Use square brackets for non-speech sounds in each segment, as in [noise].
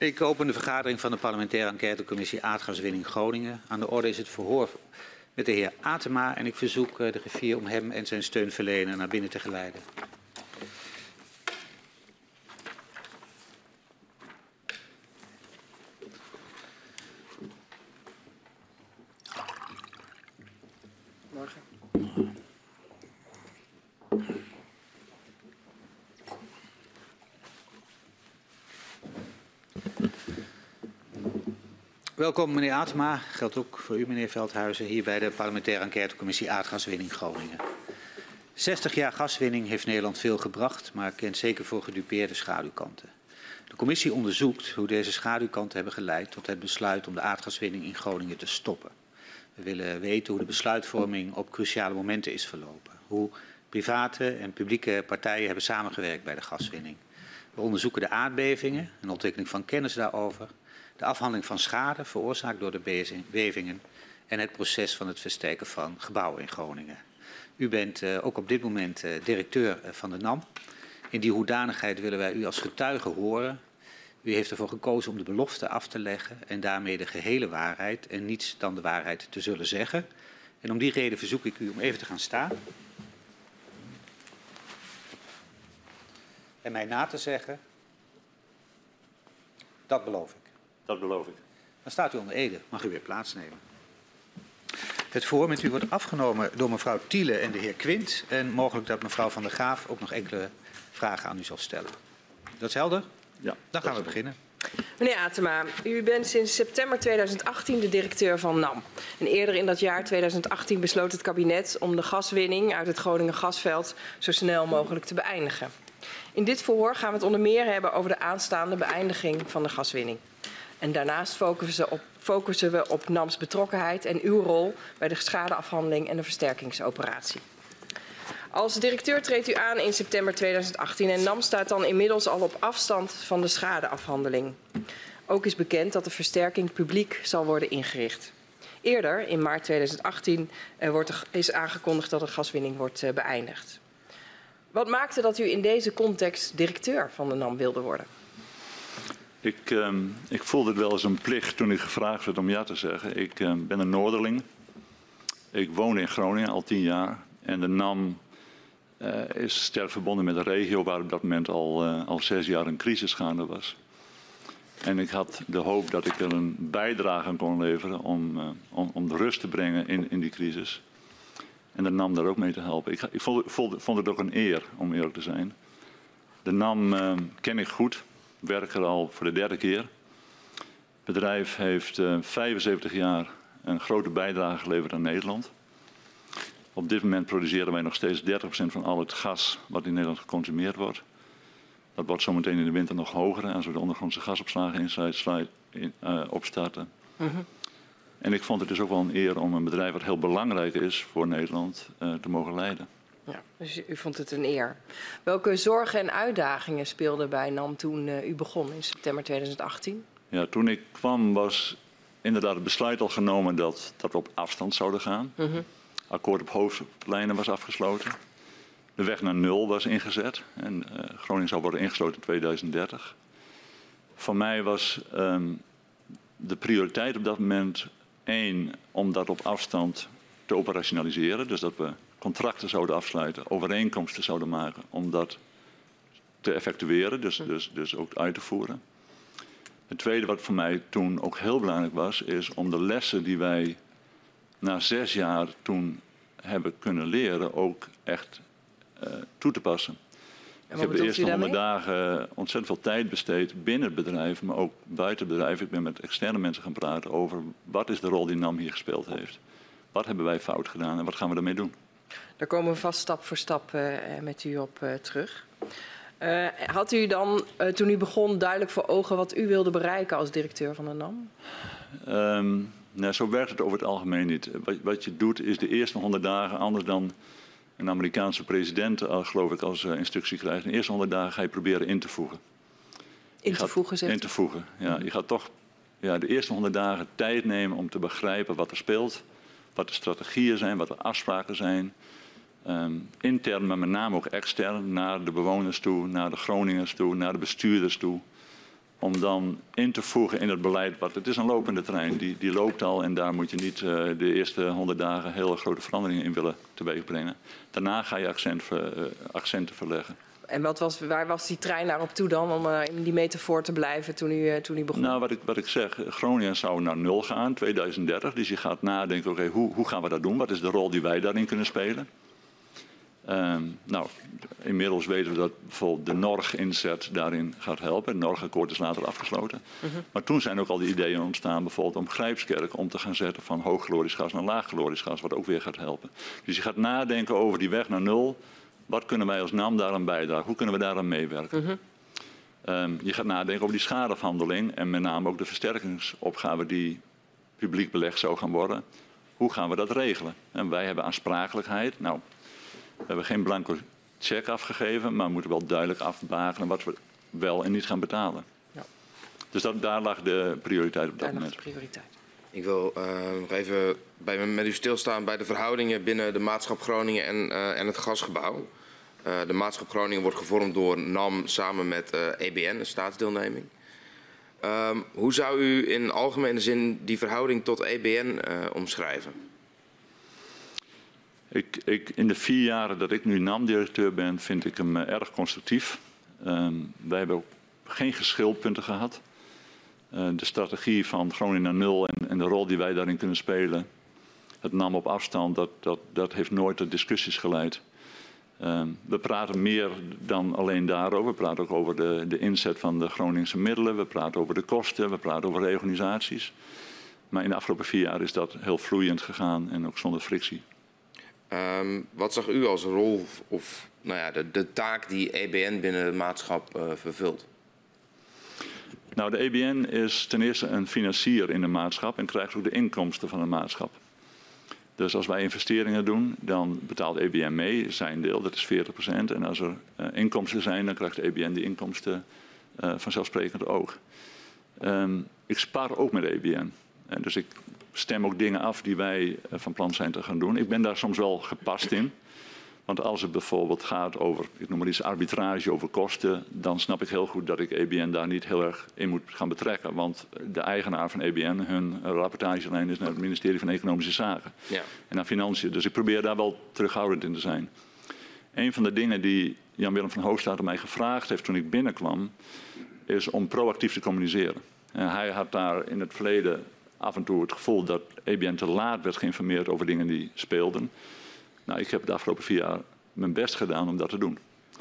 Ik open de vergadering van de parlementaire enquêtecommissie Aardgaswinning Groningen. Aan de orde is het verhoor met de heer Atema en ik verzoek eh, de griffier om hem en zijn steunverlener naar binnen te geleiden. Welkom meneer Atema, geldt ook voor u meneer Veldhuizen, hier bij de parlementaire enquêtecommissie Aardgaswinning Groningen. 60 jaar gaswinning heeft Nederland veel gebracht, maar kent zeker voor gedupeerde schaduwkanten. De commissie onderzoekt hoe deze schaduwkanten hebben geleid tot het besluit om de aardgaswinning in Groningen te stoppen. We willen weten hoe de besluitvorming op cruciale momenten is verlopen. Hoe private en publieke partijen hebben samengewerkt bij de gaswinning. We onderzoeken de aardbevingen, een ontwikkeling van kennis daarover, de afhandeling van schade veroorzaakt door de bevingen en het proces van het versterken van gebouwen in Groningen. U bent uh, ook op dit moment uh, directeur uh, van de NAM. In die hoedanigheid willen wij u als getuige horen. U heeft ervoor gekozen om de belofte af te leggen en daarmee de gehele waarheid en niets dan de waarheid te zullen zeggen. En om die reden verzoek ik u om even te gaan staan. En mij na te zeggen. Dat beloof ik. Dat beloof ik. Dan staat u onder Ede. Mag u weer plaatsnemen. Het voor met u wordt afgenomen door mevrouw Thiele en de heer Quint. En mogelijk dat mevrouw Van der Graaf ook nog enkele vragen aan u zal stellen. Dat is helder? Ja. Dan gaan we beginnen. Meneer Atema, u bent sinds september 2018 de directeur van NAM. En eerder in dat jaar 2018 besloot het kabinet om de gaswinning uit het Groningen gasveld zo snel mogelijk te beëindigen. In dit verhoor gaan we het onder meer hebben over de aanstaande beëindiging van de gaswinning. En daarnaast focussen op, focussen we op NAM's betrokkenheid en uw rol bij de schadeafhandeling en de versterkingsoperatie. Als directeur treedt u aan in september 2018 en NAM staat dan inmiddels al op afstand van de schadeafhandeling. Ook is bekend dat de versterking publiek zal worden ingericht. Eerder, in maart 2018, uh, wordt is aangekondigd dat de gaswinning wordt uh, beëindigd. Wat maakte dat u in deze context directeur van de NAM wilde worden? Ik, um, ik voelde het wel als een plicht toen ik gevraagd werd om ja te zeggen. Ik um, ben een Noorderling. Ik woon in Groningen al tien jaar. En de NAM uh, is sterk verbonden met de regio waar op dat moment al, uh, al zes jaar een crisis gaande was. En ik had de hoop dat ik er een bijdrage aan kon leveren om, uh, om, om de rust te brengen in, in die crisis. En de NAM daar ook mee te helpen. Ik, ik vond, vond, vond, het ook een eer, om eerlijk te zijn. De NAM ken ik goed werk er al voor de derde keer. Het bedrijf heeft uh, 75 jaar een grote bijdrage geleverd aan Nederland. Op dit moment produceren wij nog steeds 30% van al het gas wat in Nederland geconsumeerd wordt. Dat wordt zometeen in de winter nog hoger als we de ondergrondse gasopslagen inside, in, uh, opstarten. -hmm. En ik vond het dus ook wel een eer om een bedrijf wat heel belangrijk is voor Nederland uh, te mogen leiden. Ja, dus u vond het een eer. Welke zorgen en uitdagingen speelden bij NAM toen uh, u begon in september 2018? Ja, toen ik kwam was inderdaad het besluit al genomen dat, dat we op afstand zouden gaan. Mm -hmm. Akkoord op hoofdlijnen was afgesloten. De weg naar nul was ingezet. En uh, Groningen zou worden ingesloten in 2030. Voor mij was um, de prioriteit op dat moment één, om dat op afstand te operationaliseren. Dus dat we contracten zouden afsluiten, overeenkomsten zouden maken om dat te effectueren, dus, dus, dus ook uit te voeren. Het tweede wat voor mij toen ook heel belangrijk was, is om de lessen die wij na zes jaar toen hebben kunnen leren ook echt uh, toe te passen. Ik heb de eerste honderd dagen ontzettend veel tijd besteed binnen het bedrijf, maar ook buiten het bedrijf. Ik ben met externe mensen gaan praten over wat is de rol die NAM hier gespeeld heeft. Wat hebben wij fout gedaan en wat gaan we ermee doen? Daar komen we vast stap voor stap uh, met u op uh, terug. Had u dan toen u begon duidelijk voor ogen wat u wilde bereiken als directeur van de NAM? Um, nou, zo werkt het over het algemeen niet. Wat, wat, je doet is de eerste honderd dagen anders dan een Amerikaanse president, geloof ik, als instructie krijgt. De eerste honderd dagen ga je proberen in te voegen. In te voegen, zegt In te voegen, ja. Je gaat toch ja, de eerste honderd dagen tijd nemen om te begrijpen wat er speelt. Wat de strategieën zijn, wat de afspraken zijn. Um, intern, maar met name ook extern, naar de bewoners toe, naar de Groningers toe, naar de bestuurders toe. om dan in te voegen in het beleid. Wat, het is een lopende trein, die, die loopt al en daar moet je niet uh, de eerste honderd dagen hele grote veranderingen in willen teweegbrengen. Daarna ga je accent, uh, accenten verleggen. En wat was, waar was die trein naar op toe dan, om uh, in die metafoor te blijven toen u, toen u begon? Nou, wat ik, wat ik zeg, Groningen zou naar nul gaan, 2030. Dus je gaat nadenken, oké, okay, hoe, hoe gaan we dat doen? Wat is de rol die wij daarin kunnen spelen? Um, nou, inmiddels weten we dat bijvoorbeeld de NORG-inzet daarin gaat helpen. Het NORG-akkoord is later afgesloten. Uh -huh. Maar toen zijn ook al die ideeën ontstaan, bijvoorbeeld om Grijpskerk om te gaan zetten van hoogcalorisch gas naar laagcalorisch gas, wat ook weer gaat helpen. Dus je gaat nadenken over die weg naar nul. Wat kunnen wij als NAM daaraan bijdragen? Hoe kunnen we daaraan meewerken? Uh -huh. um, je gaat nadenken over die schadeafhandeling en met name ook de versterkingsopgave die publiek belegd zou gaan worden. Hoe gaan we dat regelen? En wij hebben aansprakelijkheid. Nou, we hebben geen blanco check afgegeven, maar we moeten wel duidelijk afbakenen wat we wel en niet gaan betalen. Ja. Dus dat, daar lag de prioriteit op dat daar moment. Lag de prioriteit. Ik wil uh, nog even bij, met u stilstaan bij de verhoudingen binnen de Maatschap Groningen en, uh, en het gasgebouw. Uh, de Maatschap Groningen wordt gevormd door NAM samen met EBN, de staatsdeelneming. Um, hoe zou u in algemene zin die verhouding tot EBN omschrijven? Ik, ik, in de vier jaren dat ik nu NAM-directeur ben, vind ik hem erg constructief. Um, wij hebben ook geen geschilpunten gehad. De strategie van Groningen naar nul en, en, de rol die wij daarin kunnen spelen, het NAM op afstand, dat, dat, dat heeft nooit tot discussies geleid. Um, we praten meer dan alleen daarover. We praten ook over de, de inzet van de Groningse middelen. We praten over de kosten. We praten over reorganisaties. Maar in de afgelopen vier jaar is dat heel vloeiend gegaan en ook zonder frictie. Um, wat zag u als rol of nou ja, de, de taak die EBN binnen het maatschap uh, vervult? Nou, de EBN is ten eerste een financier in de maatschap en krijgt ook de inkomsten van de maatschap. Dus als wij investeringen doen, dan betaalt EBN mee, zijn deel, dat is 40%. En als er uh, inkomsten zijn, dan krijgt EBN die inkomsten uh, vanzelfsprekend ook. Um, ik spaar ook met EBN. En dus ik stem ook dingen af die wij van plan zijn te gaan doen. Ik ben daar soms wel gepast in. Want als het bijvoorbeeld gaat over, ik noem maar iets, arbitrage over kosten, dan snap ik heel goed dat ik EBN daar niet heel erg in moet gaan betrekken. Want de eigenaar van EBN, hun rapportagelijn is naar het ministerie van Economische Zaken ja. en naar Financiën. Dus ik probeer daar wel terughoudend in te zijn. Een van de dingen die Jan-Willem van Hoogstraat mij gevraagd heeft toen ik binnenkwam, is om proactief te communiceren. En hij had daar in het verleden af en toe het gevoel dat EBN te laat werd geïnformeerd over dingen die speelden. Nou, ik heb de afgelopen vier jaar mijn best gedaan om dat te doen.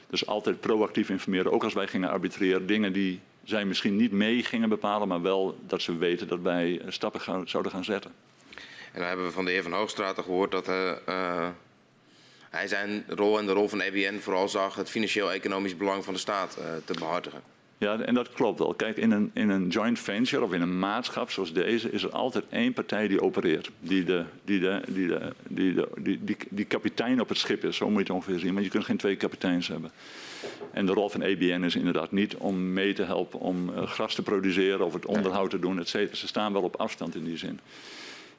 Dus altijd proactief informeren, ook als wij gingen arbitreren. Dingen die zij misschien niet mee gingen bepalen, maar wel dat ze weten dat wij stappen gaan, zouden gaan zetten. En dan hebben we van de heer Van Hoogstraten gehoord dat uh, uh, hij zijn rol en de rol van EBN vooral zag het financieel-economisch belang van de staat te behartigen. Ja, en dat klopt wel. Kijk, in een, in een joint venture of in een maatschap zoals deze is er altijd één partij die opereert. Die de, die, de, die, de, die, de, die, die, die kapitein op het schip is, zo moet je het ongeveer zien. Maar je kunt geen twee kapiteins hebben. En de rol van EBN is inderdaad niet om mee te helpen om uh, gras te produceren of het onderhoud te doen, et cetera. Ze staan wel op afstand in die zin.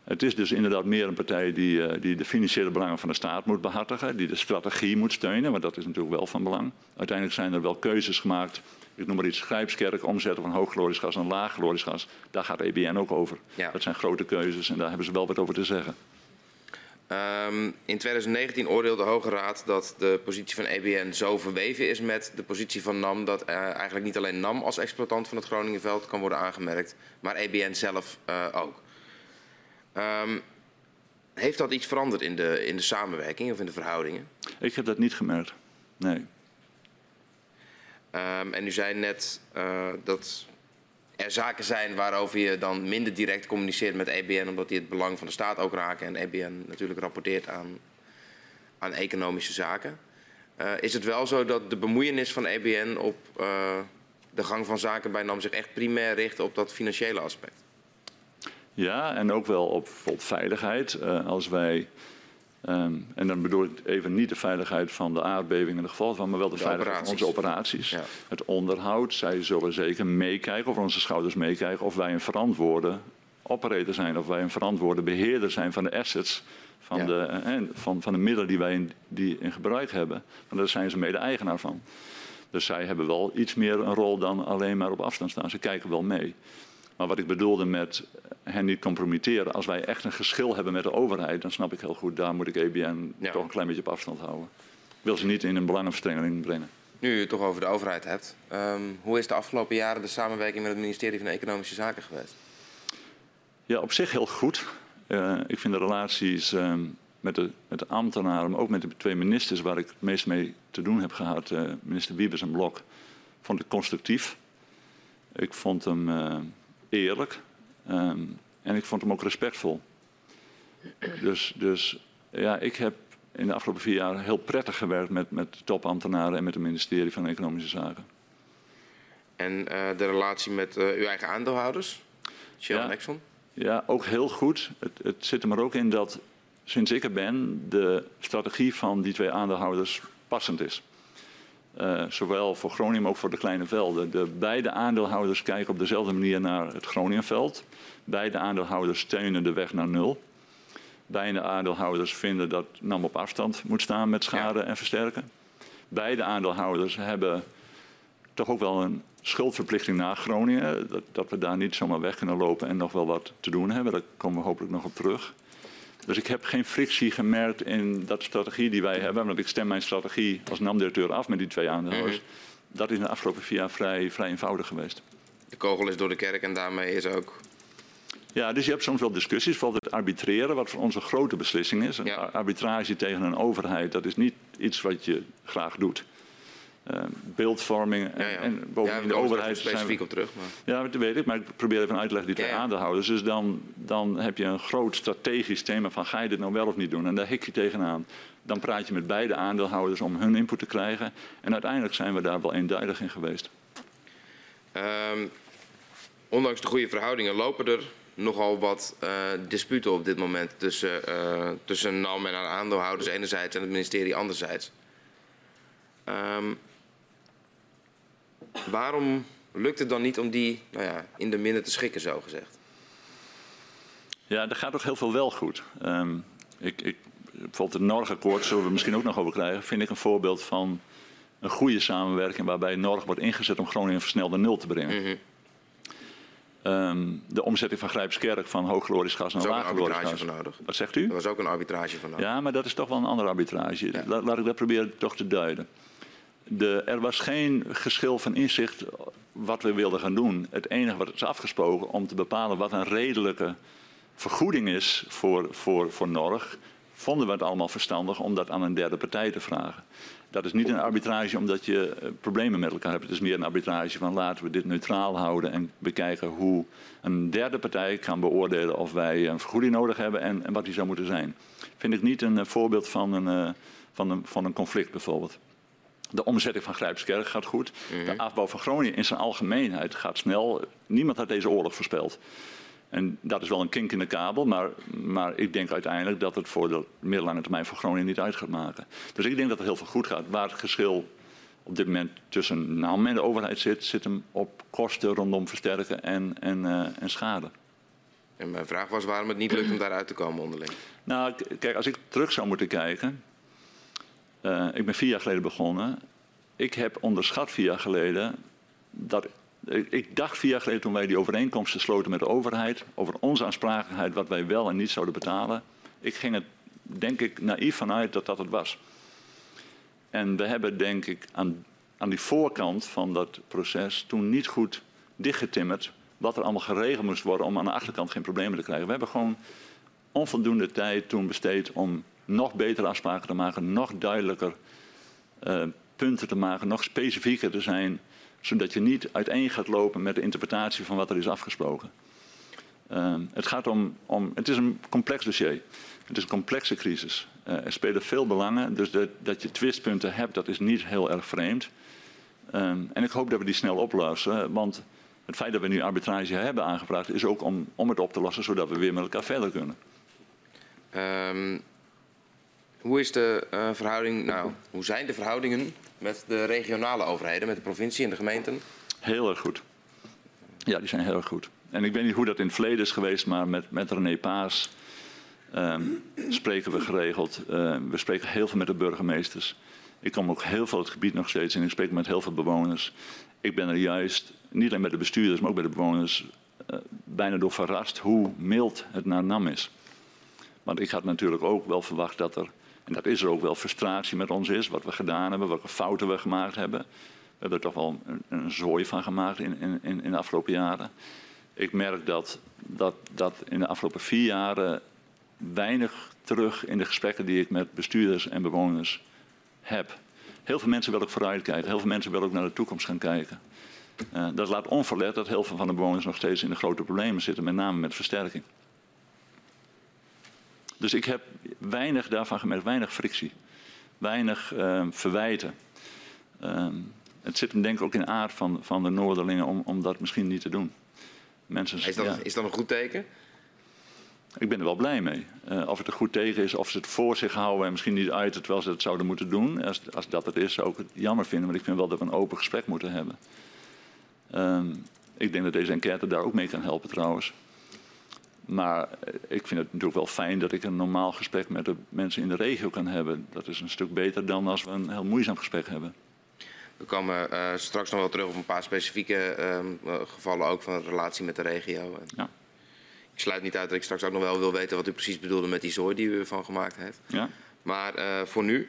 Het is dus inderdaad meer een partij die, uh, die de financiële belangen van de staat moet behartigen, die de strategie moet steunen, want dat is natuurlijk wel van belang. Uiteindelijk zijn er wel keuzes gemaakt ik noem maar iets, Grijpskerk, omzetten van hoogglorisch gas naar laagglorisch gas. Daar gaat EBN ook over. Ja. Dat zijn grote keuzes en daar hebben ze wel wat over te zeggen. Um, in 2019 oordeelde de Hoge Raad dat de positie van EBN zo verweven is met de positie van NAM dat uh, eigenlijk niet alleen NAM als exploitant van het Groningenveld kan worden aangemerkt, maar EBN zelf uh, ook. Um, heeft dat iets veranderd in de, in de samenwerking of in de verhoudingen? Ik heb dat niet gemerkt. Nee. Um, en u zei net uh, dat er zaken zijn waarover je dan minder direct communiceert met EBN, omdat die het belang van de staat ook raken en EBN natuurlijk rapporteert aan, aan economische zaken. Uh, is het wel zo dat de bemoeienis van EBN op uh, de gang van zaken bij NAM zich echt primair richt op dat financiële aspect? Ja, en ook wel op bijvoorbeeld veiligheid. Als wij Um, en dan bedoel ik even niet de veiligheid van de aardbeving in de geval van, maar wel de, de veiligheid operaties. van onze operaties. Ja. Het onderhoud, zij zullen zeker meekijken, over onze schouders meekijken, of wij een verantwoorde operator zijn, of wij een verantwoorde beheerder zijn van de assets, van, ja. de, eh, van, van de middelen die wij in, die in gebruik hebben. Want daar zijn ze mede-eigenaar van. Dus zij hebben wel iets meer een rol dan alleen maar op afstand staan. Ze kijken wel mee. Maar wat ik bedoelde met hen niet compromitteren, als wij echt een geschil hebben met de overheid, dan snap ik heel goed, daar moet ik EBN Ja. toch een klein beetje op afstand houden. Ik wil ze niet in een belangenverstrengeling brengen. Nu je het toch over de overheid hebt. ehm, hoe is de afgelopen jaren de samenwerking met het ministerie van Economische Zaken geweest? Ja, op zich heel goed. Eh, ik vind de relaties ehm, met, de, met de ambtenaren, maar ook met de twee ministers waar ik het meest mee te doen heb gehad, eh, minister Wiebes en Blok, vond ik constructief. Ik vond hem eh, eerlijk ehm, en ik vond hem ook respectvol. Dus, dus ja, ik heb in de afgelopen vier jaar heel prettig gewerkt met, met de topambtenaren en met het ministerie van Economische Zaken. En eh, de relatie met eh, uw eigen aandeelhouders? Shell Ja. en Exxon? Ja, ook heel goed. Het, het zit er maar ook in dat sinds ik er ben, de strategie van die twee aandeelhouders passend is. Eh, zowel voor Groningen, maar ook voor de kleine velden. De beide aandeelhouders kijken op dezelfde manier naar het Groningenveld. Beide aandeelhouders steunen de weg naar nul. Beide aandeelhouders vinden dat NAM op afstand moet staan met schade en versterken. Beide aandeelhouders hebben toch ook wel een schuldverplichting naar Groningen. Dat, dat we daar niet zomaar weg kunnen lopen en nog wel wat te doen hebben. Daar komen we hopelijk nog op terug. Dus ik heb geen frictie gemerkt in dat strategie die wij hebben. Want ik stem mijn strategie als NAM-directeur af met die twee aandeelhouders. Dat is in de afgelopen vier jaar vrij, vrij eenvoudig geweest. De kogel is door de kerk en daarmee is ook... Ja, dus je hebt soms wel discussies. Bijvoorbeeld het arbitreren, wat voor ons een grote beslissing is. Een Ja. arbitrage tegen een overheid, dat is niet iets wat je graag doet. Eh, beeldvorming en, Ja, ja. en ja, bovendien de er overheid... specifiek zijn we- op terug. Maar... Ja, dat weet ik, maar ik probeer even uit te leggen die twee aandeelhouders. Dus dan, dan heb je een groot strategisch thema van ga je dit nou wel of niet doen? En daar hik je tegenaan. Dan praat je met beide aandeelhouders om hun input te krijgen. En uiteindelijk zijn we daar wel eenduidig in geweest. Ehm, ondanks de goede verhoudingen lopen er nogal wat eh, disputen op dit moment tussen, eh, tussen NAM en haar aandeelhouders enerzijds en het ministerie anderzijds. Ehm, waarom lukt het dan niet om die nou ja, in de minne te schikken, zo gezegd? Ja, er gaat ook heel veel wel goed. Ehm, ik, ik, bijvoorbeeld het Norgakkoord, zullen we misschien ook nog over krijgen, vind ik een voorbeeld van een goede samenwerking waarbij Norg wordt ingezet om Groningen versneld naar nul te brengen. Mhm. Ehm, de omzetting van Grijpskerk van hoogglorisch gas naar arbitrage gas. voor nodig. Wat zegt u? Er was ook een arbitrage van nodig. Ja, maar dat is toch wel een andere arbitrage. Ja. Laat ik dat proberen toch te duiden. De, er was geen geschil van inzicht wat we wilden gaan doen. Het enige wat is afgesproken om te bepalen wat een redelijke vergoeding is voor, voor, voor Norg, vonden we het allemaal verstandig om dat aan een derde partij te vragen. Dat is niet een arbitrage omdat je eh, problemen met elkaar hebt. Het is meer een arbitrage van laten we dit neutraal houden en bekijken hoe een derde partij kan beoordelen of wij een vergoeding nodig hebben en, en wat die zou moeten zijn. Vind ik niet een eh, voorbeeld van een, eh, van, een, van een conflict bijvoorbeeld. De omzetting van Grijpskerk gaat goed. De afbouw van Groningen in zijn algemeenheid gaat snel. Niemand had deze oorlog voorspeld. En dat is wel een kink in de kabel, maar, maar ik denk uiteindelijk dat het voor de middellange termijn voor Groningen niet uit gaat maken. Dus ik denk dat er heel veel goed gaat. Waar het geschil op dit moment tussen NAM en de overheid zit, zit hem op kosten rondom versterken en, en, eh, en schade. En mijn vraag was waarom het niet lukt om daaruit te komen onderling. Nou, kijk, als ik terug zou moeten kijken. Eh, ik ben vier jaar geleden begonnen. Ik heb onderschat vier jaar geleden dat. Ik, dacht vier jaar geleden toen wij die overeenkomsten sloten met de overheid. over onze aansprakelijkheid, wat wij wel en niet zouden betalen. Ik ging het, denk ik, naïef vanuit dat dat het was. En we hebben, denk ik, aan, aan die voorkant van dat proces toen niet goed dichtgetimmerd. wat er allemaal geregeld moest worden om aan de achterkant geen problemen te krijgen. We hebben gewoon onvoldoende tijd toen besteed om nog betere afspraken te maken, nog duidelijker eh, punten te maken, nog specifieker te zijn, zodat je niet uiteen gaat lopen met de interpretatie van wat er is afgesproken. Eh, het gaat om, om, het is een complex dossier. Het is een complexe crisis. Eh, er spelen veel belangen, dus dat, dat je twistpunten hebt, dat is niet heel erg vreemd. En ik hoop dat we die snel oplossen, want het feit dat we nu arbitrage hebben aangevraagd is ook om, om het op te lossen, zodat we weer met elkaar verder kunnen. Ehm, hoe is de eh, verhouding, nou, hoe zijn de verhoudingen met de regionale overheden, met de provincie en de gemeenten? Heel erg goed. Ja, die zijn heel erg goed. En ik weet niet hoe dat in het verleden is geweest, maar met, met René Paas ehm, spreken we geregeld. Eh, we spreken heel veel met de burgemeesters. Ik kom ook heel veel het gebied nog steeds in. Ik spreek met heel veel bewoners. Ik ben er juist, niet alleen bij de bestuurders, maar ook bij de bewoners, uh, bijna door verrast hoe mild het naar NAM is. Want ik had natuurlijk ook wel verwacht dat er, dat is er ook wel, frustratie met ons is. Wat we gedaan hebben, welke fouten we gemaakt hebben. We hebben er toch wel een, een zooi van gemaakt in, in, in de afgelopen jaren. Ik merk dat, dat, dat in de afgelopen vier jaren weinig terug in de gesprekken die ik met bestuurders en bewoners heb. Heel veel mensen willen ook vooruitkijken. Heel veel mensen willen ook naar de toekomst gaan kijken. Uh, dat laat onverlet dat heel veel van de bewoners nog steeds in de grote problemen zitten, met name met versterking. Dus ik heb weinig daarvan gemerkt, weinig frictie, weinig uh, verwijten. Uh, het zit hem denk ik ook in de aard van, van de Noorderlingen om, om dat misschien niet te doen. Mensen, is, dat, ja. is dat een goed teken? Ik ben er wel blij mee. Uh, of het er goed tegen is, of ze het voor zich houden en misschien niet uit terwijl ze het zouden moeten doen. Als, als dat het is, zou ik het jammer vinden. Maar ik vind wel dat we een open gesprek moeten hebben. Um, ik denk dat deze enquête daar ook mee kan helpen trouwens. Maar eh, ik vind het natuurlijk wel fijn dat ik een normaal gesprek met de mensen in de regio kan hebben. Dat is een stuk beter dan als we een heel moeizaam gesprek hebben. We komen uh, straks nog wel terug op een paar specifieke uh, gevallen ook van de relatie met de regio. Ja. Ik sluit niet uit dat ik straks ook nog wel wil weten wat u precies bedoelde met die zooi die u ervan gemaakt heeft. Ja. Maar uh, voor nu.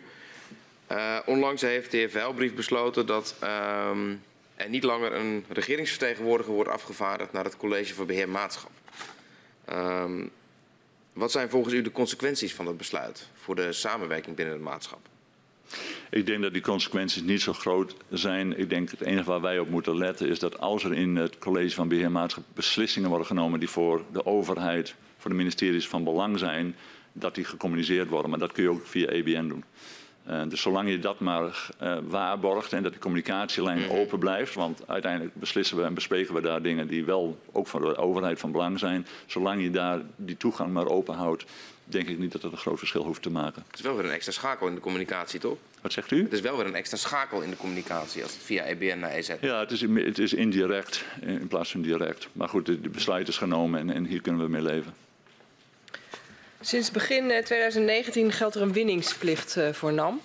Onlangs heeft de heer Veilbrief besloten dat uh, er niet langer een regeringsvertegenwoordiger wordt afgevaardigd naar het college voor beheer maatschap. Ehm, wat zijn volgens u de consequenties van dat besluit voor de samenwerking binnen het maatschap? Ik denk dat die consequenties niet zo groot zijn. Ik denk het enige waar wij op moeten letten is dat als er in het college van beheermaatschap beslissingen worden genomen die voor de overheid, voor de ministeries van belang zijn, dat die gecommuniceerd worden. Maar dat kun je ook via EBN doen. Uh, dus zolang je dat maar uh, waarborgt en dat de communicatielijn mm -hmm. open blijft, want uiteindelijk beslissen we en bespreken we daar dingen die wel ook voor de overheid van belang zijn. Zolang je daar die toegang maar open houdt, denk ik niet dat dat een groot verschil hoeft te maken. Het is wel weer een extra schakel in de communicatie, toch? Wat zegt u? Het is wel weer een extra schakel in de communicatie als het via EBN naar EZ. Ja, het is, het is indirect in plaats van direct. Maar goed, de, de besluit is genomen en, en hier kunnen we mee leven. Sinds begin 2019 geldt er een winningsplicht voor NAM.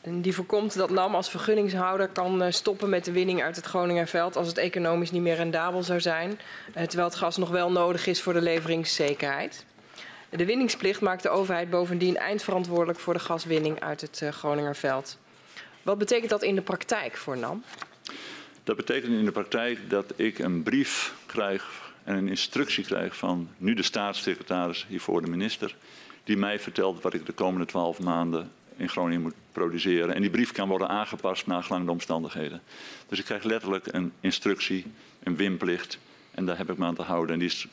En die voorkomt dat NAM als vergunningshouder kan stoppen met de winning uit het Groningerveld als het economisch niet meer rendabel zou zijn, terwijl het gas nog wel nodig is voor de leveringszekerheid. De winningsplicht maakt de overheid bovendien eindverantwoordelijk voor de gaswinning uit het Groningerveld. Wat betekent dat in de praktijk voor NAM? Dat betekent in de praktijk dat ik een brief krijg en een instructie krijg van nu de staatssecretaris, hiervoor de minister, die mij vertelt wat ik de komende twaalf maanden in Groningen moet produceren. En die brief kan worden aangepast naar gelang de omstandigheden. Dus ik krijg letterlijk een instructie, een winplicht. En daar heb ik me aan te houden. En die is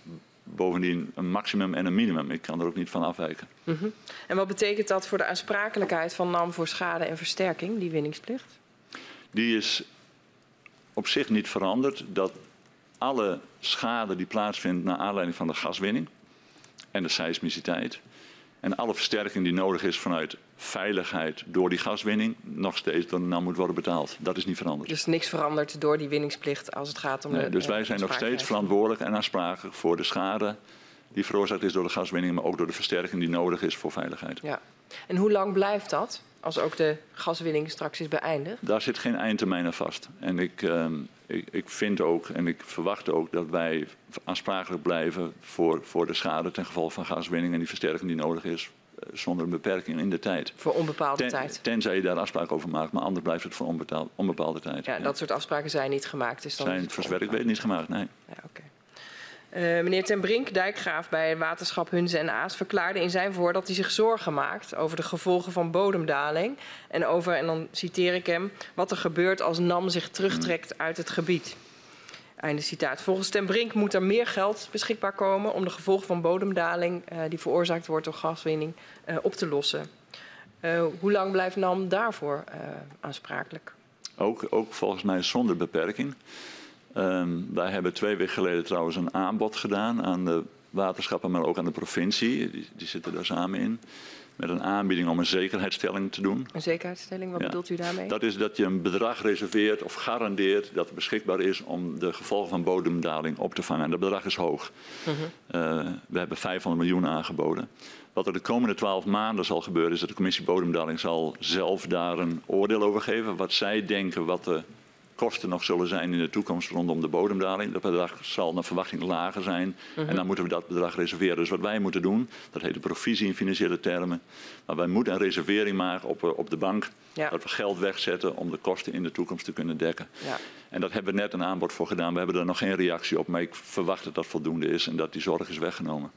bovendien een maximum en een minimum. Ik kan er ook niet van afwijken. Mm -hmm. En wat betekent dat voor de aansprakelijkheid van NAM voor schade en versterking, die winningsplicht? Die is op zich niet veranderd. Dat alle schade die plaatsvindt naar aanleiding van de gaswinning en de seismiciteit en alle versterking die nodig is vanuit veiligheid door die gaswinning nog steeds door NAM moet worden betaald. Dat is niet veranderd. Dus niks veranderd door die winningsplicht als het gaat om nee, de Dus wij zijn nog steeds verantwoordelijk en aansprakelijk voor de schade die veroorzaakt is door de gaswinning, maar ook door de versterking die nodig is voor veiligheid. Ja. En hoe lang blijft dat? Als ook de gaswinning straks is beëindigd? Daar zit geen eindtermijn aan vast. En ik, uh, ik, ik, vind ook en ik verwacht ook dat wij aansprakelijk blijven voor, voor de schade ten gevolge van gaswinning en die versterking die nodig is. Zonder een beperking in de tijd. Voor onbepaalde ten, tijd. Tenzij je daar afspraken over maakt, maar anders blijft het voor onbepaalde, onbepaalde tijd. Ja, ja, dat soort afspraken zijn niet gemaakt. Dus dan zijn voor zover ik weet niet gemaakt, nee. Ja, okay. Uh, meneer Ten Brink, dijkgraaf bij waterschap Hunze en Aas, verklaarde in zijn voor dat hij zich zorgen maakt over de gevolgen van bodemdaling. En over, en dan citeer ik hem, wat er gebeurt als NAM zich terugtrekt uit het gebied. Einde citaat. Volgens Ten Brink moet er meer geld beschikbaar komen om de gevolgen van bodemdaling uh, die veroorzaakt wordt door gaswinning uh, op te lossen. hoe lang blijft NAM daarvoor aansprakelijk? Ook, ook volgens mij zonder beperking. Um, wij hebben twee weken geleden trouwens een aanbod gedaan aan de waterschappen, maar ook aan de provincie. Die, die zitten daar samen in. Met een aanbieding om een zekerheidsstelling te doen. Een zekerheidsstelling, wat ja. bedoelt u daarmee? Dat is dat je een bedrag reserveert of garandeert dat beschikbaar is om de gevolgen van bodemdaling op te vangen. En dat bedrag is hoog. Uh -huh. uh, we hebben 500 miljoen aangeboden. Wat er de komende twaalf maanden zal gebeuren is dat de commissie bodemdaling zal zelf daar een oordeel over geven. Wat zij denken wat de kosten nog zullen zijn in de toekomst rondom de bodemdaling. Dat bedrag zal naar verwachting lager zijn. En dan moeten we dat bedrag reserveren. Dus wat wij moeten doen, dat heet de provisie in financiële termen. Maar wij moeten een reservering maken op, eh, op de bank. Ja. Dat we geld wegzetten om de kosten in de toekomst te kunnen dekken. Ja. En dat hebben we net een aanbod voor gedaan. We hebben er nog geen reactie op, maar ik verwacht dat dat voldoende is en dat die zorg is weggenomen.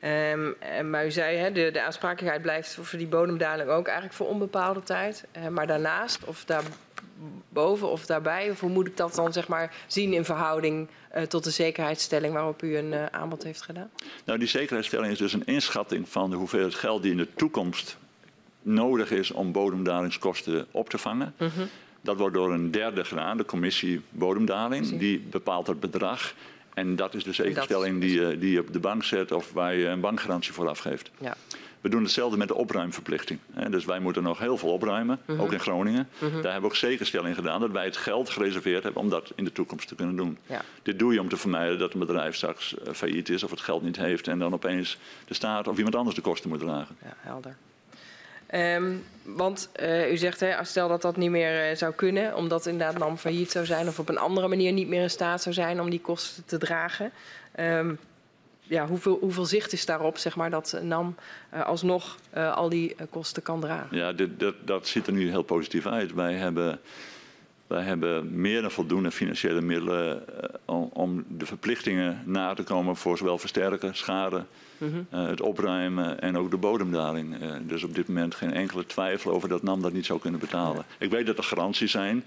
Ehm, maar u zei, hè, de, de aansprakelijkheid blijft voor die bodemdaling ook eigenlijk voor onbepaalde tijd. Eh, maar daarnaast, of daarboven of daarbij, of hoe moet ik dat dan zeg maar zien in verhouding eh, tot de zekerheidsstelling waarop u een eh, aanbod heeft gedaan? Nou, die zekerheidsstelling is dus een inschatting van de hoeveelheid geld die in de toekomst nodig is om bodemdalingskosten op te vangen. Dat wordt door een derde gedaan, de commissie bodemdaling. Die bepaalt het bedrag. En dat is de zekerstelling die je, die je op de bank zet of waar je een bankgarantie voor afgeeft. Ja. We doen hetzelfde met de opruimverplichting. Dus wij moeten nog heel veel opruimen, ook in Groningen. Daar hebben we ook zekerstelling gedaan dat wij het geld gereserveerd hebben om dat in de toekomst te kunnen doen. Ja. Dit doe je om te vermijden dat een bedrijf straks eh, failliet is of het geld niet heeft en dan opeens de staat of iemand anders de kosten moet dragen. Ja, helder. Ehm, want eh, u zegt, hè, stel dat dat niet meer eh, zou kunnen, omdat inderdaad NAM failliet zou zijn of op een andere manier niet meer in staat zou zijn om die kosten te dragen. Ehm, ja, hoeveel, hoeveel zicht is daarop, zeg maar, dat NAM eh, alsnog eh, al die eh, kosten kan dragen? Ja, dit, dat, dat ziet er nu heel positief uit. Wij hebben, wij hebben meer dan voldoende financiële middelen eh, om, om de verplichtingen na te komen voor zowel versterken, schade, eh, het opruimen en ook de bodemdaling. Eh, dus op dit moment geen enkele twijfel over dat NAM dat niet zou kunnen betalen. Ik weet dat er garanties zijn,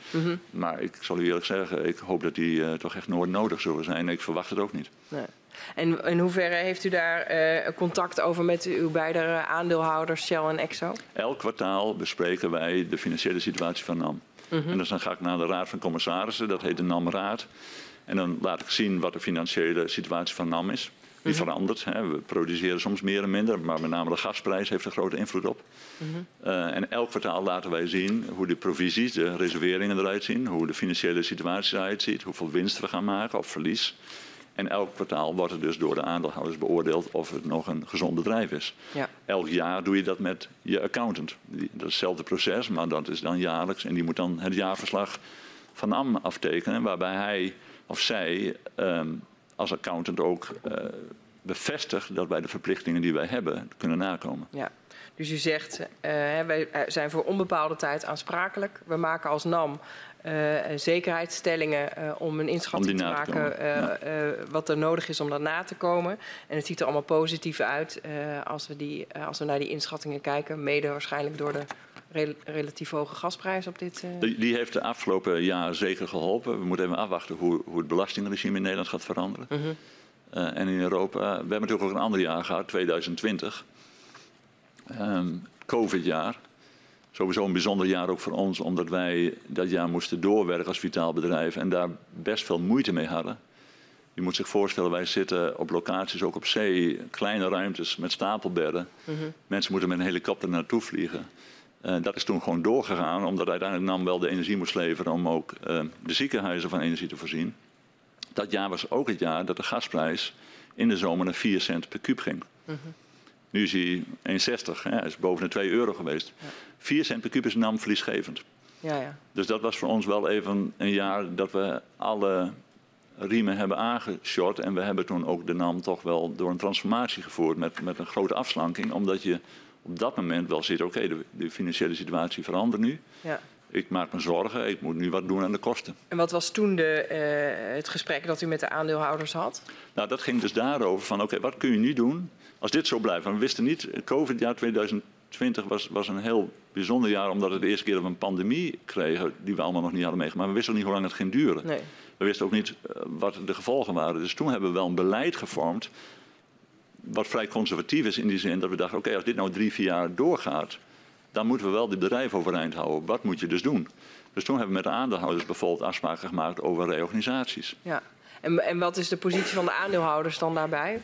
maar ik zal u eerlijk zeggen, ik hoop dat die toch echt nooit nodig zullen zijn. Ik verwacht het ook niet. Nee. En in hoeverre heeft u daar contact over met uw beide aandeelhouders, Shell en Exo? Elk kwartaal bespreken wij de financiële situatie van NAM. En dus dan ga ik naar de Raad van Commissarissen, dat heet de NAM-raad. En dan laat ik zien wat de financiële situatie van NAM is. Die verandert. Hè. We produceren soms meer en minder, maar met name de gasprijs heeft er grote invloed op. Eh, en elk kwartaal laten wij zien hoe de provisies, de reserveringen eruit zien, hoe de financiële situatie eruit ziet, hoeveel winst we gaan maken of verlies. En elk kwartaal wordt er dus door de aandeelhouders beoordeeld of het nog een gezond bedrijf is. Ja. Elk jaar doe je dat met je accountant. Die- Dat is hetzelfde proces, maar dat is dan jaarlijks. En die moet dan het jaarverslag van AM aftekenen, waarbij hij of zij ehm, als accountant ook eh, bevestigt dat wij de verplichtingen die wij hebben kunnen nakomen. Ja. Dus u zegt, hè, wij eh, zijn voor onbepaalde tijd aansprakelijk. We maken als NAM zekerheidsstellingen eh, om een inschatting Om te maken ja. eh, eh, wat er nodig is om dat na te komen. En het ziet er allemaal positief uit eh, als, we die, eh, als we naar die inschattingen kijken. Mede waarschijnlijk door de rel- relatief hoge gasprijs op dit... eh, Die, die heeft de afgelopen jaar zeker geholpen. We moeten even afwachten hoe, hoe het belastingregime in Nederland gaat veranderen. Mhm. Eh, en in Europa. We hebben natuurlijk ook een ander jaar gehad, 2020. Ehm, Covid-jaar. Sowieso een bijzonder jaar ook voor ons, omdat wij dat jaar moesten doorwerken als vitaal bedrijf en daar best veel moeite mee hadden. Je moet zich voorstellen, wij zitten op locaties, ook op zee, kleine ruimtes met stapelbedden. Mensen moeten met een helikopter naartoe vliegen. Eh, dat is toen gewoon doorgegaan, omdat uiteindelijk NAM wel de energie moest leveren om ook eh, de ziekenhuizen van energie te voorzien. Dat jaar was ook het jaar dat de gasprijs in de zomer naar 4 cent per kuub ging. Nu is hij 1,60, hè, hij is boven de 2 euro geweest. 4 cent per kuub is NAM verliesgevend. ja, ja. Dus dat was voor ons wel even een jaar dat we alle riemen hebben aangeshort. En we hebben toen ook de NAM toch wel door een transformatie gevoerd met, met een grote afslanking. Omdat je op dat moment wel ziet, oké, de, de financiële situatie verandert nu. ja. Ik maak me zorgen, ik moet nu wat doen aan de kosten. En wat was toen de, eh, het gesprek dat u met de aandeelhouders had? Nou, dat ging dus daarover van, oké, wat kun je nu doen als dit zo blijft? Want we wisten niet, het COVID-jaar 2020 was, was een heel bijzonder jaar... omdat we de eerste keer dat we een pandemie kregen die we allemaal nog niet hadden meegemaakt. Maar we wisten ook niet hoe lang het ging duren. Nee. We wisten ook niet eh, wat de gevolgen waren. Dus toen hebben we wel een beleid gevormd... wat vrij conservatief is in die zin dat we dachten... oké, als dit nou drie, vier jaar doorgaat... dan moeten we wel dit bedrijf overeind houden. Wat moet je dus doen? Dus toen hebben we met de aandeelhouders bijvoorbeeld afspraken gemaakt over reorganisaties. Ja. En, en wat is de positie van de aandeelhouders dan daarbij?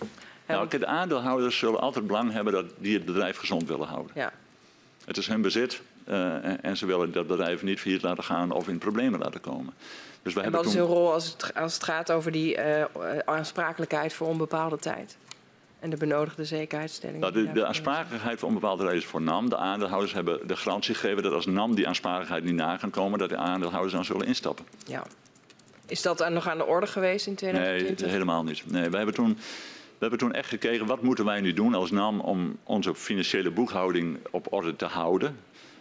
Nou, de aandeelhouders zullen altijd belang hebben dat die het bedrijf gezond willen houden. ja. Het is hun bezit eh, en, ze willen dat bedrijf niet failliet laten gaan of in problemen laten komen. Dus we En wat is hun rol als het, als het gaat over die eh, aansprakelijkheid voor onbepaalde tijd? En de benodigde zekerheidsstelling. Nou, de, de aansprakelijkheid voor onbepaalde reden voor NAM. De aandeelhouders hebben de garantie gegeven dat als NAM die aansprakelijkheid niet na kan komen, dat de aandeelhouders dan zullen instappen. Ja. Is dat nog aan de orde geweest in 2020? Nee, helemaal niet. Nee, we hebben toen hebben toen echt gekeken, wat moeten wij nu doen als NAM om onze financiële boekhouding op orde te houden.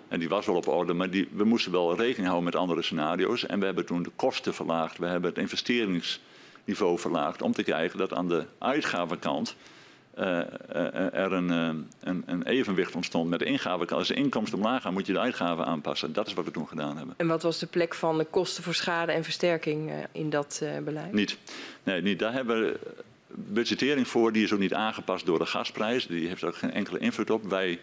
En die was wel op orde, maar die, we moesten wel rekening houden met andere scenario's. En we hebben toen de kosten verlaagd, we hebben het investeringsniveau verlaagd om te kijken dat aan de uitgavenkant uh, uh, er een, uh, een, een, evenwicht ontstond met de ingavenkant. Als de inkomsten omlaag gaan, moet je de uitgaven aanpassen. Dat is wat we toen gedaan hebben. En wat was de plek van de kosten voor schade en versterking in dat beleid? Niet. Nee, niet. Daar hebben we budgettering voor, die is ook niet aangepast door de gasprijs. Die heeft ook geen enkele invloed op. Wij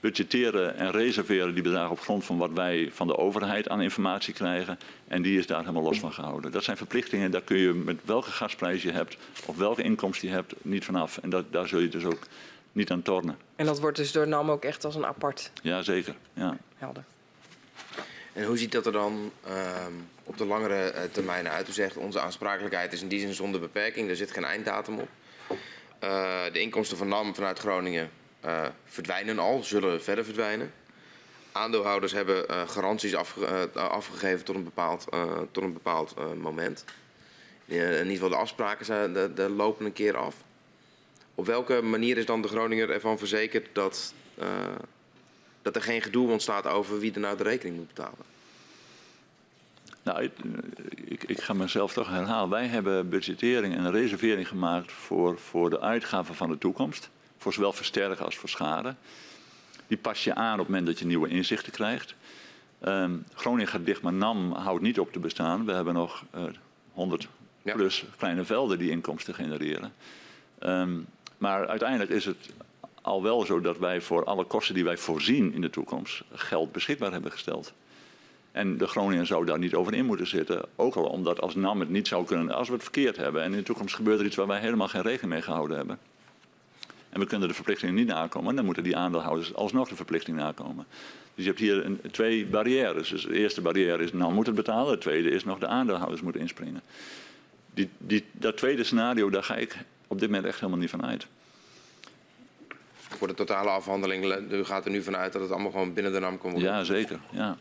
budgetteren en reserveren die bedragen op grond van wat wij van de overheid aan informatie krijgen. En die is daar helemaal los van gehouden. Dat zijn verplichtingen, daar kun je met welke gasprijs je hebt of welke inkomsten je hebt niet vanaf. En dat, daar zul je dus ook niet aan tornen. En dat wordt dus door NAM ook echt als een apart? Ja, zeker. Ja. Helder. En hoe ziet dat er dan ehm, op de langere eh, termijn uit? Onze aansprakelijkheid is in die zin zonder beperking, er zit geen einddatum op. Uh, de inkomsten van NAM vanuit Groningen uh, verdwijnen al, zullen verder verdwijnen. Aandeelhouders hebben garanties afge afgegeven tot een bepaald, tot een bepaald moment. in ieder geval de afspraken zijn, de, de lopen een keer af. Op welke manier is dan de Groninger ervan verzekerd dat dat er geen gedoe ontstaat over wie er nou de rekening moet betalen. Nou, ik, ik, ga mezelf toch herhalen. Wij hebben budgettering en reservering gemaakt voor, voor de uitgaven van de toekomst. Voor zowel versterken als voor schade. Die pas je aan op het moment dat je nieuwe inzichten krijgt. Um, Groningen gaat dicht, maar NAM houdt niet op te bestaan. We hebben nog uh, eh, 100 plus kleine velden die inkomsten genereren. Um, maar uiteindelijk is het al wel zo dat wij voor alle kosten die wij voorzien in de toekomst geld beschikbaar hebben gesteld. En de Groningen zou daar niet over in moeten zitten. Ook al omdat als NAM het niet zou kunnen, als we het verkeerd hebben en in de toekomst gebeurt er iets waar wij helemaal geen rekening mee gehouden hebben. En we kunnen de verplichtingen niet nakomen, dan moeten die aandeelhouders alsnog de verplichting nakomen. Dus je hebt hier een, twee barrières. Dus de eerste barrière is NAM moet het betalen, de tweede is nog de aandeelhouders moeten inspringen. Die, die, dat tweede scenario, daar ga ik op dit moment echt helemaal niet van uit voor de totale afhandeling, u gaat er nu vanuit dat het allemaal gewoon binnen de NAM komt Ja, zeker. Ja.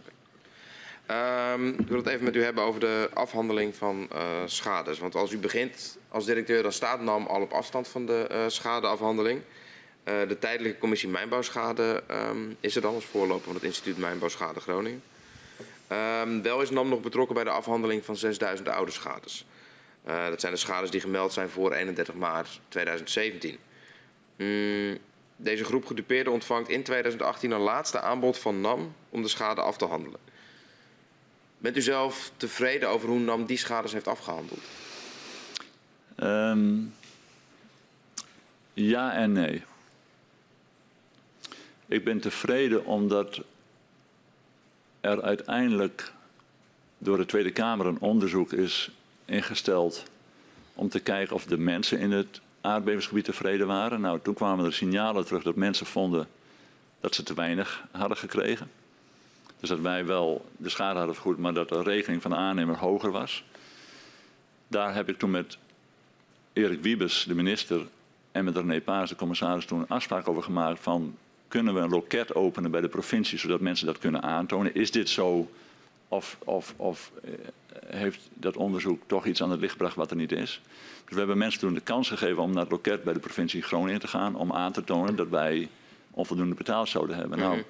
Um, ik wil het even met u hebben over de afhandeling van uh, schades. Want als u begint als directeur, dan staat NAM al op afstand van de uh, schadeafhandeling. Uh, de tijdelijke commissie mijnbouwschade um, is er dan als voorloper van het instituut Mijnbouwschade Groningen. Um, wel is NAM nog betrokken bij de afhandeling van 6000 oude schades. dat zijn de schades die gemeld zijn voor 31 maart 2017. Mm, deze groep gedupeerden ontvangt in 2018 een laatste aanbod van NAM om de schade af te handelen. Bent u zelf tevreden over hoe NAM die schades heeft afgehandeld? Um, ja en nee. Ik ben tevreden omdat er uiteindelijk door de Tweede Kamer een onderzoek is ingesteld om te kijken of de mensen in het aardbevingsgebied tevreden waren. Nou, toen kwamen er signalen terug dat mensen vonden dat ze te weinig hadden gekregen. Dus dat wij wel de schade hadden vergoed, maar dat de rekening van de aannemer hoger was. Daar heb ik toen met Erik Wiebes, de minister, en met René Paas, de commissaris, toen een afspraak over gemaakt van kunnen we een loket openen bij de provincie zodat mensen dat kunnen aantonen. Is dit zo of, of, of eh, heeft dat onderzoek toch iets aan het licht gebracht wat er niet is? Dus we hebben mensen toen de kans gegeven om naar het loket bij de provincie Groningen te gaan om aan te tonen dat wij onvoldoende betaald zouden hebben. Nou, mhm.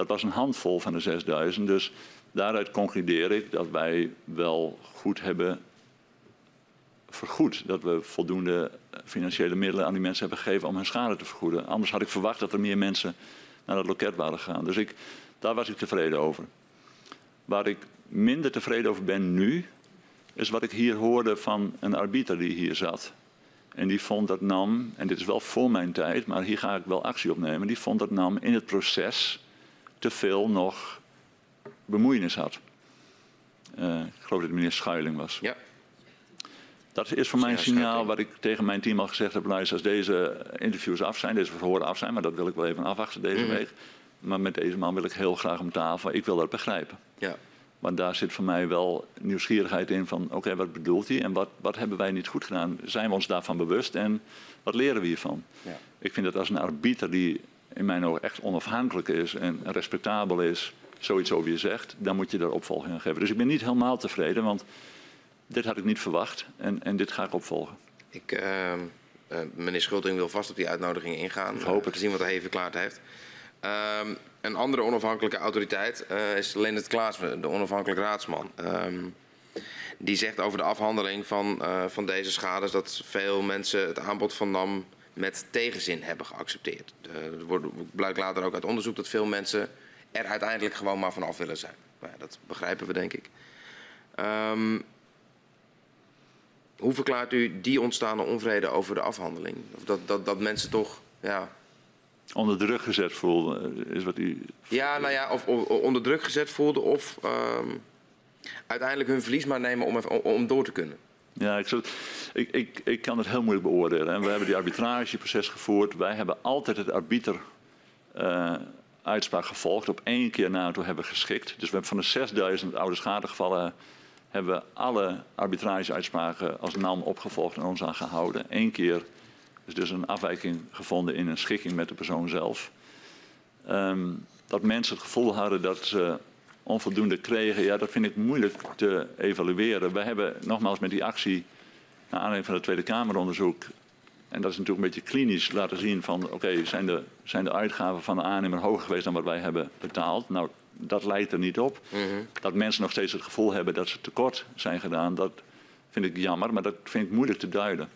Dat was een handvol van de 6000. Dus daaruit concludeer ik dat wij wel goed hebben vergoed. Dat we voldoende financiële middelen aan die mensen hebben gegeven om hun schade te vergoeden. Anders had ik verwacht dat er meer mensen naar het loket waren gegaan. Dus ik, daar was ik tevreden over. Waar ik minder tevreden over ben nu, is wat ik hier hoorde van een arbiter die hier zat. En die vond dat NAM, en dit is wel voor mijn tijd, maar hier ga ik wel actie op nemen. Die vond dat NAM in het proces te veel nog bemoeienis had. Uh, ik geloof dat het meneer Schuiling was. Ja. Dat is voor mij een signaal wat ik tegen mijn team al gezegd heb. Luister, als deze interviews af zijn, deze verhoren af zijn, maar dat wil ik wel even afwachten deze mhm. week. Maar met deze man wil ik heel graag om tafel. Ik wil dat begrijpen. Ja. Want daar zit voor mij wel nieuwsgierigheid in van oké, wat bedoelt hij en wat, wat hebben wij niet goed gedaan? Zijn we ons daarvan bewust en wat leren we hiervan? Ja. Ik vind dat als een arbiter die in mijn ogen echt onafhankelijk is en respectabel is, zoiets over je zegt, dan moet je daar opvolging aan geven. Dus ik ben niet helemaal tevreden, want dit had ik niet verwacht en, en dit ga ik opvolgen. Ik, uh, uh, meneer Schulting wil vast op die uitnodiging ingaan. Ik hoop het. gezien wat hij even verklaard heeft. Ehm, een andere onafhankelijke autoriteit uh, is Leonard Klaas, de onafhankelijke raadsman. Ehm, die zegt over de afhandeling van, van deze schades dat veel mensen het aanbod van NAM met tegenzin hebben geaccepteerd. Er wordt, blijkt later ook uit onderzoek dat veel mensen er uiteindelijk gewoon maar vanaf willen zijn. Nou ja, dat begrijpen we denk ik. Um, hoe verklaart u die ontstaande onvrede over de afhandeling? Of dat, dat, dat mensen toch ja, onder druk gezet voelde, is wat u... Ja, nou ja, of, of onder druk gezet voelde of um, uiteindelijk hun verlies maar nemen om, om door te kunnen. Ja, ik, ik, ik, ik kan het heel moeilijk beoordelen. En we hebben die arbitrageproces gevoerd. Wij hebben altijd het arbiter uh, uitspraak gevolgd. Op één keer na toe hebben we geschikt. Dus we hebben van de 6000 oude schadegevallen hebben we alle arbitrageuitspraken als NAM opgevolgd en ons aan gehouden. Eén keer is dus een afwijking gevonden in een schikking met de persoon zelf. Um, dat mensen het gevoel hadden dat ze onvoldoende kregen, ja, dat vind ik moeilijk te evalueren. We hebben nogmaals met die actie, naar aanleiding van het Tweede Kameronderzoek, en dat is natuurlijk een beetje klinisch laten zien van, oké, okay, zijn, de, zijn de uitgaven van de aannemer hoger geweest dan wat wij hebben betaald? Nou, dat leidt er niet op. Mm -hmm. Dat mensen nog steeds het gevoel hebben dat ze tekort zijn gedaan, dat vind ik jammer, maar dat vind ik moeilijk te duiden.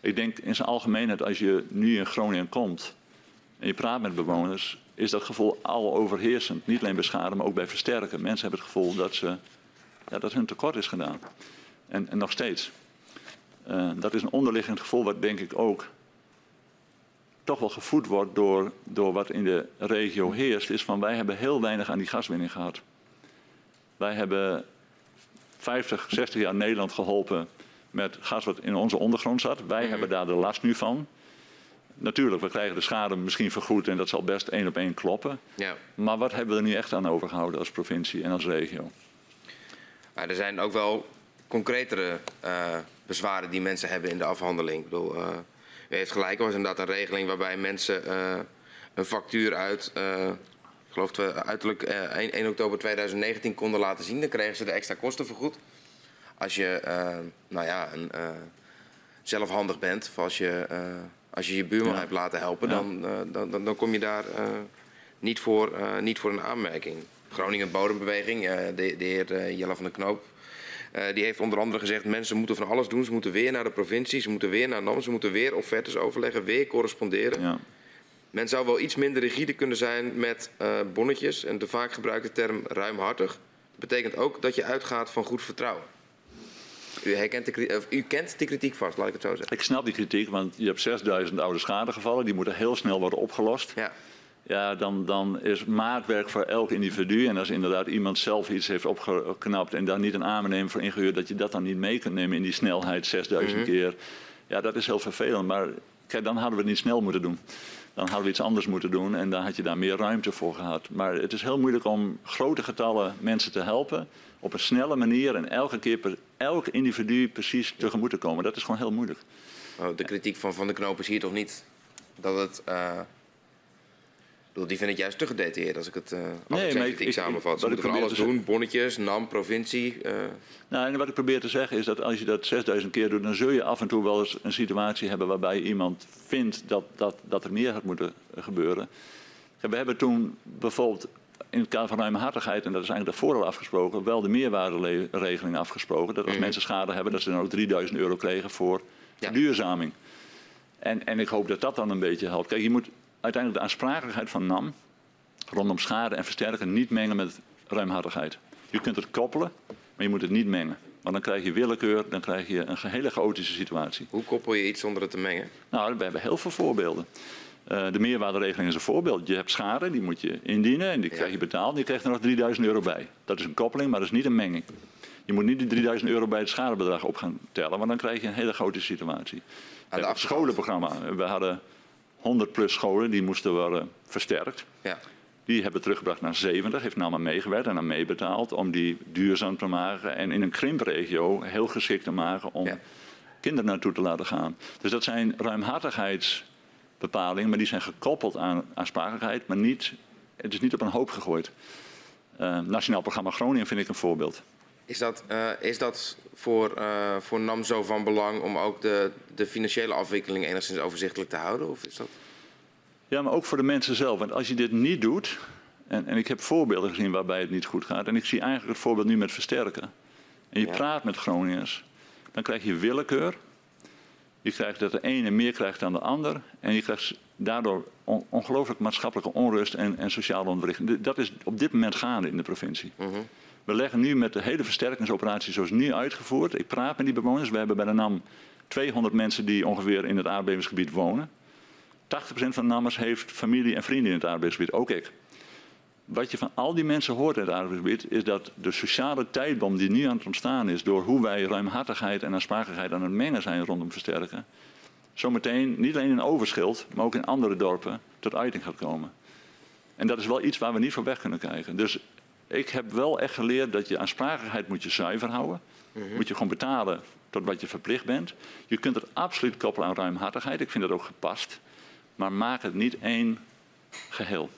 Ik denk in zijn algemeenheid, als je nu in Groningen komt en je praat met bewoners, is dat gevoel al overheersend. Niet alleen bij schade, maar ook bij versterken. Mensen hebben het gevoel dat, ze, ja, dat hun tekort is gedaan. En, en nog steeds. Uh, dat is een onderliggend gevoel wat denk ik ook toch wel gevoed wordt door, door wat in de regio heerst. Is van wij hebben heel weinig aan die gaswinning gehad. Wij hebben 50, 60 jaar Nederland geholpen met gas wat in onze ondergrond zat. Wij mm. hebben daar de last nu van. Natuurlijk, we krijgen de schade misschien vergoed en dat zal best één op één kloppen. Ja. Maar wat hebben we er nu echt aan overgehouden als provincie en als regio? Maar er zijn ook wel concretere uh, bezwaren die mensen hebben in de afhandeling. Ik bedoel, uh, u heeft gelijk, er was inderdaad een regeling waarbij mensen uh, een factuur uit, ik geloof we uiterlijk 1, 1 oktober 2019 konden laten zien. Dan kregen ze de extra kosten vergoed. Als je, nou ja, een, zelfhandig bent, of als je als je je buurman ja. hebt laten helpen, dan, uh, dan, dan, dan, kom je daar uh, niet, voor, uh, niet voor een aanmerking. Groningen Bodembeweging, de, de, heer Jelle van der Knoop, die heeft onder andere gezegd: mensen moeten van alles doen. Ze moeten weer naar de provincie, ze moeten weer naar NAM, ze moeten weer offertes overleggen, weer corresponderen. Ja. Men zou wel iets minder rigide kunnen zijn met bonnetjes. En de vaak gebruikte term ruimhartig betekent ook dat je uitgaat van goed vertrouwen. U, herkent de, u kent de kritiek vast, laat ik het zo zeggen. Ik snap die kritiek, want je hebt 6000 oude schadegevallen. Die moeten heel snel worden opgelost. Ja. Ja, dan, dan is maatwerk voor elk individu. En als inderdaad iemand zelf iets heeft opgeknapt en daar niet een aannemer voor ingehuurd, dat je dat dan niet mee kunt nemen in die snelheid 6000 mm -hmm. keer. Ja, dat is heel vervelend. Maar kijk, dan hadden we het niet snel moeten doen. Dan hadden we iets anders moeten doen en dan had je daar meer ruimte voor gehad. Maar het is heel moeilijk om grote getallen mensen te helpen op een snelle manier en elke keer per elk individu precies tegemoet te komen. Dat is gewoon heel moeilijk. Oh, de kritiek van Van de Knoop is hier toch niet dat het. Uh, die vind ik juist te gedetailleerd als ik het uh, als nee, ik maar ik, ik, samenvat. Ze moeten van alles doen, bonnetjes, NAM, provincie. Uh... Nou, en wat ik probeer te zeggen is dat als je dat 6000 keer doet, dan zul je af en toe wel eens een situatie hebben waarbij iemand vindt dat, dat, dat er meer had moeten gebeuren. We hebben toen bijvoorbeeld in het kader van ruimhartigheid, en dat is eigenlijk daarvoor al afgesproken, wel de meerwaarderegeling afgesproken. Dat als mm. mensen schade hebben, dat ze dan ook 3000 euro kregen voor ja. verduurzaming. En, en ik hoop dat dat dan een beetje helpt. Kijk, je moet uiteindelijk de aansprakelijkheid van NAM rondom schade en versterken niet mengen met ruimhartigheid. Je kunt het koppelen, maar je moet het niet mengen. Want dan krijg je willekeur, dan krijg je een hele chaotische situatie. Hoe koppel je iets zonder het te mengen? Nou, we hebben heel veel voorbeelden. Uh, de meerwaarderegeling is een voorbeeld. Je hebt schade, die moet je indienen en die krijg je betaald. En je krijgt er nog 3000 euro bij. Dat is een koppeling, maar dat is niet een menging. Je moet niet die 3000 euro bij het schadebedrag op gaan tellen, want dan krijg je een hele grote situatie. En het scholenprogramma. We hadden 100 plus scholen, die moesten worden versterkt. Ja. Die hebben teruggebracht naar 70, heeft NAM aan meegewerkt en aan meebetaald om die duurzaam te maken en in een krimpregio heel geschikt te maken om Ja. kinderen naartoe te laten gaan. Dus dat zijn ruimhartigheidsbepalingen, maar die zijn gekoppeld aan aansprakelijkheid, maar niet, het is niet op een hoop gegooid. Eh, Nationaal Programma Groningen vind ik een voorbeeld. Is dat, eh, is dat voor, eh, voor NAM zo van belang om ook de, de financiële afwikkeling enigszins overzichtelijk te houden? Of is dat... Ja, maar ook voor de mensen zelf. Want als je dit niet doet, en, en ik heb voorbeelden gezien waarbij het niet goed gaat, en ik zie eigenlijk het voorbeeld nu met versterken. En je Ja. praat met Groningers, dan krijg je willekeur. Je krijgt dat de ene meer krijgt dan de ander. En je krijgt daardoor on- ongelooflijk maatschappelijke onrust en, en sociale ontwrichting. Dat is op dit moment gaande in de provincie. Mhm. We leggen nu met de hele versterkingsoperatie zoals nu uitgevoerd. Ik praat met die bewoners. We hebben bij de NAM 200 mensen die ongeveer in het aardbevingsgebied wonen. 80% van de NAMers heeft familie en vrienden in het aardbevingsgebied, ook ik. Wat je van al die mensen hoort in het aardbevingsgebied is dat de sociale tijdbom die nu aan het ontstaan is door hoe wij ruimhartigheid en aansprakelijkheid aan het mengen zijn rondom versterken, zometeen niet alleen in Overschild, maar ook in andere dorpen tot uiting gaat komen. En dat is wel iets waar we niet voor weg kunnen kijken. Dus ik heb wel echt geleerd dat je aansprakelijkheid moet je zuiver houden. Moet je gewoon betalen tot wat je verplicht bent. Je kunt het absoluut koppelen aan ruimhartigheid. Ik vind dat ook gepast. Maar maak het niet één geheel.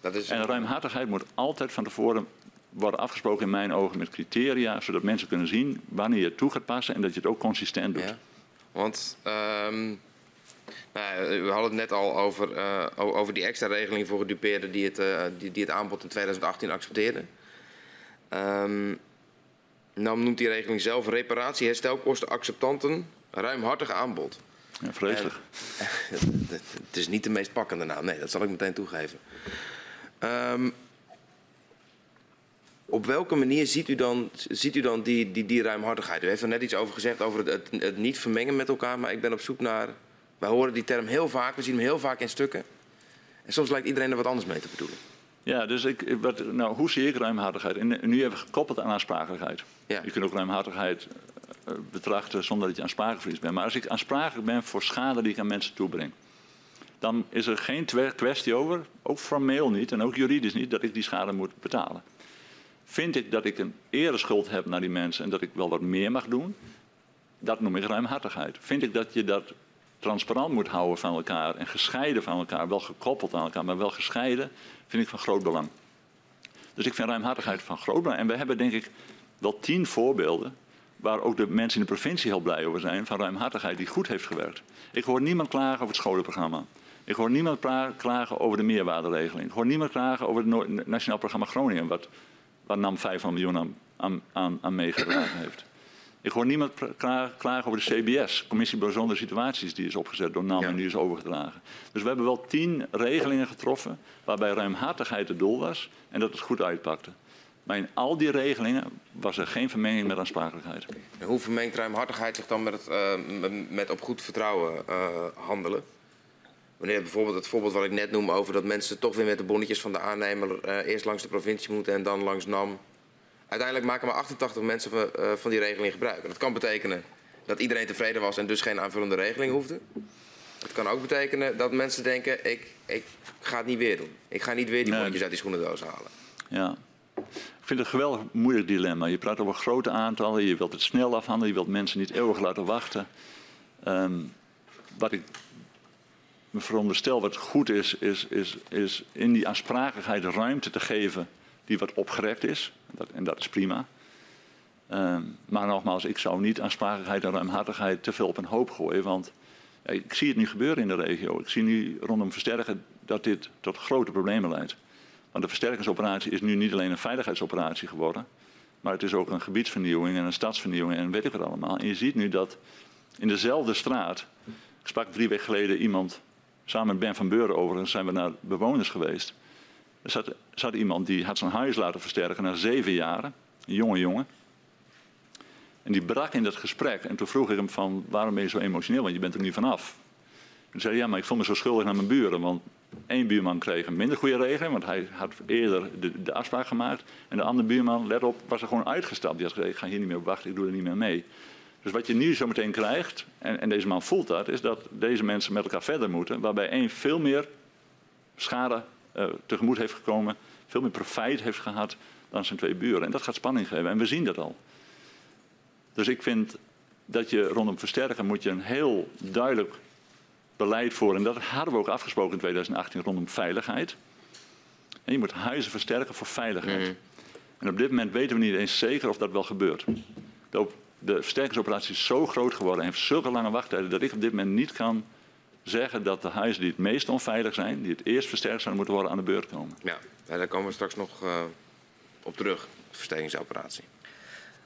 Dat is, En ruimhartigheid moet altijd van tevoren worden afgesproken in mijn ogen met criteria, zodat mensen kunnen zien wanneer je het toe gaat passen en dat je het ook consistent doet. Ja. Want ehm, nou, we hadden het net al over, eh, over die extra regeling voor gedupeerden die het, eh, die, die het aanbod in 2018 accepteerden. Ehm NAM noemt die regeling zelf reparatie, herstelkosten, acceptanten, ruimhartig aanbod. Ja, vreselijk. [laughs] Het is niet de meest pakkende naam, nee, dat zal ik meteen toegeven. Ehm, op welke manier ziet u dan, ziet u dan die, die, die ruimhartigheid? U heeft er net iets over gezegd over het, het, het niet vermengen met elkaar, maar ik ben op zoek naar. Wij horen die term heel vaak, we zien hem heel vaak in stukken. En soms lijkt iedereen er wat anders mee te bedoelen. Ja, dus ik, wat, nou, hoe zie ik ruimhartigheid? En nu hebben we gekoppeld aan aansprakelijkheid. Ja. Je kunt ook ruimhartigheid eh, betrachten zonder dat je aansprakelijk bent. Maar als ik aansprakelijk ben voor schade die ik aan mensen toebreng, dan is er geen kwestie over, ook formeel niet en ook juridisch niet, dat ik die schade moet betalen. Vind ik dat ik een ereschuld heb naar die mensen en dat ik wel wat meer mag doen, dat noem ik ruimhartigheid. Vind ik dat je dat transparant moet houden van elkaar en gescheiden van elkaar, wel gekoppeld aan elkaar, maar wel gescheiden, vind ik van groot belang. Dus ik vind ruimhartigheid van groot belang. En we hebben denk ik wel tien voorbeelden waar ook de mensen in de provincie heel blij over zijn van ruimhartigheid die goed heeft gewerkt. Ik hoor niemand klagen over het scholenprogramma. Ik hoor niemand klagen over de meerwaarderegeling. Ik hoor niemand klagen over het Nationaal Programma Groningen, wat, waar NAM 500 miljoen aan, aan, aan, aan meegedragen heeft. Ik hoor niemand klagen over de CBS, Commissie Bijzondere Situaties, die is opgezet door NAM Ja. en die is overgedragen. Dus we hebben wel tien regelingen getroffen waarbij ruimhartigheid het doel was en dat het goed uitpakte. Maar in al die regelingen was er geen vermenging met aansprakelijkheid. En hoe vermengt ruimhartigheid zich dan met, het, eh, met op goed vertrouwen eh, handelen? Wanneer bijvoorbeeld het voorbeeld wat ik net noem over dat mensen toch weer met de bonnetjes van de aannemer eh, eerst langs de provincie moeten en dan langs NAM. Uiteindelijk maken maar 88 mensen van, eh, van die regeling gebruik. En dat kan betekenen dat iedereen tevreden was en dus geen aanvullende regeling hoefde. Het kan ook betekenen dat mensen denken, ik, ik ga het niet weer doen. Ik ga niet weer die bonnetjes uit die schoenendoos halen. Ja. Ik vind het een geweldig moeilijk dilemma. Je praat over grote aantallen, je wilt het snel afhandelen, je wilt mensen niet eeuwig laten wachten. Ehm, wat ik veronderstel wat goed is, is, is, is in die aansprakelijkheid ruimte te geven die wat opgerekt is. Dat, en dat is prima. Ehm, maar nogmaals, ik zou niet aansprakelijkheid en ruimhartigheid te veel op een hoop gooien. Want ja, ik zie het nu gebeuren in de regio. Ik zie nu rondom versterken dat dit tot grote problemen leidt. Want de versterkingsoperatie is nu niet alleen een veiligheidsoperatie geworden. Maar het is ook een gebiedsvernieuwing en een stadsvernieuwing en weet ik wat allemaal. En je ziet nu dat in dezelfde straat. Ik sprak drie weken geleden iemand. Samen met Ben van Beuren overigens zijn we naar bewoners geweest. Er zat, zat iemand die had zijn huis laten versterken na zeven jaren. Een jonge jongen. En die brak in dat gesprek. En toen vroeg ik hem van waarom ben je zo emotioneel? Want je bent er nu vanaf. Toen zei hij, ja, maar ik voel me zo schuldig naar mijn buren. Want één buurman kreeg een minder goede regeling, want hij had eerder de, de afspraak gemaakt. En de andere buurman, let op, was er gewoon uitgestapt. Die had gezegd, ik ga hier niet meer op wachten, ik doe er niet meer mee. Dus wat je nu zo meteen krijgt, en, en deze man voelt dat, is dat deze mensen met elkaar verder moeten. Waarbij één veel meer schade uh, tegemoet heeft gekomen, veel meer profijt heeft gehad dan zijn twee buren. En dat gaat spanning geven en we zien dat al. Dus ik vind dat je rondom versterken moet je een heel duidelijk beleid voor. En dat hadden we ook afgesproken in 2018 rondom veiligheid. En je moet huizen versterken voor veiligheid. Mhm. En op dit moment weten we niet eens zeker of dat wel gebeurt. De, de versterkingsoperatie is zo groot geworden en heeft zulke lange wachttijden dat ik op dit moment niet kan zeggen dat de huizen die het meest onveilig zijn, die het eerst versterkt zouden moeten worden, aan de beurt komen. Ja, daar komen we straks nog uh, op terug, de versterkingsoperatie.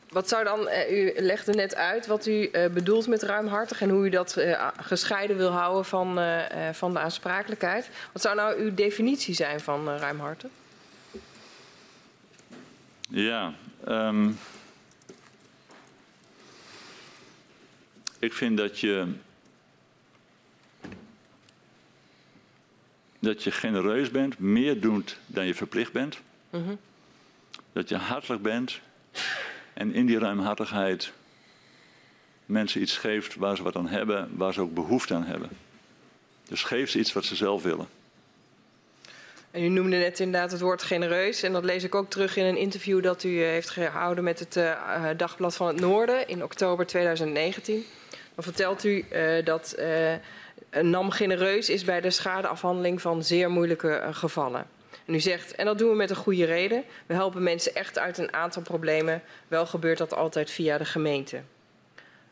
Wat zou dan, uh, u legde net uit wat u uh, bedoelt met ruimhartig en hoe u dat gescheiden wil houden van, van de aansprakelijkheid. Wat zou nou uw definitie zijn van ruimhartig? Ja, um, ik vind dat je dat je genereus bent, meer doet dan je verplicht bent. Mm -hmm. Dat je hartelijk bent en in die ruimhartigheid mensen iets geeft waar ze wat aan hebben, waar ze ook behoefte aan hebben. Dus geef ze iets wat ze zelf willen. En u noemde net inderdaad het woord genereus. En dat lees ik ook terug in een interview dat u eh, heeft gehouden met het uh, Dagblad van het Noorden in oktober 2019. Dan vertelt u dat NAM genereus is bij de schadeafhandeling van zeer moeilijke gevallen. En u zegt, en dat doen we met een goede reden. We helpen mensen echt uit een aantal problemen. Wel gebeurt dat altijd via de gemeente.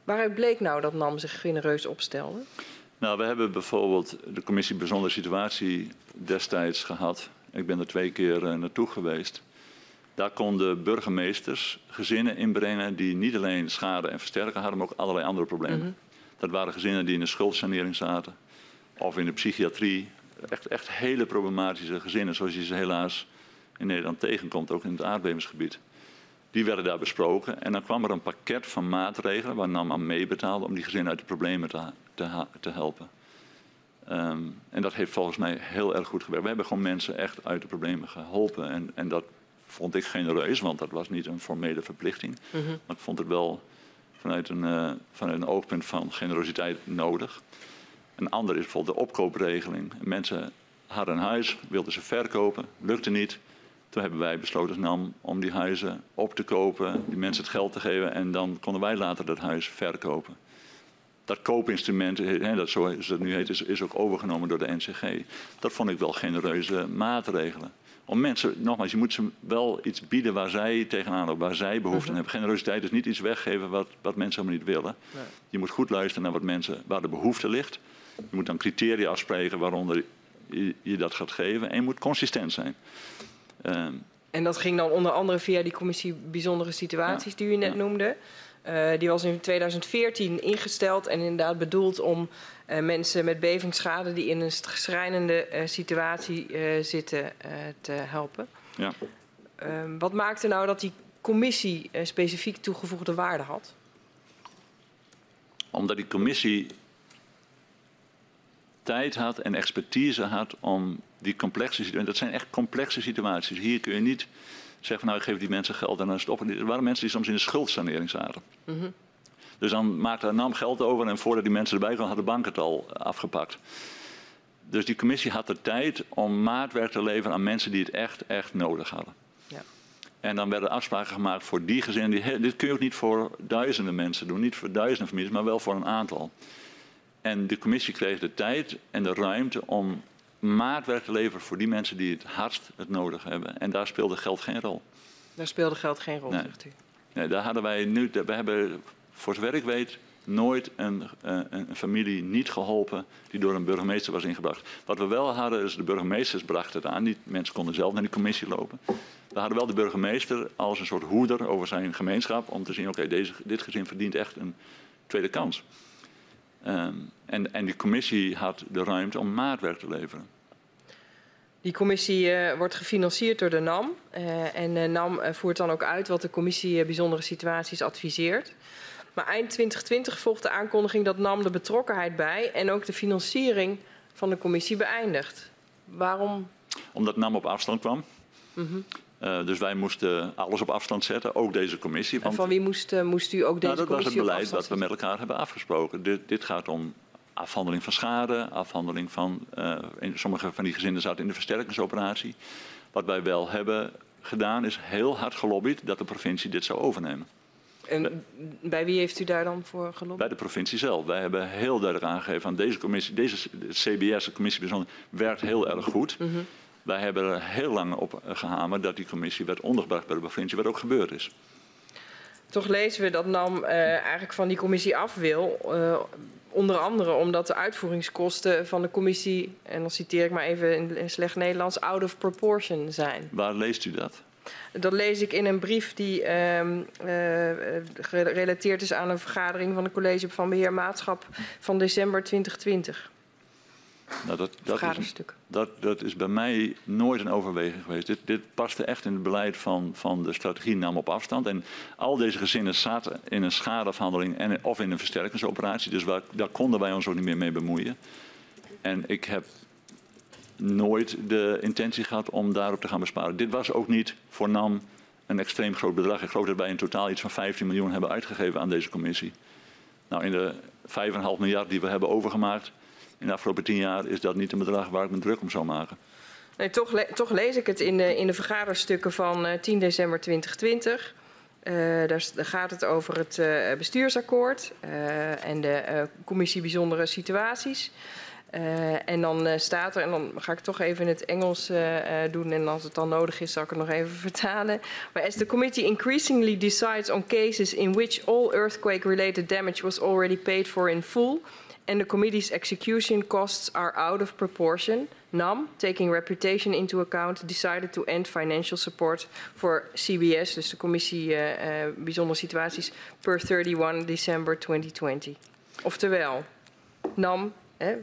Waaruit bleek nou dat NAM zich genereus opstelde? Nou, we hebben bijvoorbeeld de commissie Bijzondere Situatie destijds gehad. Ik ben er twee keer uh, naartoe geweest. Daar konden burgemeesters gezinnen inbrengen die niet alleen schade en versterken hadden, maar ook allerlei andere problemen. Mm -hmm. Dat waren gezinnen die in de schuldsanering zaten of in de psychiatrie. Echt, echt hele problematische gezinnen, zoals je ze helaas in Nederland tegenkomt, ook in het aardbevingsgebied. Die werden daar besproken en dan kwam er een pakket van maatregelen waar NAM aan meebetaalde om die gezinnen uit de problemen te, te, te helpen. Um, en dat heeft volgens mij heel erg goed gewerkt. We hebben gewoon mensen echt uit de problemen geholpen. En, en dat vond ik genereus, want dat was niet een formele verplichting. Mm -hmm. Maar ik vond het wel vanuit een, uh, vanuit een oogpunt van generositeit nodig. Een ander is bijvoorbeeld de opkoopregeling. Mensen hadden een huis, wilden ze verkopen, lukte niet. Toen hebben wij besloten NAM om die huizen op te kopen, die mensen het geld te geven en dan konden wij later dat huis verkopen. Dat koopinstrument, hè, dat zoals het nu heet, is, is ook overgenomen door de NCG. Dat vond ik wel genereuze maatregelen om mensen, nogmaals, je moet ze wel iets bieden waar zij tegenaan lopen, waar zij behoefte aan hebben. Generositeit is niet iets weggeven wat, wat mensen helemaal niet willen. Nee. Je moet goed luisteren naar wat mensen, waar de behoefte ligt. Je moet dan criteria afspreken waaronder je, je dat gaat geven. En je moet consistent zijn. Um, en dat ging dan onder andere via die commissie bijzondere situaties ja, die u net ja. noemde. Uh, die was in 2014 ingesteld en inderdaad bedoeld om uh, mensen met bevingsschade die in een schrijnende uh, situatie zitten te helpen. Ja. Ehm, wat maakte nou dat die commissie specifiek toegevoegde waarde had? Omdat die commissie tijd had en expertise had om die complexe situaties. Dat zijn echt complexe situaties. Hier kun je niet zeggen van nou ik geef die mensen geld en dan stoppen. Er waren mensen die soms in de schuldsanering zaten. Mm -hmm. Dus dan maakte NAM geld over en voordat die mensen erbij kwamen had de bank het al afgepakt. Dus die commissie had de tijd om maatwerk te leveren aan mensen die het echt, echt nodig hadden. Ja. En dan werden afspraken gemaakt voor die gezinnen. Die, dit kun je ook niet voor duizenden mensen doen, niet voor duizenden families, maar wel voor een aantal. En de commissie kreeg de tijd en de ruimte om maatwerk leveren voor die mensen die het hardst het nodig hebben. En daar speelde geld geen rol. Daar speelde geld geen rol, nee. zegt u? Nee, daar hadden wij nu, we hebben voor zover ik weet nooit een, een, een, familie niet geholpen die door een burgemeester was ingebracht. Wat we wel hadden is de burgemeesters brachten het aan. Die mensen konden zelf naar die commissie lopen. We hadden wel de burgemeester als een soort hoeder over zijn gemeenschap om te zien, oké, okay, dit gezin verdient echt een tweede kans. Um, en, en die commissie had de ruimte om maatwerk te leveren. Die commissie uh, wordt gefinancierd door de NAM. Uh, en de NAM uh, voert dan ook uit wat de commissie bijzondere situaties adviseert. Maar eind 2020 volgt de aankondiging dat NAM de betrokkenheid bij en ook de financiering van de commissie beëindigt. Waarom? Omdat NAM op afstand kwam. Mm -hmm. Uh, dus wij moesten alles op afstand zetten, ook deze commissie. Want, en van wie moest, uh, moest u ook deze nou, dat commissie Dat was het beleid dat we met elkaar hebben afgesproken. Dit, dit gaat om afhandeling van schade, afhandeling van. Uh, sommige van die gezinnen zaten in de versterkingsoperatie. Wat wij wel hebben gedaan is heel hard gelobbyd dat de provincie dit zou overnemen. En bij wie heeft u daar dan voor gelobbyd? Bij de provincie zelf. Wij hebben heel duidelijk aangegeven aan deze commissie, deze CBS, de commissie bijzonder, werkt heel erg goed. Mm -hmm. Wij hebben er heel lang op gehamerd dat die commissie werd ondergebracht bij de provincie, wat ook gebeurd is. Toch lezen we dat NAM uh, eigenlijk van die commissie af wil. Uh, onder andere omdat de uitvoeringskosten van de commissie, en dan citeer ik maar even in slecht Nederlands, out of proportion zijn. Waar leest u dat? Dat lees ik in een brief die uh, uh, gerelateerd is aan een vergadering van het College van Beheer Maatschap van december 2020. Nou, dat, dat, is, dat, dat is bij mij nooit een overweging geweest. Dit, dit paste echt in het beleid van, van de strategie nam op afstand. En al deze gezinnen zaten in een schadeafhandeling en, of in een versterkingsoperatie. Dus waar, daar konden wij ons ook niet meer mee bemoeien. En ik heb nooit de intentie gehad om daarop te gaan besparen. Dit was ook niet voor NAM een extreem groot bedrag. Ik geloof dat wij in totaal iets van 15 miljoen hebben uitgegeven aan deze commissie. Nou, in de 5,5 miljard die we hebben overgemaakt in de afgelopen tien jaar is dat niet een bedrag waar ik me druk om zou maken. Nee, toch, toch lees ik het in de, in de vergaderstukken van uh, 10 december 2020. Uh, daar, gaat het over het uh, bestuursakkoord en de commissie bijzondere situaties. en dan staat er, en dan ga ik toch even in het Engels doen en als het dan nodig is zal ik het nog even [laughs] vertalen. Maar as the committee increasingly decides on cases in which all earthquake related damage was already paid for in full and the committee's execution costs are out of proportion, NAM, taking reputation into account, decided to end financial support for CBS, dus de Commissie uh, Bijzondere Situaties, per 31 December 2020. Oftewel, NAM hè,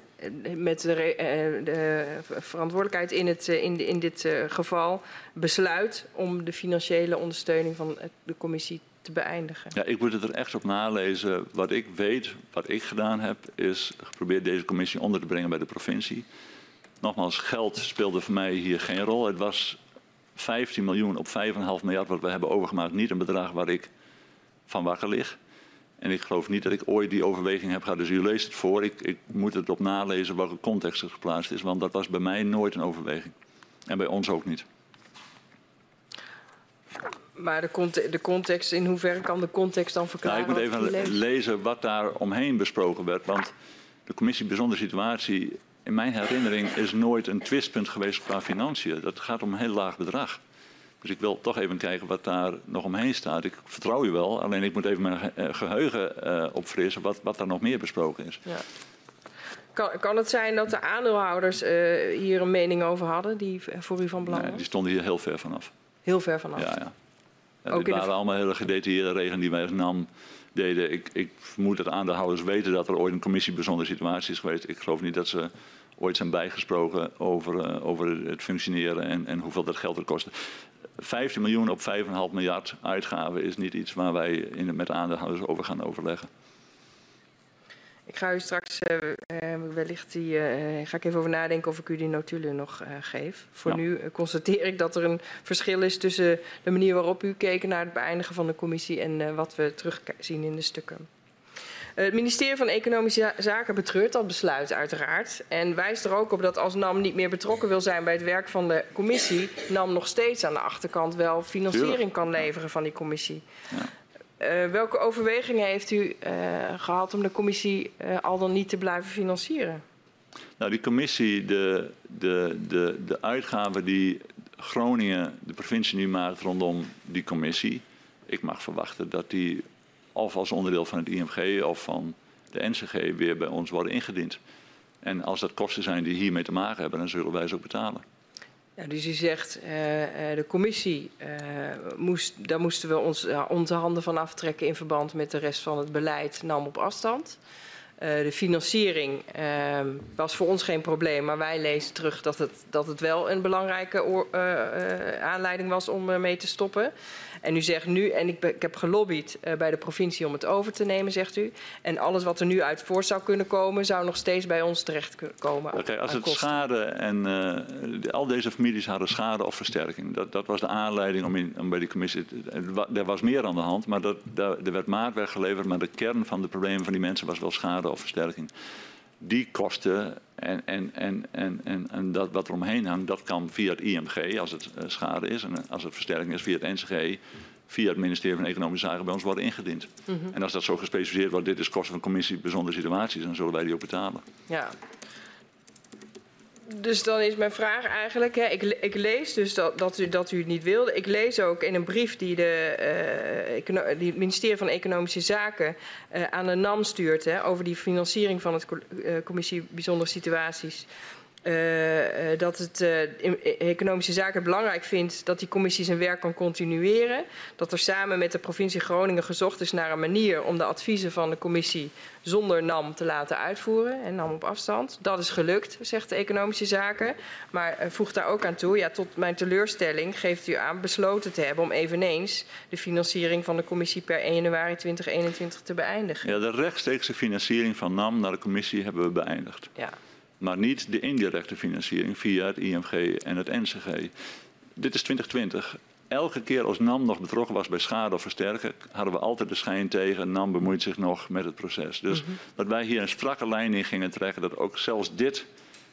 met de, uh, de, verantwoordelijkheid in, het, in, in dit geval besluit om de financiële ondersteuning van de commissie beëindigen. Ja, ik moet het er echt op nalezen. Wat ik weet, wat ik gedaan heb, is geprobeerd deze commissie onder te brengen bij de provincie. Nogmaals, geld speelde voor mij hier geen rol. Het was 15 miljoen op 5,5 miljard wat we hebben overgemaakt. Niet een bedrag waar ik van wakker lig. En ik geloof niet dat ik ooit die overweging heb gehad. Dus u leest het voor. Ik, ik moet het op nalezen welke context er geplaatst is. Want dat was bij mij nooit een overweging. En bij ons ook niet. Maar de, context, de context, in hoeverre kan de context dan verklaren? Nou, ik moet even lezen wat daar omheen besproken werd. Want de commissie Bijzondere Situatie, in mijn herinnering, is nooit een twistpunt geweest qua financiën. Dat gaat om een heel laag bedrag. Dus ik wil toch even kijken wat daar nog omheen staat. Ik vertrouw u wel, alleen ik moet even mijn eh, geheugen uh, opfrissen wat, wat daar nog meer besproken is. Ja. Kan, kan het zijn dat de aandeelhouders uh, hier een mening over hadden die voor u van belang was? Nee, die stonden hier heel ver vanaf. Heel ver vanaf? Ja, ja. Ja, dit waren allemaal hele gedetailleerde regelen die wij als NAM deden. Ik, ik vermoed dat aandeelhouders weten dat er ooit een commissie bijzondere situatie is geweest. Ik geloof niet dat ze ooit zijn bijgesproken over, uh, over het functioneren en, en hoeveel dat geld er kostte. 15 miljoen op 5,5 miljard uitgaven is niet iets waar wij in, met aandeelhouders over gaan overleggen. Ik ga u straks uh, wellicht die, uh, ga ik even over nadenken of ik u die notulen nog geef. Voor ja. nu constateer ik dat er een verschil is tussen de manier waarop u keek naar het beëindigen van de commissie en wat we terugzien in de stukken. Het ministerie van Economische Zaken betreurt dat besluit uiteraard. En wijst er ook op dat als NAM niet meer betrokken wil zijn bij het werk van de commissie, NAM nog steeds aan de achterkant wel financiering kan leveren van die commissie. Uh, welke overwegingen heeft u uh, gehad om de commissie uh, al dan niet te blijven financieren? Nou, die commissie, de, de, de, de uitgaven die Groningen, de provincie nu maakt rondom die commissie. Ik mag verwachten dat die of als onderdeel van het IMG of van de NCG weer bij ons worden ingediend. En als dat kosten zijn die hiermee te maken hebben, dan zullen wij ze ook betalen. Ja, dus u zegt, uh, de commissie, uh, moest, daar moesten we ons onze handen van aftrekken in verband met de rest van het beleid, nam op afstand. De financiering ehm, was voor ons geen probleem, maar wij lezen terug dat het, dat het wel een belangrijke aanleiding was om mee te stoppen. En u zegt nu, en ik, ik heb gelobbyd uh, bij de provincie om het over te nemen, zegt u. En alles wat er nu uit voort zou kunnen komen, zou nog steeds bij ons terechtkomen. Oké, okay, als het kosten. schade en uh, al deze families hadden schade of versterking. Dat, dat was de aanleiding om, in, om bij die commissie. Er was meer aan de hand, maar dat, er werd maatwerk geleverd. Maar de kern van de problemen van die mensen was wel schade of versterking. die kosten en, en, en, en, en, en dat wat er omheen hangt, dat kan via het IMG als het uh, schade is. En als het versterking is via het NCG, via het ministerie van Economische Zaken bij ons worden ingediend. Mm -hmm. En als dat zo gespecificeerd wordt, dit is kosten van commissie bijzondere situaties, dan zullen wij die ook betalen. Ja, dus dan is mijn vraag eigenlijk, hè, ik, ik, lees dus dat, dat, u, dat u het niet wilde. Ik lees ook in een brief die, de, uh, het ministerie van Economische Zaken uh, aan de NAM stuurt... Hè, over die financiering van het uh, commissie Bijzondere Situaties... Uh, dat het uh, economische zaken belangrijk vindt dat die commissie zijn werk kan continueren. Dat er samen met de provincie Groningen gezocht is naar een manier om de adviezen van de commissie zonder NAM te laten uitvoeren en NAM op afstand. Dat is gelukt, zegt de economische zaken. Maar uh, voegt daar ook aan toe, ja, tot mijn teleurstelling geeft u aan besloten te hebben om eveneens de financiering van de commissie per 1 januari 2021 te beëindigen. Ja, de rechtstreekse financiering van NAM naar de commissie hebben we beëindigd. Ja maar niet de indirecte financiering via het IMG en het NCG. Dit is 2020. Elke keer als NAM nog betrokken was bij schade of versterken, hadden we altijd de schijn tegen. NAM bemoeit zich nog met het proces. Dus mm -hmm. dat wij hier een strakke lijn in gingen trekken, dat ook zelfs dit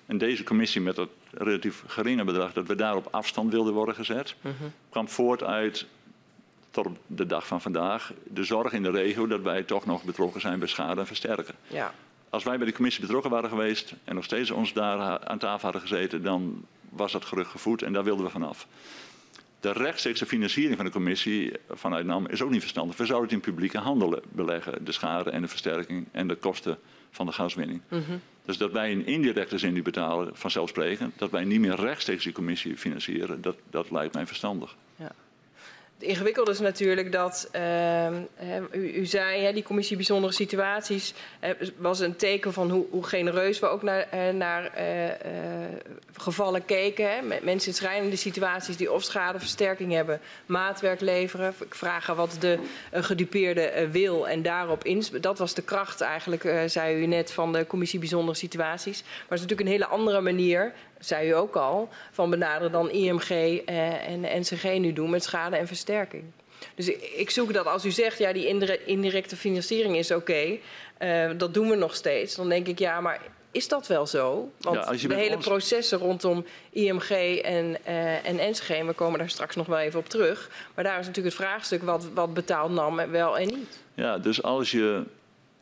en deze commissie met dat relatief geringe bedrag, dat we daar op afstand wilden worden gezet, mm -hmm. kwam voort uit tot op de dag van vandaag de zorg in de regio dat wij toch nog betrokken zijn bij schade en versterken. Ja als wij bij de commissie betrokken waren geweest en nog steeds ons daar aan tafel hadden gezeten, dan was dat gerucht gevoed en daar wilden we vanaf. De rechtstreekse financiering van de commissie vanuit NAM is ook niet verstandig. We zouden het in publieke handelen beleggen, de schade en de versterking en de kosten van de gaswinning. Mm -hmm. Dus dat wij in indirecte zin die betalen, vanzelfsprekend, dat wij niet meer rechtstreeks die commissie financieren, dat, dat lijkt mij verstandig. Het ingewikkelde is natuurlijk dat, uh, u, u, zei, hè, die commissie bijzondere situaties uh, was een teken van hoe, hoe genereus we ook naar, uh, naar gevallen keken. Hè, met mensen in schrijnende situaties die of schadeversterking hebben, maatwerk leveren. Vraag wat de gedupeerde wil en daarop in. Dat was de kracht eigenlijk, zei u net, van de commissie bijzondere situaties. Maar het is natuurlijk een hele andere manier zei u ook al, van benaderen dan IMG eh, en NCG nu doen met schade en versterking. Dus ik zoek dat als u zegt, ja, die indirecte financiering is oké, okay, uh, dat doen we nog steeds. Dan denk ik, ja, maar is dat wel zo? Want ja, de hele ons... processen rondom IMG en, uh, en NCG, we komen daar straks nog wel even op terug. Maar daar is natuurlijk het vraagstuk, wat, wat betaalt NAM wel en niet? Ja, dus als je